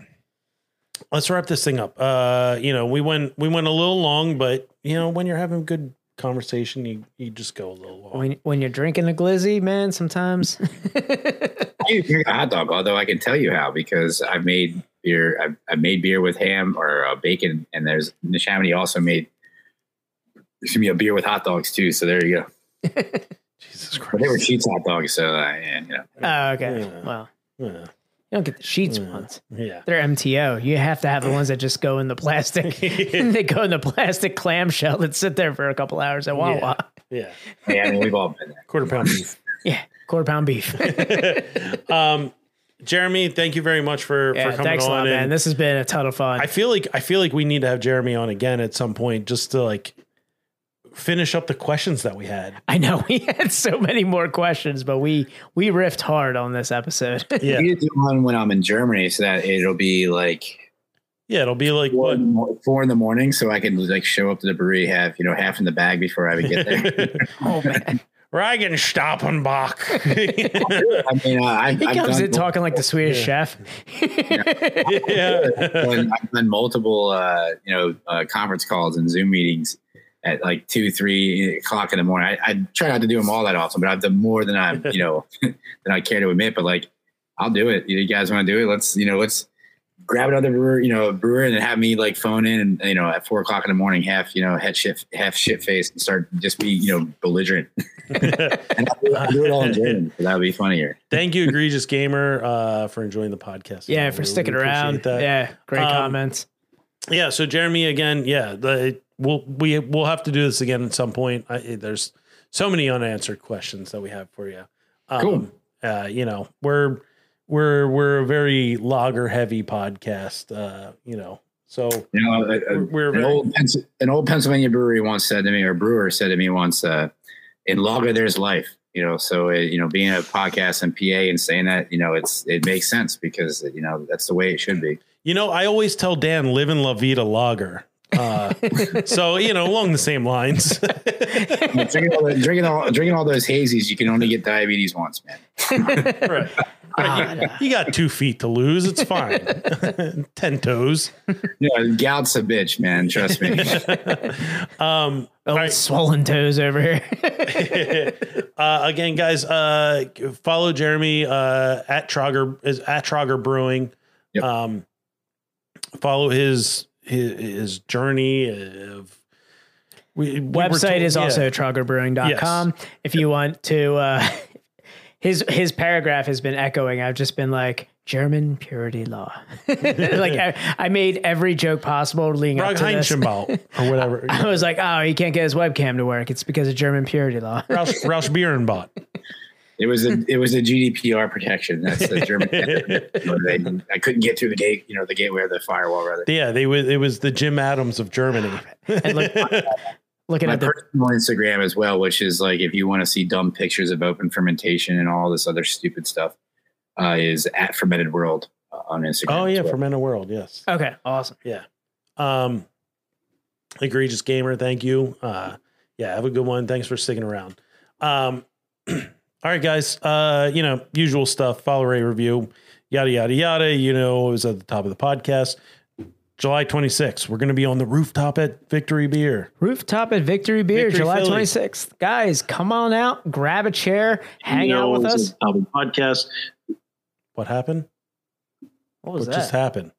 let's wrap this thing up uh you know we went we went a little long but you know when you're having good conversation you you just go a little long When when you're drinking a glizzy, man, sometimes I drink a hot dog, although I can tell you how because I've made beer. I've, I've made beer with ham or uh, bacon, and there's Neshaminy also made excuse me a beer with hot dogs too. So there you go. jesus Christ! But they were christ Sheetz hot dogs, so uh, yeah, you know. Oh, okay. Yeah. Well, yeah you don't get the Sheetz Yeah. ones. yeah They're MTO. You have to have the ones that just go in the plastic. they go in the plastic clamshell that sit there for a couple hours at Wawa. yeah Yeah, I mean, we've all been there. quarter pound beef Yeah, quarter pound beef. um jeremy thank you very much for yeah, for coming thanks a lot, man. This has been a ton of fun. i feel like i feel like we need to have jeremy on again at some point just to like finish up the questions that we had I know we had so many more questions, but we we riffed hard on this episode. yeah We do one when I'm in Germany, so that it'll be like yeah it'll be like four, what in the four in the morning, so I can like show up to the brewery, have you know half in the bag before I even get there. oh man, Reigenstappenbach. I mean, uh, I, he I've comes in talking like the Swedish chef. yeah. and I've done multiple, uh, you know, uh, conference calls and Zoom meetings at like two, three o'clock in the morning. I, I try not to do them all that often, but I've done more than I'm, you know, than I care to admit. But like, I'll do it. You guys want to do it? Let's, you know, let's grab another brewer, you know, brewer, and then have me like phone in, and you know, at four o'clock in the morning, half, you know, head shit, half shit face, and start just be, you know, belligerent. and I'll do, I'll do it all in German. That would be funnier. Thank you, egregious gamer, uh, for enjoying the podcast. Yeah, for really sticking appreciate around. that. Yeah, great Um, comments. yeah. So Jeremy, again, yeah, the, we'll we we'll have to do this again at some point. I, there's so many unanswered questions that we have for you. Um, Cool. Uh, you know, we're we're we're a very lager heavy podcast. Uh, you know, so You know, a, a- We're an, very- old, Pens- an old Pennsylvania brewery once said to me, or brewer said to me once, uh, in lager, there's life. You know, so uh, you know, being a podcast and PA and saying that, you know, it's it makes sense because you know that's the way it should be. you know, I always tell Dan, live in La Vida Lager. Uh, so you know, along the same lines. drinking, all the, drinking all drinking all those hazies, you can only get diabetes once, man. right. You got two feet to lose. It's fine. Ten toes. You know, gout's a bitch, man. Trust me. Um, Oh, all right. swollen toes over here. uh, again, guys, uh, follow Jeremy uh, at Trauger is at Trauger Brewing. Yep. Um, follow his his, his journey of. We, we Website told- is yeah. also traugerbrewing.com. If you want to, uh, his his paragraph has been echoing. I've just been like German purity law. like I, I made every joke possible leading up Rog to this. Or whatever. I was like, oh, he can't get his webcam to work. It's because of German purity law. Roush Bierenbot. It was a it was a GDPR protection. That's the German. they, I couldn't get through the gate, you know, the gateway or the firewall rather. Yeah, they was it was the Jim Adams of Germany. And look, looking My at the personal Instagram as well, which is like if you want to see dumb pictures of open fermentation and all this other stupid stuff, uh, is at Fermented World uh, on Instagram. Oh yeah, well. Fermented World. Yes. okay, awesome. Yeah. Um, egregious gamer. Thank you. Uh, yeah, have a good one. Thanks for sticking around. Um, all right, guys. Uh, you know, usual stuff. Follow, rate, review, yada yada yada. You know, it was at the top of the podcast. July 26th, we're going to be on the rooftop at Victory Beer. Rooftop at Victory Beer, Victory July Philly. 26th. Guys, come on out, grab a chair, hang out with us. Album podcast. What happened? What was what just happened?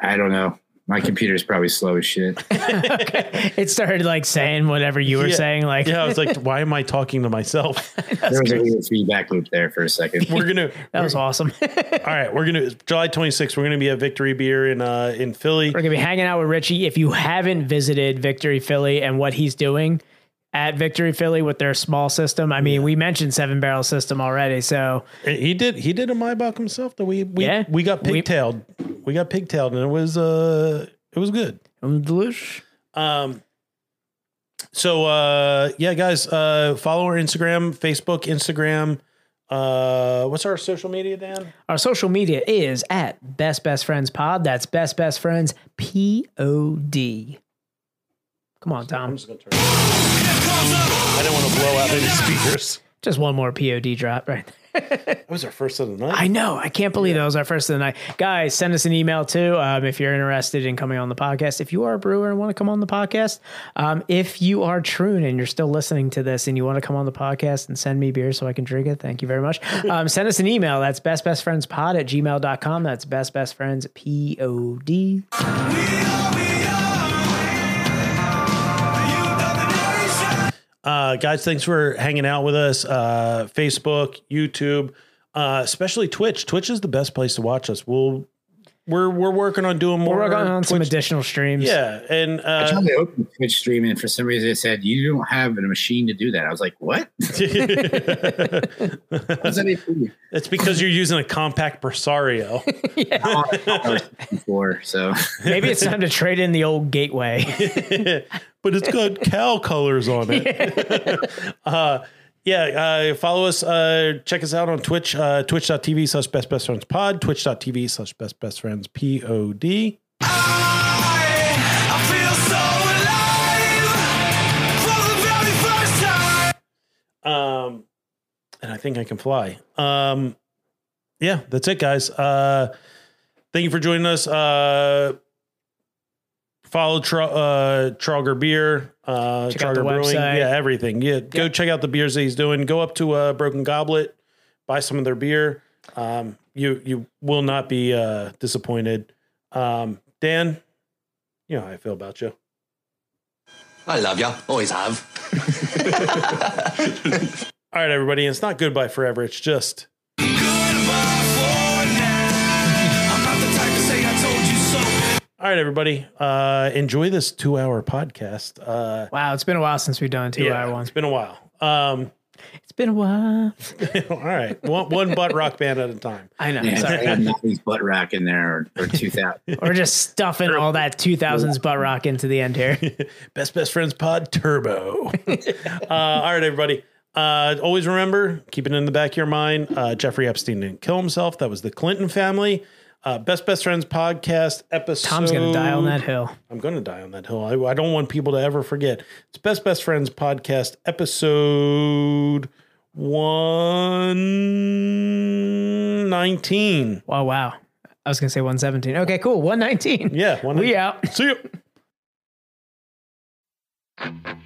I don't know. My computer's probably slow as shit. okay. It started like saying whatever you were Yeah. saying. Like, Yeah, I was like, why am I talking to myself? there was a weird feedback loop there for a second. We're gonna. that was awesome. All right, we're gonna July 26th. We're gonna be at Victory Beer in uh in Philly. We're gonna be hanging out with Richie. If you haven't visited Victory Philly and what he's doing at Victory Philly with their small system, I mean, we mentioned seven barrel system already. So He did. He did a Maibock himself. That we we Yeah. we got pigtailed. We, got pigtailed, and it was uh it was good. um, delish. Um. So uh yeah, guys, uh follow our Instagram, Facebook, Instagram. Uh, what's our social media, Dan? Our social media is at Best Best Friends Pod. That's Best Best Friends P O D. Come on, I'm Tom. Just. I didn't want to blow out any speakers. Just one more POD drop, right? That was our first of the night. I know. I can't believe that was our first of the night. Guys, send us an email too um, if you're interested in coming on the podcast. If you are a brewer and want to come on the podcast, um, if you are Troon and you're still listening to this and you want to come on the podcast and send me beer so I can drink it, thank you very much. Um, send us an email. That's bestbestfriendspod at gmail.com. That's bestbestfriends, P Uh, guys, thanks for hanging out with us. Uh, Facebook, YouTube, uh, especially Twitch. Twitch is the best place to watch us. We'll we're we're working on doing more. We're working on some additional streams. Yeah, and I uh, tried to open Twitch stream and for some reason it said you don't have a machine to do that. I was like, what? What does that even mean? it's because you're using a Compaq Presario. I was before, so Maybe it's time to trade in the old gateway. but it's got cow colors on it. uh, yeah, uh, follow us. Uh, check us out on Twitch, uh, twitch.tv slash best best friends pod, twitch.tv slash best best friends pod. Um, and I think I can fly. Um, yeah, that's it, guys. Uh, thank you for joining us. Uh, follow Tro- uh, Trauger Beer, uh, Check out Trauger Brewing, website. yeah, everything. Yeah, go check out the beers that he's doing. Go up to uh, Broken Goblet, buy some of their beer. Um, you you will not be uh, disappointed. Um, Dan, you know how I feel about you. I love you. Always have. All right, everybody. It's not goodbye forever. It's just All right, everybody. Uh, enjoy this two-hour podcast. Uh, wow, it's been a while since we've done a two yeah, hour one. It's been a while. Um, It's been a while. all right, one, one butt rock band at a time. I know. yeah, sorry. I had Natalie's butt rack in there or, or 2000. We're just stuffing all that 2000s butt rock into the end here. Best Best Friends Pod Turbo. uh, all right, everybody. Uh, always remember, keep it in the back of your mind. Uh, Jeffrey Epstein didn't kill himself. That was the Clinton family. Uh, Best Best Friends podcast episode. Tom's going to die on that hill. I'm going to die on that hill. I, I don't want people to ever forget. It's Best Best Friends podcast episode 119. Oh, wow. I was going to say 117. Okay, cool. 119. Yeah, 119. We out. See you.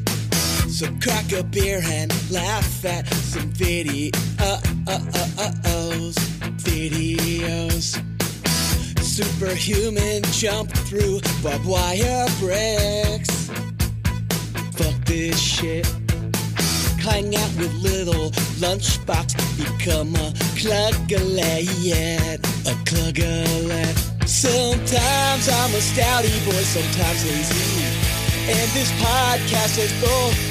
So crack a beer and laugh at some videos, videos. Superhuman jump through barbed wire bricks. Fuck this shit. Hang out with little lunchbox, become a cluggalet, a cluggalet. Sometimes I'm a stouty boy, sometimes lazy. And this podcast is both,